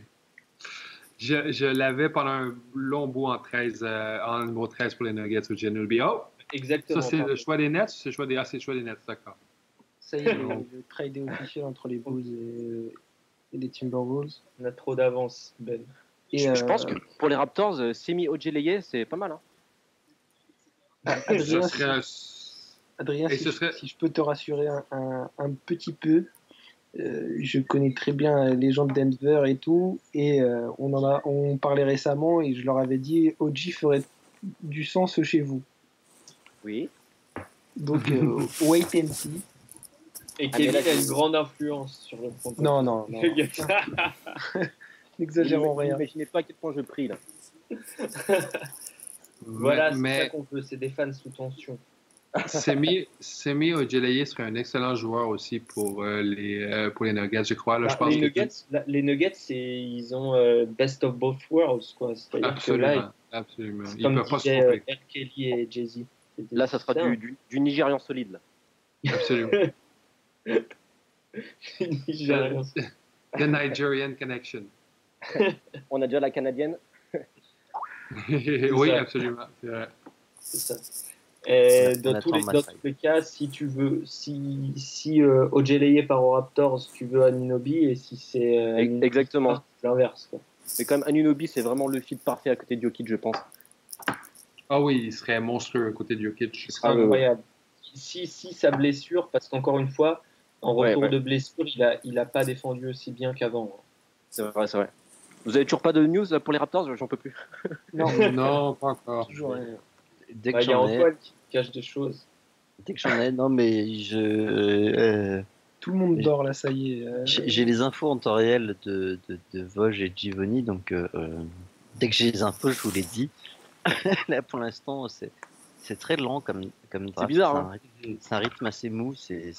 Je, je l'avais pendant un long bout en 13, euh, en numéro 13 pour les Nuggets au Genuine Oh! Exactement. Ça, c'est le choix des Nets c'est le choix des, ah, le choix des Nets, d'accord. Ça y est, le, le trade est officiel entre les Bulls et, les Timberwolves. On a trop d'avance, Ben. Et je, je, pense euh, que pour les Raptors, euh, Semi Ojeleye, c'est pas mal. Hein. Adrien, Adrien, si, si, je peux te rassurer un, un, petit peu, euh, je connais très bien les gens de Denver et tout, et euh, on en a, on parlait récemment et je leur avais dit, OG ferait du sens chez vous. Oui. Donc euh, wait and see. Et ah, Kevin a une grande influence sur le front. Non, non, non. N'exagérons rien. Imaginez pas à quel point je prie là. voilà, c'est ça qu'on veut, c'est des fans sous tension. Semi, Semi Ojeleye serait un excellent joueur aussi pour, euh, les, euh, pour les Nuggets, je crois. Là, je bah, pense les, nuggets, les Nuggets, ils ont euh, best of both worlds. Quoi. Absolument. Là, absolument. Ils comme peuvent pas se tromper. Kelly et Jay-Z. Là, ça sera du, du, du, Nigérian solide. Là. Absolument. Nigérian. The Nigerian Connection. On a déjà la canadienne. oui, absolument. C'est ça. Et dans, tous les, cas, si tu veux, si, si euh, part aux Raptors, tu veux Anunobi, et si c'est euh, exactement l'inverse. Mais comme Anunobi, c'est vraiment le fit parfait à côté de Jokic, je pense. Ah oui, il serait monstrueux à côté de Jokic. Ce serait incroyable. Si, si sa blessure, parce qu'encore une fois, en retour de blessure, il a, il a pas défendu aussi bien qu'avant. C'est vrai, c'est vrai. Vous avez toujours pas de news pour les Raptors? J'en peux plus. Non, non, pas encore. Toujours rien. Dès que bah, il y a Antoine qui cache des choses. Dès que j'en ai, non, mais je. Euh, Tout le monde dort là, ça y est. Euh. J'ai les infos en temps réel de, de, de Vosges et de Givoni, donc euh, dès que j'ai les infos, je vous les dis. là, pour l'instant, c'est très lent comme, comme C'est bizarre. Hein. C'est un, rythme assez mou, c'est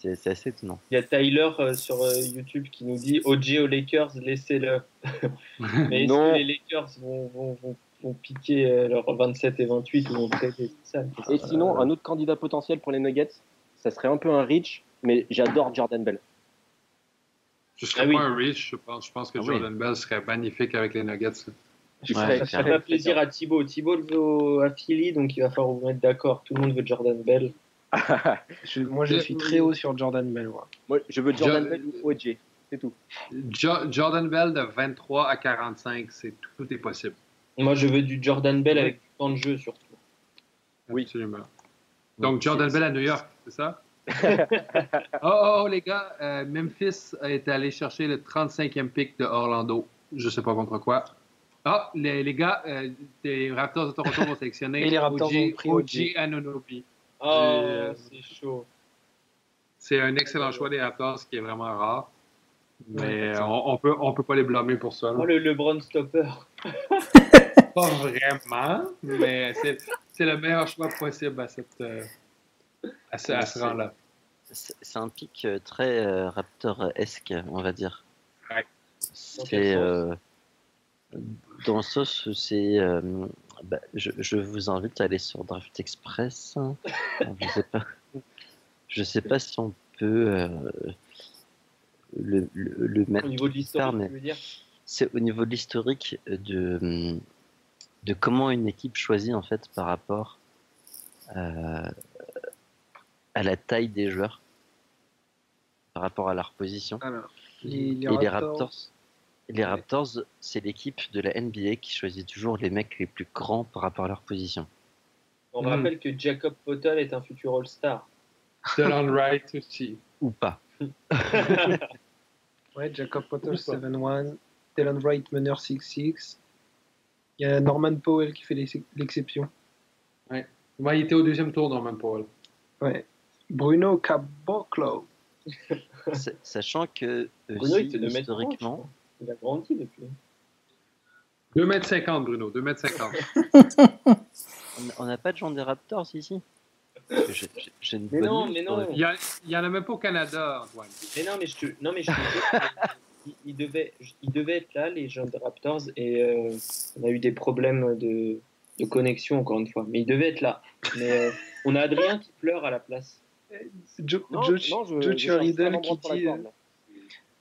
c'est assez étonnant. Il y a Tyler sur YouTube qui nous dit OG aux Lakers, laissez-le. Mais est-ce que les Lakers vont, vont, vont vont piquer euh, leurs 27 et 28 ou vont ça? Et sinon, un autre candidat potentiel pour les Nuggets, ça serait un peu un reach, mais j'adore Jordan Bell. Ce serait ah pas un reach, je pense. Je pense que ah Jordan Bell serait magnifique avec les Nuggets. ça ferait plaisir à Thibaut. Thibaut le veut à Philly, donc il va falloir vous mettre d'accord. Tout le monde veut Jordan Bell. moi, je suis très haut sur Jordan Bell. Moi, je veux Jordan Bell ou OJ. C'est tout. Jordan Bell de 23 à 45, c'est tout est possible. Moi, je veux du Jordan Bell avec du temps de jeu surtout. Oui, absolument. Donc, Jordan Bell à New York, c'est ça? oh, oh, oh, les gars, euh, Memphis est allé chercher le 35e pick de Orlando. Je ne sais pas contre quoi. Ah, les, les, gars, euh, les Raptors de Toronto vont sélectionner Et les Raptors OG, OG Anunobi. Oh, euh, c'est chaud. C'est un excellent choix des Raptors, qui est vraiment rare. Mais on, on, peut, on peut pas les blâmer pour ça. Oh, le LeBron Stopper. pas vraiment, mais c'est le meilleur choix possible à, cette, euh, à ce, ce rang-là. C'est un pic euh, très euh, Raptor-esque, on va dire. Ouais. C'est dans le sens? où c'est. Bah, je, je, vous invite à aller sur Draft Express. je sais pas. Je sais pas si on peut le, le, le, mettre. Au niveau de dire? c'est au niveau de l'historique de, de comment une équipe choisit en fait par rapport à la taille des joueurs, par rapport à leur position. les, Et les Raptors, les Raptors, c'est l'équipe de la NBA qui choisit toujours les mecs les plus grands par rapport à leur position. On rappelle que Jacob Potel est un futur All-Star. Dylan Wright aussi. Ou pas. ouais, Jacob Potter 7-1, Dylan Wright meneur 6-6. Il y a Norman Powell qui fait l'exception. Ouais. il était au deuxième tour, Norman Powell. Ouais. Bruno Caboclo. Sachant que Bruno, il historiquement, il a grandi depuis. 2m50, Bruno, 2m50. on n'a pas de gens des Raptors ici je, mais non, mais non. Il n'y en a même pas au Canada, Antoine. Mais non, mais je te, non, mais je te il, devait, il devait être là, les gens des Raptors, et euh, on a eu des problèmes de, de, connexion, encore une fois. Mais il devait être là. Mais euh, on a Adrien qui pleure à la place. Joe Riddle qui dit euh,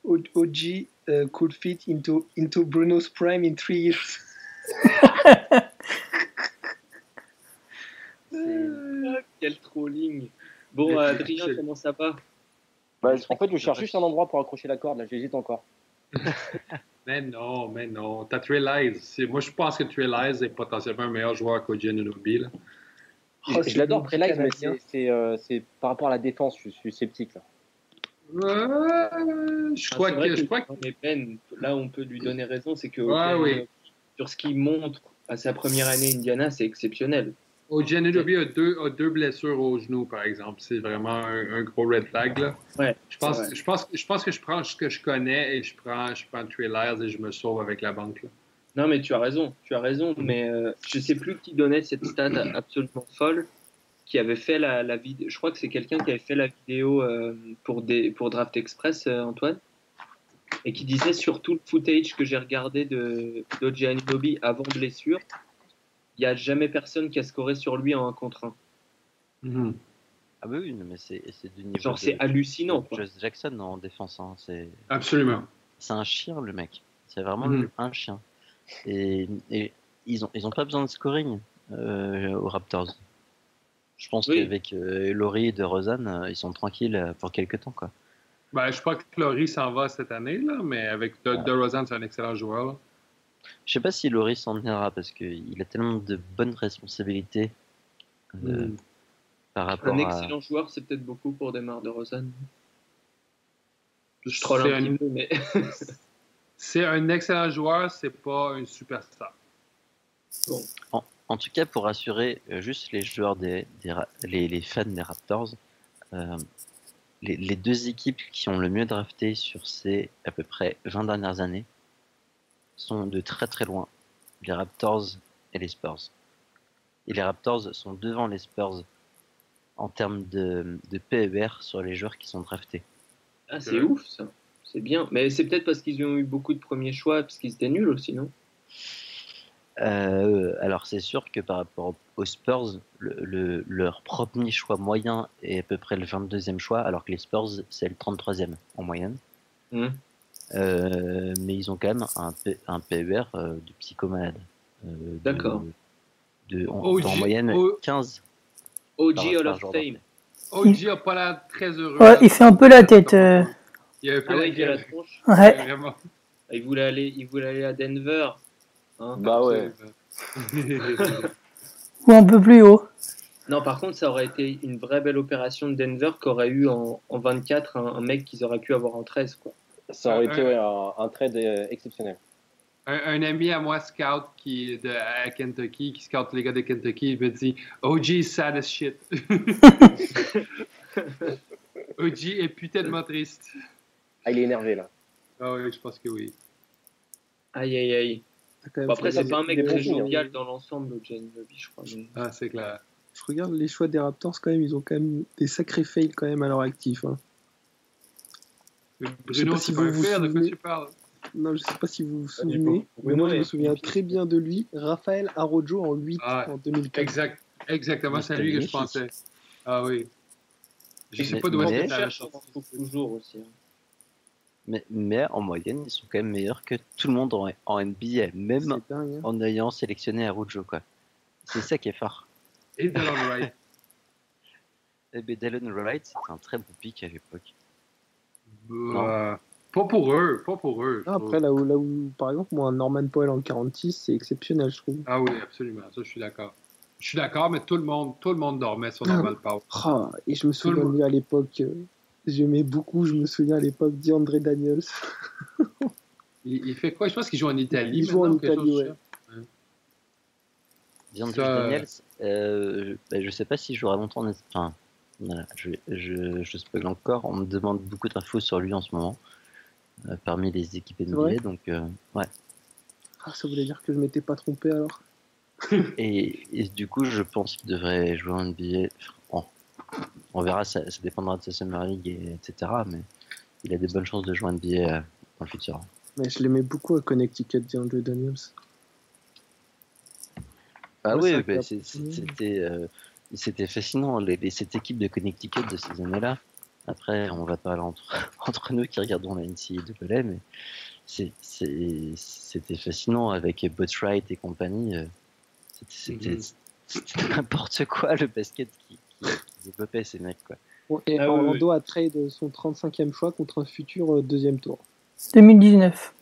OG uh, could fit into, into Bruno's prime in three years. Quel trolling. Bon, Adrien, comment ça va? Bah, En fait, je cherche juste un endroit pour accrocher la corde, là, j'hésite encore. mais non, mais non. T'as Trey Moi, je pense que Trey est potentiellement un meilleur joueur qu'Oji Anunoby. Oh, je l'adore, Trey mais euh, c'est par rapport à la défense, je suis sceptique. Là. Je crois que. Je crois que... là, on peut lui donner raison, c'est que ouais, sur ce qu'il montre à sa première année Indiana, c'est exceptionnel. Ojeanobi a deux, a deux blessures au genou, par exemple. C'est vraiment un, gros red flag. Là. Ouais, je, pense, je, pense, je pense que je prends ce que je connais et je prends, je prends Trey et je me sauve avec la banque. Là. Non, mais tu as raison. Tu as raison. Mais euh, je sais plus qui donnait cette stat absolument folle qui avait fait la, la vidéo. Je crois que c'est quelqu'un qui avait fait la vidéo euh, pour, des, pour Draft Express, euh, Antoine. Et qui disait sur tout le footage que j'ai regardé de d'Oji avant blessure, il n'y a jamais personne qui a scoré sur lui en 1 contre 1. Mhm. Ah bah oui, mais c'est du niveau. Genre, c'est hallucinant. Quoi. Jackson en défense, hein, c'est. Absolument. C'est un chien, le mec. C'est vraiment mhm. un chien. Et, ils n'ont ils ont pas besoin de scoring euh, aux Raptors. Je pense qu'avec euh, Laurie et de Rosanne, euh, ils sont tranquilles pour quelques temps. Quoi. Ben, je crois que Laurie s'en va cette année, là, mais avec de, de c'est un excellent joueur. Je sais pas si Laurie s'en ira parce qu'il a tellement de bonnes responsabilités euh, hmm. par rapport Un excellent joueur, c'est peut-être beaucoup pour des de Rosanne. Je troll un, petit peu, mais. c'est un excellent joueur, c'est pas un superstar. Bon. En, tout cas, pour rassurer euh, juste les joueurs des, les, fans des Raptors, euh, les, les, deux équipes qui ont le mieux drafté sur ces à peu près 20 dernières années, sont de très très loin, les Raptors et les Spurs. Et les Raptors sont devant les Spurs en termes de, de PER sur les joueurs qui sont draftés. Ah, c'est ouf ça. C'est bien. Mais c'est peut-être parce qu'ils ont eu beaucoup de premiers choix, parce qu'ils étaient nuls aussi, non? Euh, alors c'est sûr que par rapport aux Spurs, le, leur premier choix moyen est à peu près le 22e choix, alors que les Spurs c'est le 33e en moyenne. Mmh. Euh, mais ils ont quand même un, un PER euh, de psychomalade. Euh, D'accord. De, en, moyenne 15. OG Hall of Fame. OG a pas l'air très heureux. Ouais, il fait un peu la tête. Il avait ah ouais, il la tronche. Ouais. Il voulait aller, il voulait aller à Denver. Hein, bah ouais. Ou un peu plus haut. Non, par contre, ça aurait été une vraie belle opération de Denver qu'aurait eu en, en 24 un, un mec qu'ils auraient pu avoir en 13. Quoi. Ça aurait été un, trade euh, exceptionnel. Un, ami à moi, scout qui, de, à Kentucky, qui scout les gars de Kentucky, il me dit OG is sad as shit. OG est putain triste. Ah, il est énervé là. Ah oui, je pense que oui. Aïe aïe aïe. Après, c'est pas un mec très jovial dans l'ensemble, OG je crois. Ah, c'est clair. Je regarde les choix des Raptors, quand même, ils ont quand même des sacrés fails quand même à leur actif. Hein. Bruno, si vous vous souvenez... de quoi tu parles? Non, je sais pas si vous vous souvenez, mais moi je me souviens très bien de lui, Raphaël Arojo en 8 ah, en 2004. Exact, exactement, c'est à lui que je pensais. Ah oui. Je sais pas d'où est-ce que tu toujours aussi. Hein. Mais, mais en moyenne, ils sont quand même meilleurs que tout le monde en, en NBA, même hein. en ayant sélectionné Arujo. Quoi. C'est ça qui est fort. Et Dylan Wright. Eh ben, Dylan Wright, c'était un très bon pic à l'époque. Bah, pas pour eux, pas pour eux. Ah, après, là où, là où, par exemple, moi, Norman Powell en 46, c'est exceptionnel, je trouve. Ah oui, absolument, ça, je suis d'accord. Je suis d'accord, mais tout le monde, tout le monde dormait sur Norman Powell. Ah, et je me souviens à l'époque, euh, j'aimais beaucoup, je me souviens à l'époque d'André Daniels. il, il, fait quoi? Je pense qu'il joue en Italie. Il joue en Italie, ouais. DeAndre Daniels, euh, ben, je sais pas si jouera longtemps. Enfin, voilà, je, je, je spoil encore. On me demande beaucoup d'infos sur lui en ce moment, euh, parmi les équipes NBA. Donc, euh, ouais. Ah, ça voulait dire que je m'étais pas trompé alors. et, et, du coup, je pense qu'il devrait jouer en NBA. On verra, ça, ça, dépendra de sa Summer League, et, etc. Mais il a des bonnes chances de jouer NBA euh, dans le futur. Mais je l'aimais beaucoup à Connecticut, DeAndre Daniels. Ah oui, bah, c'était euh, c'était fascinant, les, les, cette équipe de Connecticut de ces années-là. Après, on va parler entre, entre nous qui regardons la NCAA, mais c'était fascinant avec Botwright et compagnie. euh, C'était Mhm. c'était n'importe quoi le basket qui, qui, qui développait ces mecs. Quoi. Et Ah oui, Orlando a trade son 35e choix contre un futur euh, deuxième tour. 2019.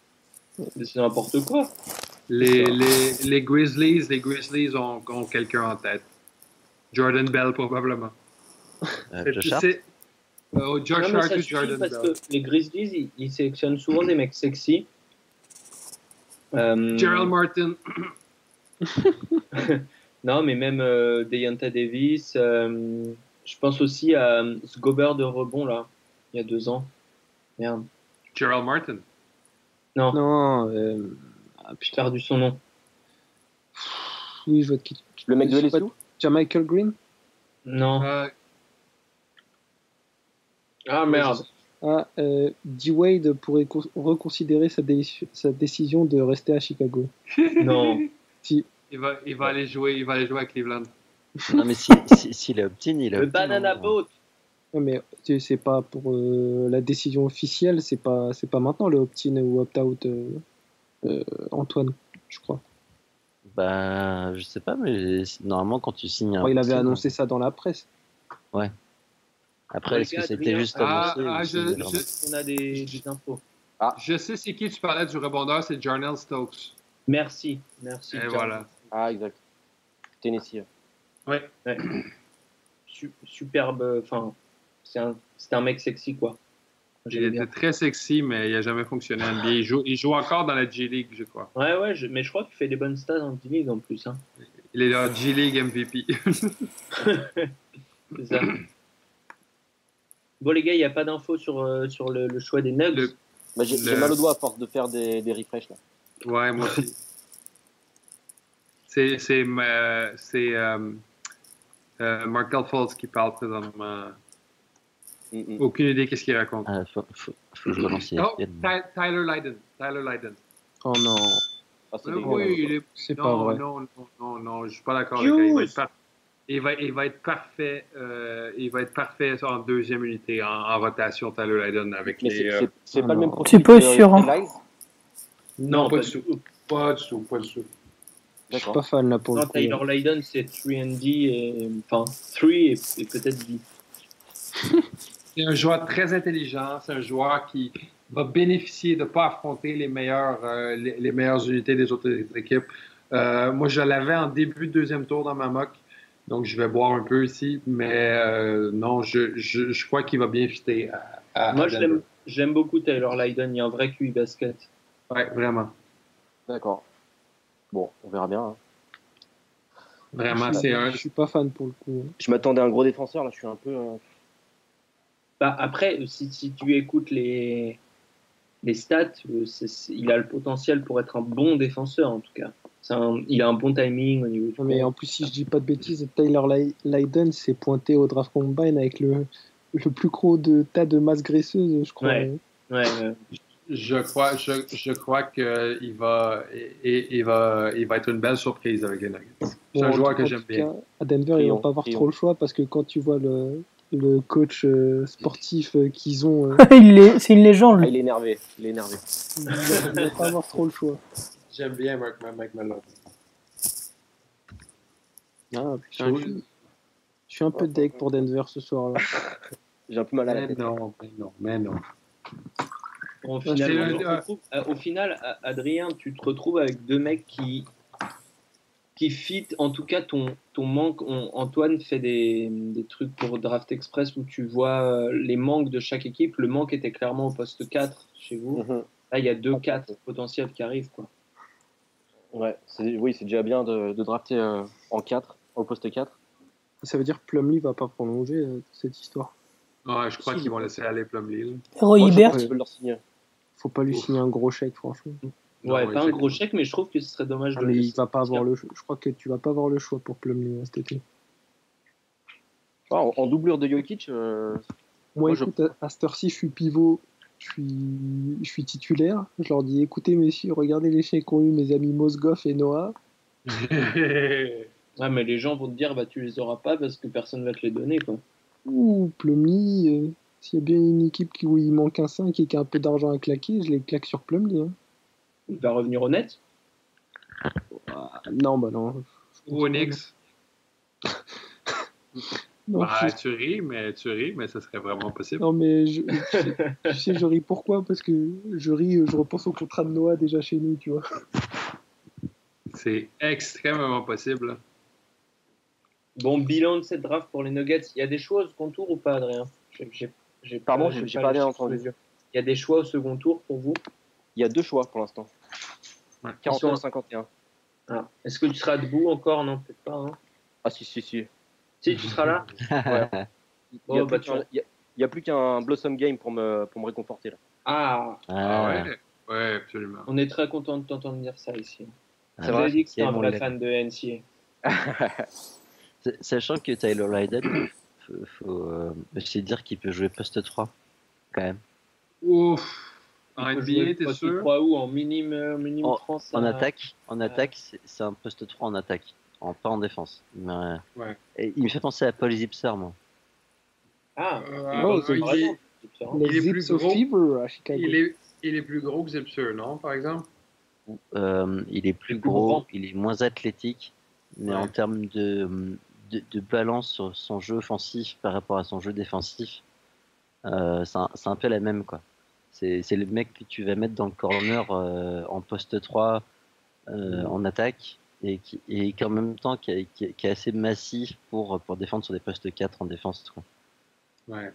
C'est n'importe quoi. Les, les, les Grizzlies, les Grizzlies ont, ont quelqu'un en tête. Jordan Bell, probablement. Euh, Josh euh, Josh mais Hart ou Jordan parce Bell. que les Grizzlies, ils, ils sélectionnent souvent des mecs sexy. Euh, Gerald Martin. non, mais même euh, Deonta Davis. Je pense aussi à euh, ce gobeur de rebond, là, il y a deux ans. Merde. Gerald Martin. Non, Non, euh, ah, j'ai perdu son nom. oui, je vois de qui. Le mec de LSU Michael Green? Non. Euh, Ah, merde. Ah, euh, D-Wade pourrait co- reconsidérer sa, dé- sa décision de rester à Chicago. Non. Si. il, va, il, va aller jouer, il va aller jouer à Cleveland. Non, mais si, si, s'il est opt-in, il est Le opt-in, banana hein. boat. Ouais, mais c'est pas pour euh, la décision officielle, c'est pas, c'est pas maintenant le opt-in ou opt-out, euh, euh, Antoine, je crois. Bah, je sais pas, mais normalement, quand tu signes un. Bon, il avait annoncé ça dans la presse. Après, est-ce que c'était juste Ah, annoncé ah, ou je- s'il je- On a des, des infos. Je sais c'est qui tu parlais du rebondeur, c'est Jarnell Stokes. Merci. Merci. Et John. voilà. Ah, exact. Tennessee. Ouais. Ouais. Su- superbe. Enfin, c'est un, c'est un mec sexy, quoi. Il était bien. très sexy, mais il n'a jamais fonctionné en NBA. Il joue, il joue encore dans la G-League, je crois. Ouais, ouais, je- mais je crois qu'il fait des bonnes stats en D-League en plus. Hein. Il est la G-League MVP. C'est ça. Bon, les gars, il n'y a pas d'infos sur, euh, sur le, le choix des Nugs. Le- Bah, J'ai Le- mal au doigt à force de faire des, des refresh là. ouais, moi aussi. C'est c'est euh, c'est, Markel Fultz qui parle présentement. Mm, mm. Aucune idée qu'est-ce qu'il raconte. Ah, faut, faut, faut que je relance les Oh, ESPN. Ty- Tyler Lydon. Tyler Lydon. Oh non, Ah, c'est Euh, oui, il est... c'est non, pas vrai. Non, non, non, non, je suis pas d'accord avec lui. Il va Juice! être, par- il va, il va être parfait. euh, il va être parfait en deuxième unité en, en rotation Tyler Lydon avec Mais les. c'est euh, c'est- c'est oh pas le même non. profil. C'est pas sûr, Non, pas du tout. Pas du tout, pas du tout. Je suis pas fan là pour Non, le coup. Tyler Lydon, c'est 3D et. Enfin, 3 et, et peut-être D. C'est un joueur très intelligent. C'est un joueur qui va bénéficier de ne pas affronter les meilleures, euh, les, les meilleures unités des autres équipes. Euh, moi, je l'avais en début de deuxième tour dans ma mock. Donc, je vais boire un peu ici. Mais euh, non, je, je, je crois qu'il va bien fitter à, à- Moi, j'aime beaucoup Tyler Lydon. Il y a un vrai QI basket. Ouais, vraiment. D'accord. Bon, on verra bien. hein. Vraiment, je, c'est un. je suis pas fan pour le coup. Je m'attendais à un gros défenseur, là, je suis un peu. euh, Bah, après, si, si tu écoutes les, les stats, euh, il a le potentiel pour être un bon défenseur, en tout cas. C'est un- il a un bon timing au niveau du mais en plus, si je dis pas de bêtises, Tyler Ly- Lydon s'est pointé au draft combine avec le, le plus gros de tas de masses graisseuses, je crois. Ouais. Ouais, ouais. Je crois, je, je crois qu'il va, et, il va, il va être une belle surprise avec les Nuggets. C'est Bon, un joueur que j'aime bien. à Denver, ils vont pas avoir trop le choix parce que quand tu vois le, le coach euh, sportif euh, qu'ils ont. Euh, c'est une légende. Ah, il est énervé. Il est énervé. il va pas avoir trop le choix. J'aime bien Mark, Mike Malone. Ah, putain, je, je, suis un peu deck pour Denver ce soir là. J'ai un peu mal à la tête. Non, mais non, mais non. Au final, au final, Adrien, tu te retrouves avec deux mecs qui qui fit en tout cas ton, ton manque. Antoine fait des, des, trucs pour Draft Express où tu vois euh, les manques de chaque équipe. Le manque était clairement au poste 4 chez vous. Mhm. Là, il y a 2-4 potentiels qui arrivent. Quoi. Ouais, oui, c'est déjà bien de, de drafter euh, en 4, au poste 4. Ça veut dire que Plumlee va pas prolonger euh, cette histoire. Ouais, je crois qu'ils vont laisser aller Plumlee. Roy Hibert. Faut pas lui signer un gros chèque, franchement. Ouais, pas un gros chèque, mais je trouve que ce serait dommage ah, de. Mais il va pas avoir le. Je crois que tu vas pas avoir le choix pour Plumlee cet été. Ah, en, doublure de Jokic. Euh, moi, écoute, à, cette heure-ci, je suis pivot, je suis, je suis titulaire. Je leur dis écoutez, messieurs, regardez les chèques qu'ont eu mes amis Mosgoff et Noah. ah, mais les gens vont te dire bah, tu les auras pas parce que personne va te les donner. Quoi. Ouh, Plumlee. Euh, s'il y a bien une équipe où il manque un 5 et qui a un peu d'argent à claquer, je les claque sur Plumlee. Hein. Il va revenir au net? Non, bah non. Ou Onyx bah, tu ris, mais tu ris, mais ça serait vraiment possible. Non, mais je, sais, je ris pourquoi? Parce que je ris, je repense au contrat de Noah déjà chez nous, tu vois. C'est extrêmement possible. Bon, bilan de cette draft pour les Nuggets. Il y a des choix au second tour ou pas, Adrien? Pardon, j'ai pas bien entendu. Il y a des choix au second tour pour vous? Il y a deux choix pour l'instant. 41 51. Ah. Est-ce que tu seras debout encore? Non, peut-être pas. Hein. Ah, si, si, si. Si, tu seras là? Ouais. Il n'y a, plus qu'un Blossom Game pour me, pour me réconforter là. Ah, ah ouais. ouais, absolument. On est très content de t'entendre dire ça ici. Ça veut dire que tu es un vrai fan de NCA. Sachant que Tyler Lydon, faut, faut euh, dire qu'il peut jouer poste 3 quand même. Ouf. En NBA, t'es sûr où En minime, euh, minime en, France En attaque, en attaque c'est un poste 3 en attaque, en, pas en défense. Mais, ouais. et il me fait penser à Paul Zipser, moi. Ah, euh, non, il, est, il, est plus gros. Il est, il est plus gros que Zipser, non, par exemple? Euh, Il est plus gros, il est moins athlétique, mais en termes de, de, de, balance sur son jeu offensif par rapport à son jeu défensif, euh, c'est un, un, peu la même, quoi. C'est le mec que tu vas mettre dans le corner euh, en poste 3 euh, en attaque et qui, et qui en même temps qui, est assez massif pour, pour défendre sur des postes 4 en défense. Ouais.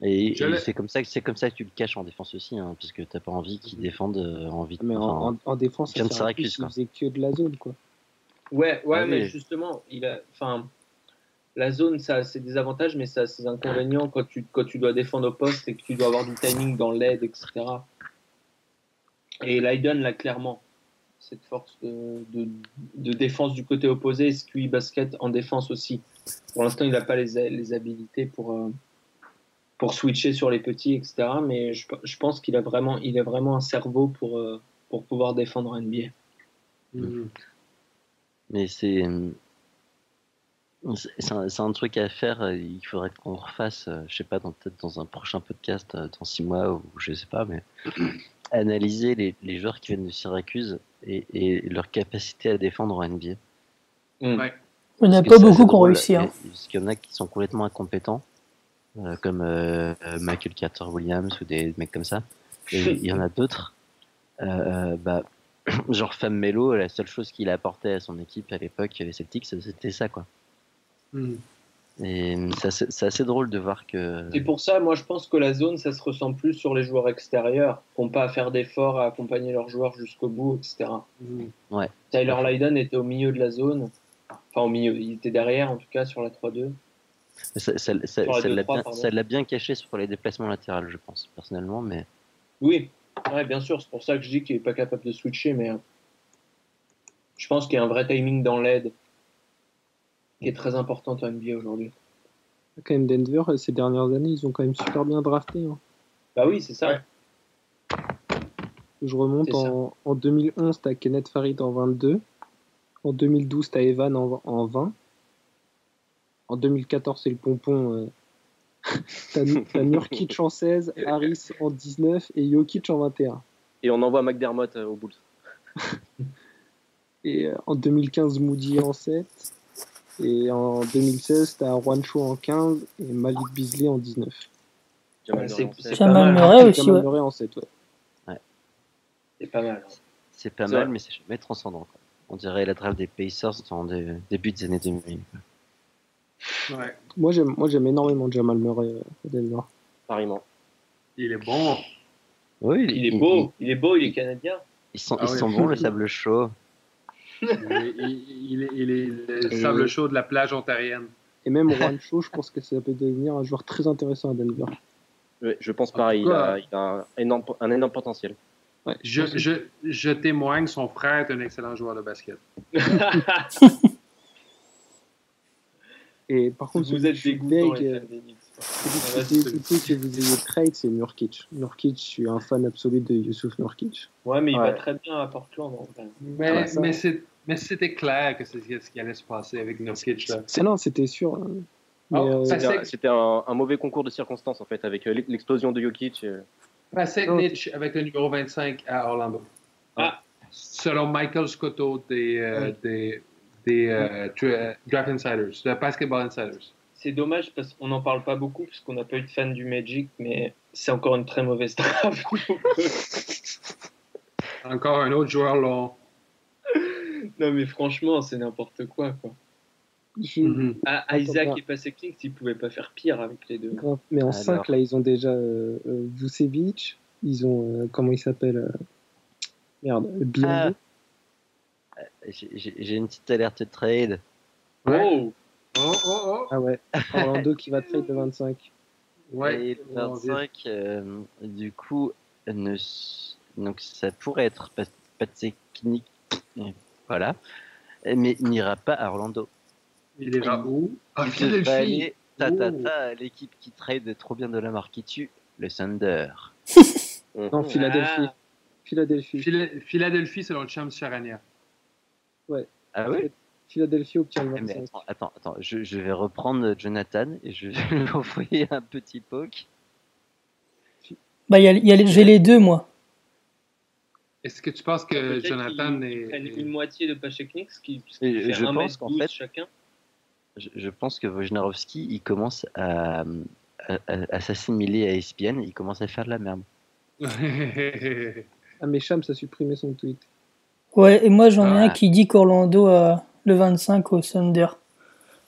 Et, c'est comme ça que c'est comme ça que tu le caches en défense aussi, hein, parce que t'as pas envie qu'il défende euh, en vite. Mais en, en, défense, c'est que de la zone, quoi. Ouais, ouais, ah mais justement, il a, enfin, la zone, ça a ses désavantages, mais ça a ses inconvénients quand tu, quand tu dois défendre au poste et que tu dois avoir du timing dans l'aide, etc. Et Leiden l'a clairement, cette force de, de, défense du côté opposé, ce QI basket en défense aussi. Pour l'instant, il n'a pas les, les habilités pour, euh, pour switcher sur les petits, etc. Mais je, je pense qu'il a vraiment, il a vraiment un cerveau pour, euh, pour pouvoir défendre un NBA. Mm-hmm. Mais c'est c'est un, truc à faire. Euh, il faudrait qu'on refasse, euh, je sais pas, peut-être dans un prochain podcast, euh, dans six mois ou je sais pas, mais analyser les, joueurs qui viennent de Syracuse et, leur capacité à défendre en NBA. Mm. Il n'y en a pas beaucoup qui ont réussi. Hein. Parce qu'il y en a qui sont complètement incompétents, comme Michael Carter Williams ou des mecs comme ça. Et il y en a d'autres. bah, genre Femme Melo, la seule chose qu'il a apporté à son équipe à l'époque, les Celtics, c'était ça, quoi. Hmm. Et c'est assez, drôle de voir que. C'est pour ça, moi je pense que la zone, ça se ressent plus sur les joueurs extérieurs, qui n'ont pas à faire d'efforts à accompagner leurs joueurs jusqu'au bout, etc. Hmm. Ouais. Tyler Lydon était au milieu de la zone, enfin au milieu, il était derrière en tout cas sur la 3-2. Ça l'a bien, caché sur les déplacements latéraux, je pense, personnellement, mais. Oui, ouais, bien sûr, c'est pour ça que je dis qu'il n'est pas capable de switcher, mais je pense qu'il y a un vrai timing dans l'aide qui est très importante en NBA aujourd'hui. Quand même, Denver, ces dernières années, ils ont quand même super bien drafté. Hein. Bah oui, c'est ça. Je remonte en, en, 2011, t'as Kenneth Farid en 22. En 2012, t'as Evan en, en, 20. En 2014, c'est le pompon. Euh, T'as Nurkic en 16, Harris en 19 et Jokic en 21. Et on envoie McDermott au Bulls. et en 2015, Moody en 7. Et en 2016, t'as Juancho en 15 et Malik Beasley en 19. Jamal Murray aussi, Jamal Murray en 7, ouais. C'est pas mal. Hein. C'est pas mal, mais c'est jamais transcendant. On dirait la draft des Pacers dans le début des années 2000. Ouais. Moi, j'aime, moi, j'aime énormément Jamal Murray euh, Denver. Pareillement. Il est bon. Oui, il, est beau. Il, est beau, il est canadien. Ils sont, ah ils sont bons, le sable chaud. il, est, il, est, le sable chaud de la plage ontarienne. Et même Juan Chaud, je pense que ça peut devenir un joueur très intéressant à Denver. Oui, je pense pareil. Il a, il a un, énorme, un énorme potentiel. Ouais, je, je, je, témoigne, son frère est un excellent joueur de basket. Et par contre, vous êtes dégoûtant, les que vous ayez trade, c'est Nurkic. Nurkic, je suis un fan absolu de Yusuf Nurkic. Ouais, mais il va très bien à Portland. Mais, mais, mais c'était clair que c'est ce qui allait se passer avec Nurkic. Là. Non, c'était sûr. Hein. Oh, euh, c'était un, un, mauvais concours de circonstances, en fait, avec euh, l'explosion de Jokic. Euh. Passek Mitch avec le numéro 25 à Orlando. Ah. Selon Michael Scotto des, euh, des, des euh, euh, Draft Insiders, de Basketball Insiders. C'est dommage parce qu'on n'en parle pas beaucoup parce qu'on n'a pas eu de fan du Magic, mais c'est encore une très mauvaise draft. encore un autre joueur long. non mais franchement, c'est n'importe quoi. quoi. Mm-hmm. Ah, Isaac et Paseknik, ils pouvaient pas faire pire avec les deux. Mais en 5, là, ils ont déjà euh, euh, Vucevic, ils ont, euh, comment il s'appelle euh, Merde, Ah. J'ai une petite alerte de trade. Oh. Oh, oh, oh. Ah ouais, Orlando qui va trade le 25. Ouais. Et le 25, du coup, ne... donc ça pourrait être Paseknik, voilà, mais il n'ira pas à Orlando. Il est là où Ah, Philadelphie Ta, ta, ta, l'équipe qui trade trop bien de la marque qui tue, le Thunder. non, Philadelphie. Ah. Philadelphie. Philadelphie, selon le champ Charania. Ouais. Ah oui Philadelphie obtient le 25. attends, attends, attends. Je, je, vais reprendre Jonathan et je vais lui envoyer un petit poke. Bah, y a, y a, j'ai les deux, moi. Est-ce que tu penses que Jonathan est. une moitié de Pacheknik, ce qui, je pense qu'en fait, chacun je, pense que Wojnarowski, il commence à, à, s'assimiler à ESPN, il commence à faire de la merde. ah, mais Shams a supprimé son tweet. Ouais, et moi j'en ai un qui dit qu'Orlando a le 25 au Thunder.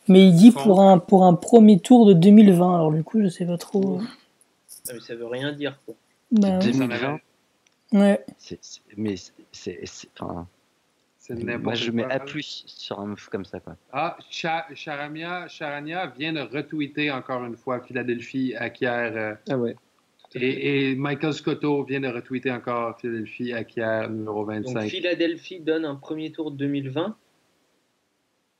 Mais il dit pour un, pour un premier tour de 2020, alors du coup je sais pas trop. Ah, mais ça veut rien dire quoi. Bah, 2020 Ouais. mais c'est. Enfin, moi, je mets A plus sur un move comme ça. Quoi. Ah, Charamia, Charania vient de retweeter encore une fois Philadelphie acquiert. Euh, ah ouais. Et, et, Michael Scotto vient de retweeter encore Philadelphie acquiert numéro 25. Donc Philadelphie donne un premier tour 2020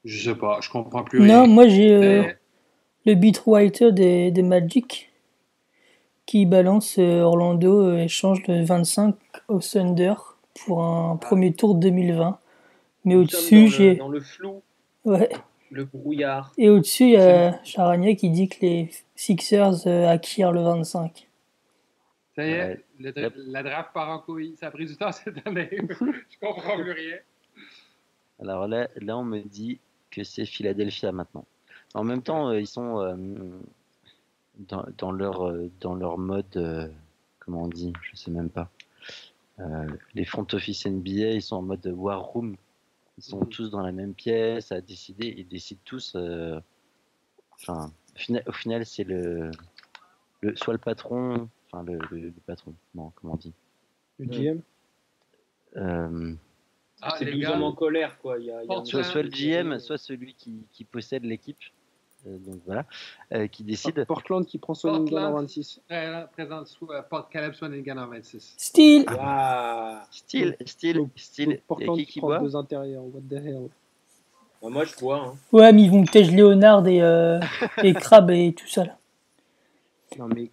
Je sais pas, je comprends plus rien. Non, moi j'ai euh, le beatwriter des, des Magic qui balance euh, Orlando échange le 25 au Thunder pour un premier tour 2020. Mais au-dessus, j'ai. Dans le flou. Ouais. Le brouillard. Et au-dessus, il y a Charania qui dit que les Sixers euh, acquièrent le 25. Ça y est, la draft part en couille. Ça a pris du temps cette année. Je comprends plus rien. Alors là, là, on me dit que c'est Philadelphia maintenant. En même temps, euh, ils sont euh, dans, dans, leur, dans leur mode. comment on dit Je sais même pas. les front office NBA, ils sont en mode war room. Ils sont mmh. tous dans la même pièce à décider. Ils décident tous. Euh, enfin, au final, c'est le, le, soit le patron, enfin le, le, patron. Non, comment on dit Le GM. Euh, ah, c'est plus en colère, quoi. Il y a, il y a soit, soit, le GM, soit celui qui, qui possède l'équipe. Euh, donc voilà, euh, qui décide. Portland qui prend Swaningan en 26. présente euh, Port Caleb Swaningan en 26. Style ah. Style, style, style. Portland qui, qui prend deux intérieurs, what the hell. Bah, moi je vois. Hein. Ouais, mais ils vont tèche Léonard et, euh, et Crabbe et tout ça là. Non mais.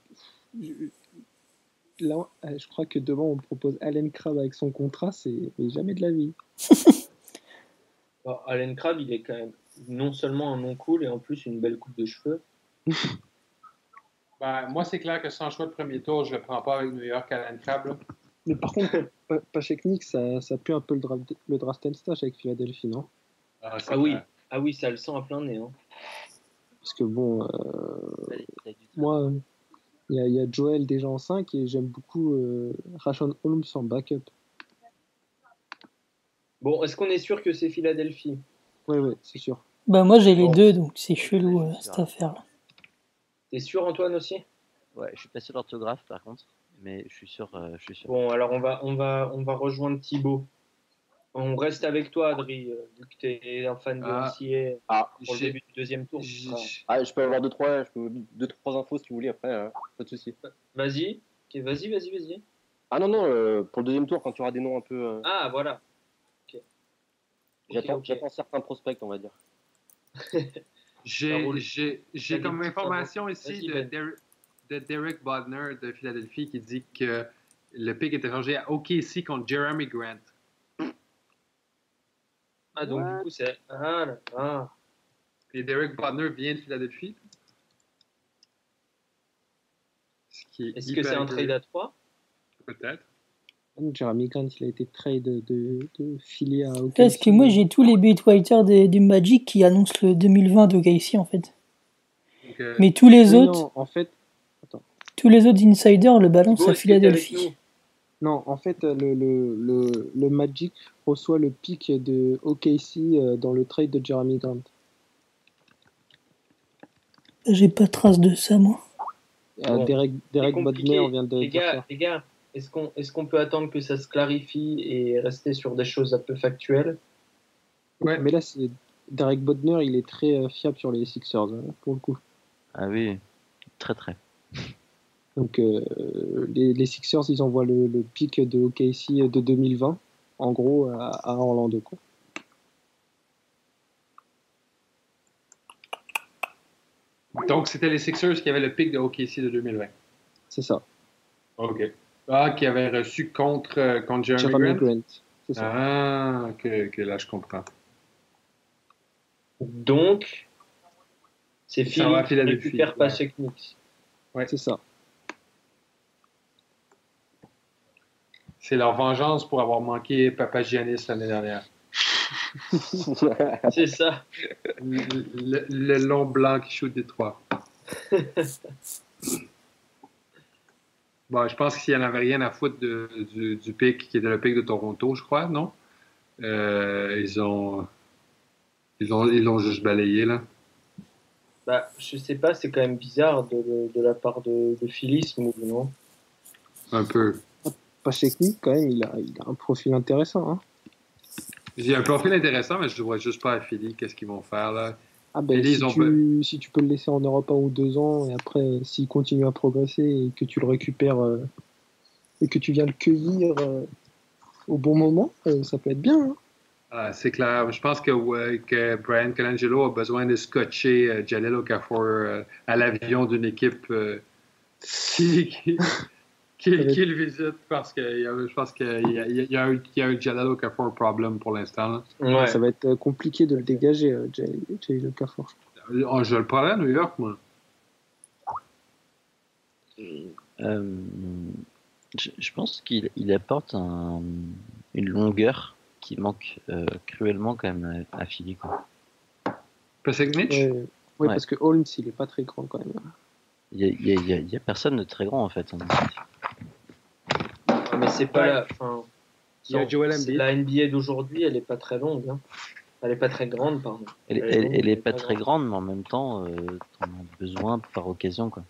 Là, je crois que devant on propose Allen Crabbe avec son contrat, c'est jamais de la vie. bon, Allen Crabbe, il est quand même non seulement un nom cool et en plus une belle coupe de cheveux. Ben, moi, c'est clair que sans choix de premier tour, je ne le prends pas avec New York à l'Encrab. Mais par contre, Pacheknik, ça, ça pue un peu le draft, le draft and stash avec Philadelphie, non? Ah, ah oui. ah oui, ça le sent à plein nez. Hein. Parce que bon, euh, moi, il y, a Joel déjà en 5 et j'aime beaucoup euh, Rashon Holmes en backup. Bon, est-ce qu'on est sûr que c'est Philadelphie? Oui, oui, c'est sûr. Bah moi j'ai les deux, donc c'est chelou euh, cette affaire-là. T'es sûr Antoine aussi? Ouais, je suis pas sûr l'orthographe par contre, mais je suis sûr, euh, je suis sûr. Bon, alors on va, on va, on va rejoindre Thibaut. On reste avec toi, Adri, euh, vu que tu es un fan de ah. ah, pour le début du deuxième tour. Ah, je peux avoir deux trois, je peux, deux, trois infos si tu voulais après, hein. pas de souci. Vas-y, vas-y, vas-y, vas-y. Ah non, non, pour le deuxième tour, quand tu auras des noms un peu. Ah, voilà. J'attends certains prospects, on va dire. J'ai comme information ici de, ben. de, Derek Bodner de Philadelphie qui dit que le pick est échangé à OKC contre Jeremy Grant. Ah, donc du coup, c'est. Ah, ah. Et Derek vient de Philadelphie. Est-ce que c'est un trade à 3 Peut-être. Jeremy Grant, il a été trade de, de, de à OKC. Parce que moi, j'ai tous les beatwriters du Magic qui annoncent le 2020 de d'OKC, en fait. Mais tous les autres... en fait... Tous les autres insiders le balancent à Philadelphie. Non, en fait, le, le, le, le, Magic reçoit le pic de OKC euh, dans le trade de Jeremy Grant. J'ai pas trace de ça, moi. Euh, Derek, Derek Bodner vient de. Les gars, les gars, est-ce qu'on est peut attendre que ça se clarifie et rester sur des choses un peu factuelles? Ouais, mais là, Derek Bodner, il est très euh, fiable sur les Sixers, hein, pour le coup. Ah oui, très très. Donc, euh, les, Sixers, ils envoient le, le, pic de OKC de 2020, en gros, à, Orlando. Quoi. Donc, c'était les Sixers qui avaient le pic de OKC de 2020. C'est ça. OK. Ah, qui avait reçu contre, euh, contre Jeremy, Grant? C'est ça. Ah, ok, là je comprends. Donc, c'est Philippe qui récupère pas ouais. Ouais. C'est ça. C'est leur vengeance pour avoir manqué Papa Giannis l'année dernière. c'est ça. Le, le, long blanc qui shoot des trois. Bon, je pense qu'il n'y en avait rien à foutre du, du, pic qui était le pic de Toronto, je crois, non? Euh, ils ont. Ils ont, ils l'ont juste balayé, là. Bah, je sais pas, c'est quand même bizarre de, de, la part de, de Philly, ce mouvement. Un peu. Pas technique, quand même, il a, il a un profil intéressant. Hein. J'ai un profil intéressant, mais je ne vois juste pas à Philly qu'est-ce qu'ils vont faire, là? Ah ben, si, tu, si, tu, peux le laisser en Europe un ou deux ans, et après, s'il continue à progresser et que tu le récupères euh, et que tu viens le cueillir euh, au bon moment, euh, ça peut être bien. Hein. Ah, c'est clair. Je pense que, que Brian Colangelo a besoin de scotcher Jalil Okafor à l'avion d'une équipe qui, qui, le visite? Parce que je pense qu'il y, a, y, a un, y a un Jalal Okafor problème pour l'instant. Ouais. Ça va être euh, compliqué de le dégager, euh, Jalal Okafor. Oh, je le parlais à New York, moi. Euh, je, pense qu'il il apporte un, une longueur qui manque euh, cruellement quand même à, à Philly. Quoi. Mitch? Oui, parce que Holmes, il est pas très grand quand même. Il n'y a, y a, personne de très grand en fait. Mais c'est pas la. Fin, la NBA d'aujourd'hui, elle est pas très longue. Hein. Elle est pas très grande, pardon. Elle, elle, est, pas, très grande, mais en même temps, euh, tu en as besoin par occasion. Quoi.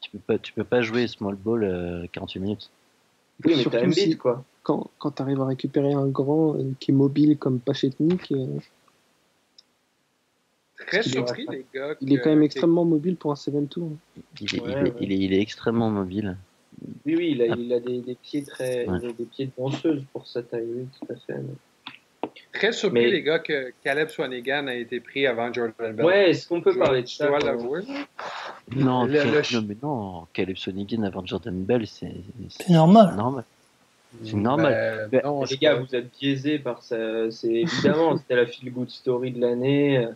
Tu peux pas, tu peux pas jouer small ball euh, 48 minutes. Oui, mais t'as aussi, quoi. Quand, quand tu arrives à récupérer un grand euh, qui est mobile comme Pachetnik. Euh, Très surpris, les gars. Il est quand même extrêmement mobile pour un 7 tour. Il est, il, est, il est extrêmement mobile. Oui, oui, il a, il a des, des, pieds très, des pieds de danseuse pour sa taille, oui, tout à fait. Très surpris, les gars, que Caleb Swanigan a été pris avant Jordan Bell. Ouais, est-ce qu'on peut parler de ça non, non, mais non, Caleb Swanigan avant Jordan Bell, c'est normal. normal. C'est normal. Ben, non, les gars, vous êtes biaisés par ça. C'est évidemment, c'était la feel good story de l'année.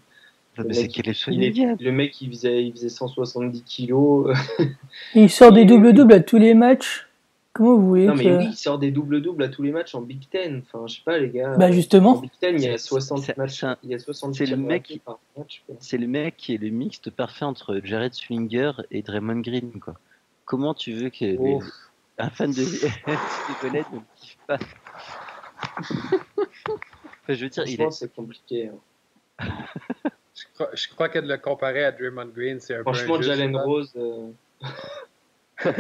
Le, mec, il le mec, il faisait, il faisait 170 kilos. il sort des doubles-doubles à tous les matchs. Comment vous voulez Non, mais oui, il sort des doubles-doubles à tous les matchs en Big Ten. Enfin, je sais pas, les gars. Bah, justement. En Big Ten, il y a 60 matchs. Il y a 60 C'est le mec. C'est le mec qui est le mixte parfait entre Jared Swinger et Draymond Green, quoi. Comment tu veux que un fan de Nicolet ne kiffe pas? Enfin, Je veux dire, il est... c'est compliqué. Hein. Je, crois, je crois que de le comparer à Draymond Green, c'est un Franchement, peu Jalen Rose. Euh...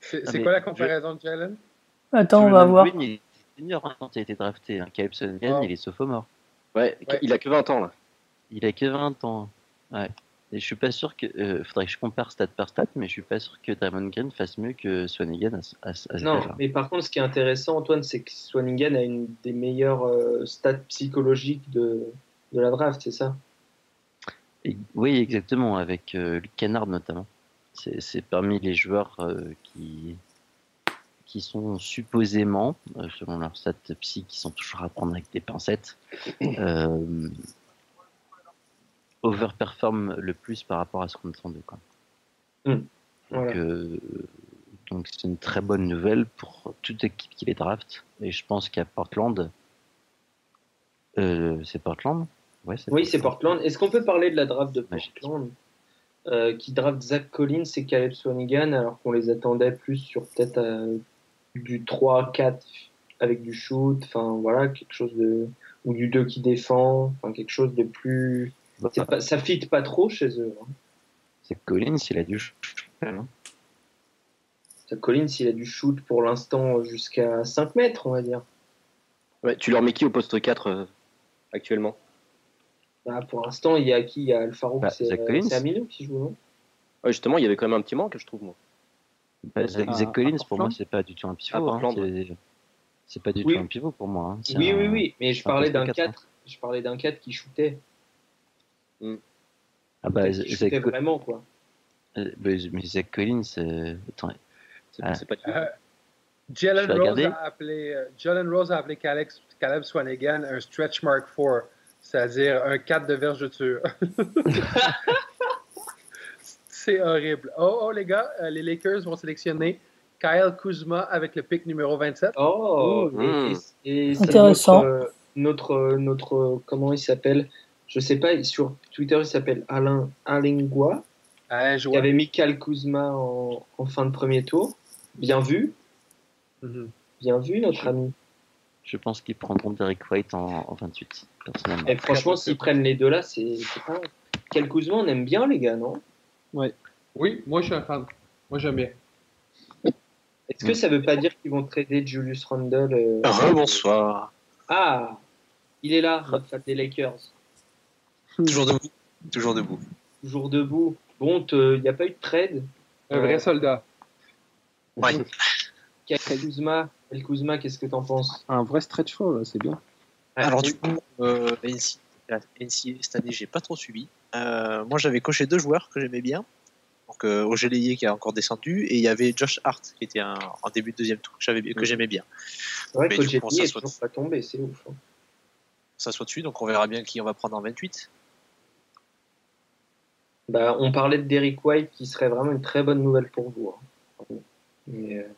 C'est quoi la comparaison de Jalen? Attends, on va voir. Green, il est senior hein, quand il a été drafté. Hein. Caleb Sonigan, il est sophomore. Ouais, ouais, il a que 20 ans là. Il a que 20 ans. Ouais. Et je suis pas sûr que. Euh, faudrait que je compare stat par stat, mais je suis pas sûr que Draymond Green fasse mieux que Swanigan à, à, Non, mais par contre, ce qui est intéressant, Antoine, c'est que Swanigan a une des meilleures euh, stats psychologiques de, de la draft, c'est ça? Oui, exactement, avec euh, Luke Kennard notamment. C'est parmi les joueurs euh, qui, qui sont supposément, euh, selon leurs stats psy, qui sont toujours à prendre avec des pincettes, euh, overperform le plus par rapport à ce qu'on attendait. Quoi. Donc, donc c'est une très bonne nouvelle pour toute équipe qui les draft. Et je pense qu'à Portland, c'est Portland Oui, c'est Portland. Est-ce qu'on peut parler de la draft de Portland euh, qui draft Zach Collins et Caleb Swanigan alors qu'on les attendait plus sur peut-être euh, du 3-4 avec du shoot, enfin voilà, quelque chose de. ou du 2 qui défend, enfin quelque chose de plus. Pas, ça fit pas trop chez eux. Hein. Zach Collins, il a du shoot. Hein. Zach Collins, il a du shoot pour l'instant jusqu'à 5 mètres, on va dire. Ouais, tu leur mets qui au poste 4 euh, actuellement? Bah, pour l'instant, il y a qui? Il y a Alfaro, bah, c'est Amino qui joue, non? Ouais, Justement, il y avait quand même un petit manque, je trouve, moi. Bah, Zach, ah, Collins, pour moi, c'est pas du tout un pivot. Hein, c'est pas du tout un pivot pour moi. Hein. Oui, oui, oui, mais je parlais d'un 4. Je parlais d'un 4 qui shootait. Mm. Ah bah, qui shootait vraiment, quoi. Euh, mais Zach Collins, euh... attends. C'est ah. pas du euh, Jalen Rose, a appelé, euh, Jalen Rose a appelé Caleb, Caleb Swanigan un stretch mark 4. C'est-à-dire un 4 de vergeture. c'est horrible. Oh, oh, les gars, euh, les Lakers vont sélectionner Kyle Kuzma avec le pick numéro 27. Oh, et, intéressant. Notre, notre, comment il s'appelle? Je sais pas, sur Twitter, il s'appelle Alain Alingua. Ah, je avait mis Kyle Kuzma en, fin de premier tour. Bien vu. Mhm. Bien vu, notre ami. Je pense qu'ils prendront Derek White en, en 28. Et franchement, s'ils prennent les deux là, c'est pas. Quel Kuzma, on aime bien, les gars, non? Ouais. Oui, moi je suis un fan. Moi j'aime bien. Est-ce que ça veut pas dire qu'ils vont trader Julius Randle euh... Ah, bonsoir. Ah, il est là, notre fan des Lakers. Toujours debout. Toujours debout. Toujours debout. Bon, il n'y a pas eu de trade. Un vrai soldat. Ouais. Quel Kuzma, Kuzma qu'est-ce que t'en penses? Un vrai stretch foul, c'est bien. Alors du coup, euh, cette année, j'ai pas trop suivi. Euh, moi, j'avais coché deux joueurs que j'aimais bien. Donc euh, qui a encore descendu et il y avait Josh Hart qui était un, en début de deuxième tour que j'avais que j'aimais bien. C'est vrai que est soit... pas tombé, c'est ouf. Hein. Ça soit dessus, donc on verra bien qui on va prendre en 28. Bah, on parlait de Derrick White qui serait vraiment une très bonne nouvelle pour vous. Hein. Mais, euh...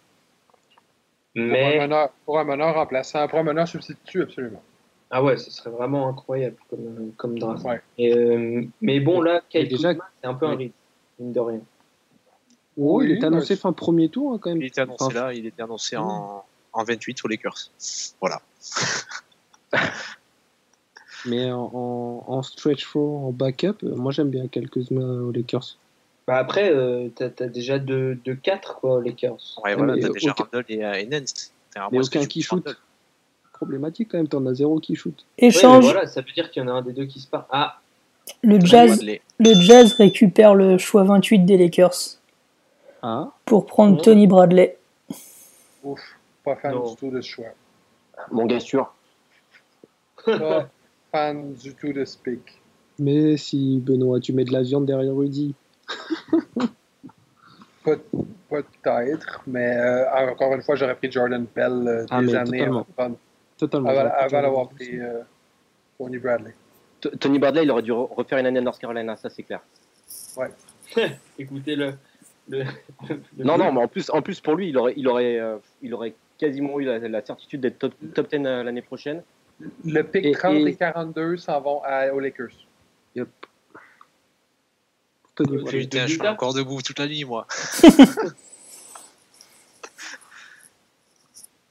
Mais... Pour, un meneur, pour un meneur remplaçant, pour un meneur substitut, absolument. Ah ouais, ce serait vraiment incroyable comme, comme draft. Et, euh, mais bon, là, déjà, c'est un peu un rythme, mine de rien. Oh, il est annoncé fin premier tour hein, quand même. Il était annoncé là, il était annoncé en, en 28 sur les Lakers. Voilà. mais en, en, stretch four, en backup, euh, moi j'aime bien quelques aux Lakers. Bah après, euh, t'as as déjà 2-4 deux, deux, quoi aux Lakers. Ouais, voilà, t'as déjà aucun... Randall et, et Nance. Mais aucun qui shoot problématique quand même, t'en as zéro qui shoot. Échange. voilà, ça veut dire qu'il y en a un des deux qui se part. Ah le jazz, le jazz récupère le choix 28 des Lakers ah. pour prendre Tony Bradley. Ouf, pas fan du tout de ce choix. Mon gars sûr. Pas fan du tout de ce pick. Mais si, Benoît, tu mets de la viande derrière Rudy. Peut-être, mais euh, encore une fois, j'aurais pris Jordan Pell euh, ah, des années totalement. avant, totalement, avant, avant d'avoir pris euh, Tony Bradley. Tony Bradley, il aurait dû refaire une année à North Carolina, ça c'est clair. Ouais. Écoutez le. non, non, mais en plus, en plus pour lui, il aurait, il aurait, euh, il aurait quasiment eu la, certitude d'être top, top 10 euh, l'année prochaine. Le pick 30 et, 42 s'en vont aux Lakers. Yep. Putain, je suis encore debout toute la nuit, moi.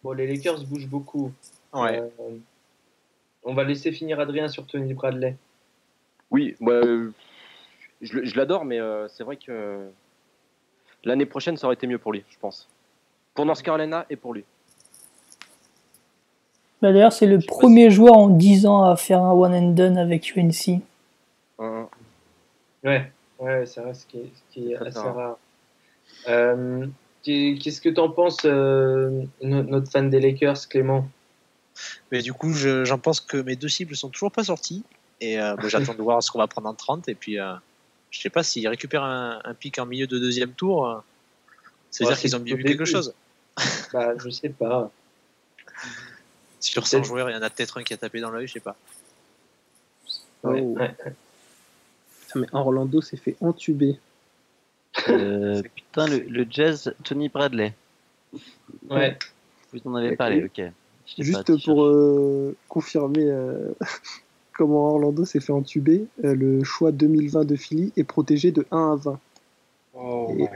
bon, les Lakers bougent beaucoup. Ouais. Euh, on va laisser finir Adrien sur Tony Bradley. Oui, bah, je, l'adore, mais euh, c'est vrai que l'année prochaine, ça aurait été mieux pour lui, je pense. Pour North Carolina et pour lui. Bah, d'ailleurs, c'est le premier joueur en 10 ans à faire un one and done avec UNC. Ouais, ouais c'est vrai, ce qui est, assez rare. Euh, qu'est-ce que tu en penses, euh, notre fan des Lakers, Clément? Mais du coup, j'en pense que mes deux cibles sont toujours pas sorties. Et bah, j'attends de voir ce qu'on va prendre en 30. Et puis, je sais pas s'ils récupèrent un, pic en milieu de deuxième tour, euh, c'est-à-dire qu'ils ont bien vu quelque chose. Bah, je sais pas. Sur 100 joueurs, il y en a peut-être un qui a tapé dans l'œil, je sais pas. Ouais, oh. Mais Orlando s'est fait entuber. Euh, putain, le, jazz, Tony Bradley. Ouais. Vous en avez parlé, ok. Juste pour euh, confirmer comment Orlando s'est fait entuber, euh, le choix 2020 de Philly est protégé de 1 à 20.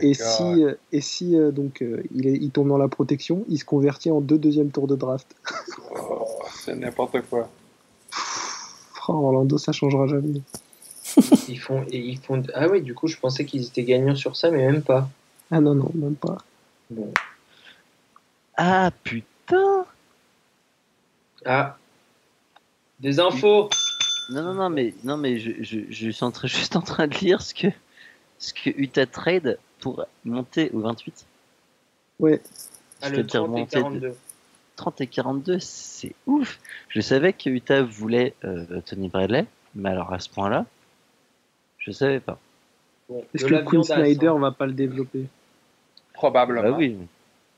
et, si, euh, et si euh, donc il, est, il, tombe dans la protection, il se convertit en deux deuxièmes tours de draft. Oh, c'est n'importe quoi. Orlando, ça changera jamais. ils font, et ils font. Ah oui, du coup, je pensais qu'ils étaient gagnants sur ça, mais même pas. Ah non, non, même pas. Bon. Ah putain Ah. Des infos non, non, non, mais, non, mais je, je, je suis en train, juste en train de lire ce que, ce que Utah trade pour monter au 28. Ouais. Ah, le 30 et 42. 30 et 42, c'est ouf. Je savais que Utah voulait euh, Tony Bradley, mais alors à ce point-là, je savais pas. Est-ce que Quinn Snyder va pas le développer? Probablement. Bah oui.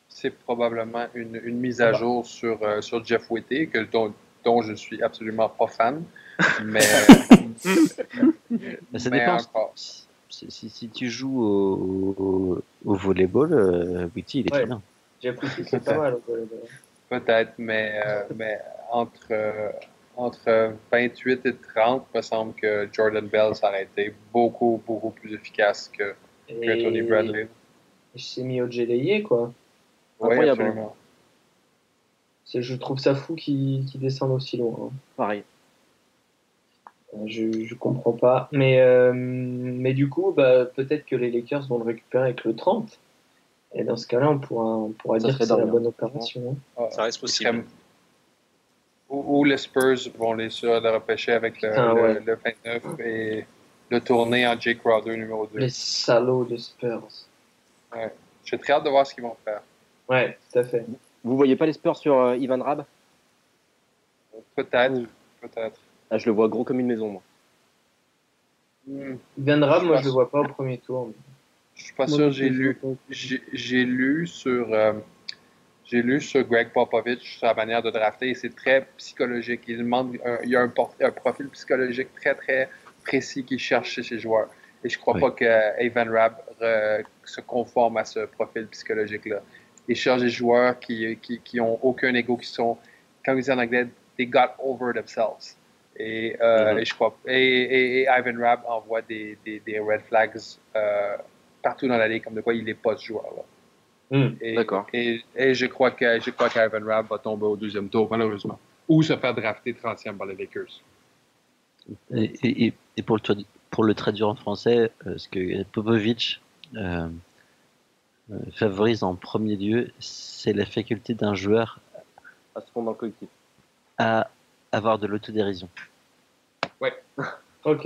C'est probablement une, une, mise à jour sur, euh, sur Jeff Whitty, que, dont, dont je suis absolument pas fan. Mais, ça dépend. Si, si, tu joues au, au, au volleyball, euh, Witty, il est très bien. J'ai appris c'est pas mal au volleyball. Peut-être, mais, euh, mais entre, euh, entre 28 et 30, il me semble que Jordan Bell, ça aurait été beaucoup, beaucoup plus efficace que, que Tony Bradley. Il s'est mis au gelayé, quoi. Oui, absolument. Je trouve ça fou qu'il qu descende aussi loin. Hein. Pareil. Euh, je, ne comprends pas. Mais, euh, mais du coup, bah, peut-être que les Lakers vont le récupérer avec le 30. Et dans ce cas-là, on pourra, on pourra dire que c'est la bonne opération. Hein. Ça reste possible. Ou, les Spurs vont les sur le repêcher avec le, ah, le, 29 et le tourner en Jake Crowder numéro 2. Les salauds de Spurs. Ouais. J'ai très hâte de voir ce qu'ils vont faire. Ouais, tout à fait. Vous voyez pas les Spurs sur euh, Ivan Rab? Peut-être, peut-être. Ah, je le vois gros comme une maison, moi. Hmm. Viendra, moi je le vois pas au premier tour. Je suis pas sûr, j'ai lu, j'ai lu sur, euh, j'ai lu sur Greg Popovich la manière de drafter et c'est très psychologique. Il demande, il y a un, un, profil psychologique très très précis qu'il cherche chez ses joueurs. Et je crois pas que Evan Rabb se conforme à ce profil psychologique-là. Il cherche des joueurs qui, qui, qui ont aucun ego, qui sont, comme ils disent en anglais, they got over themselves. Et, euh, mm-hmm. je crois, et, Ivan Rabb envoie des, des, des red flags euh, partout dans la ligue, comme de quoi il n'est pas ce joueur-là. Mm, d'accord. Et, je crois que je crois qu'Ivan Rabb va tomber au deuxième tour, malheureusement. Ou se faire drafter 30e par les Lakers. Et, et pour, le, pour le traduire en français, euh, ce que Popovic favorise en premier lieu, c'est la faculté d'un joueur à se collectif. À avoir de l'autodérision. Ouais. Ok.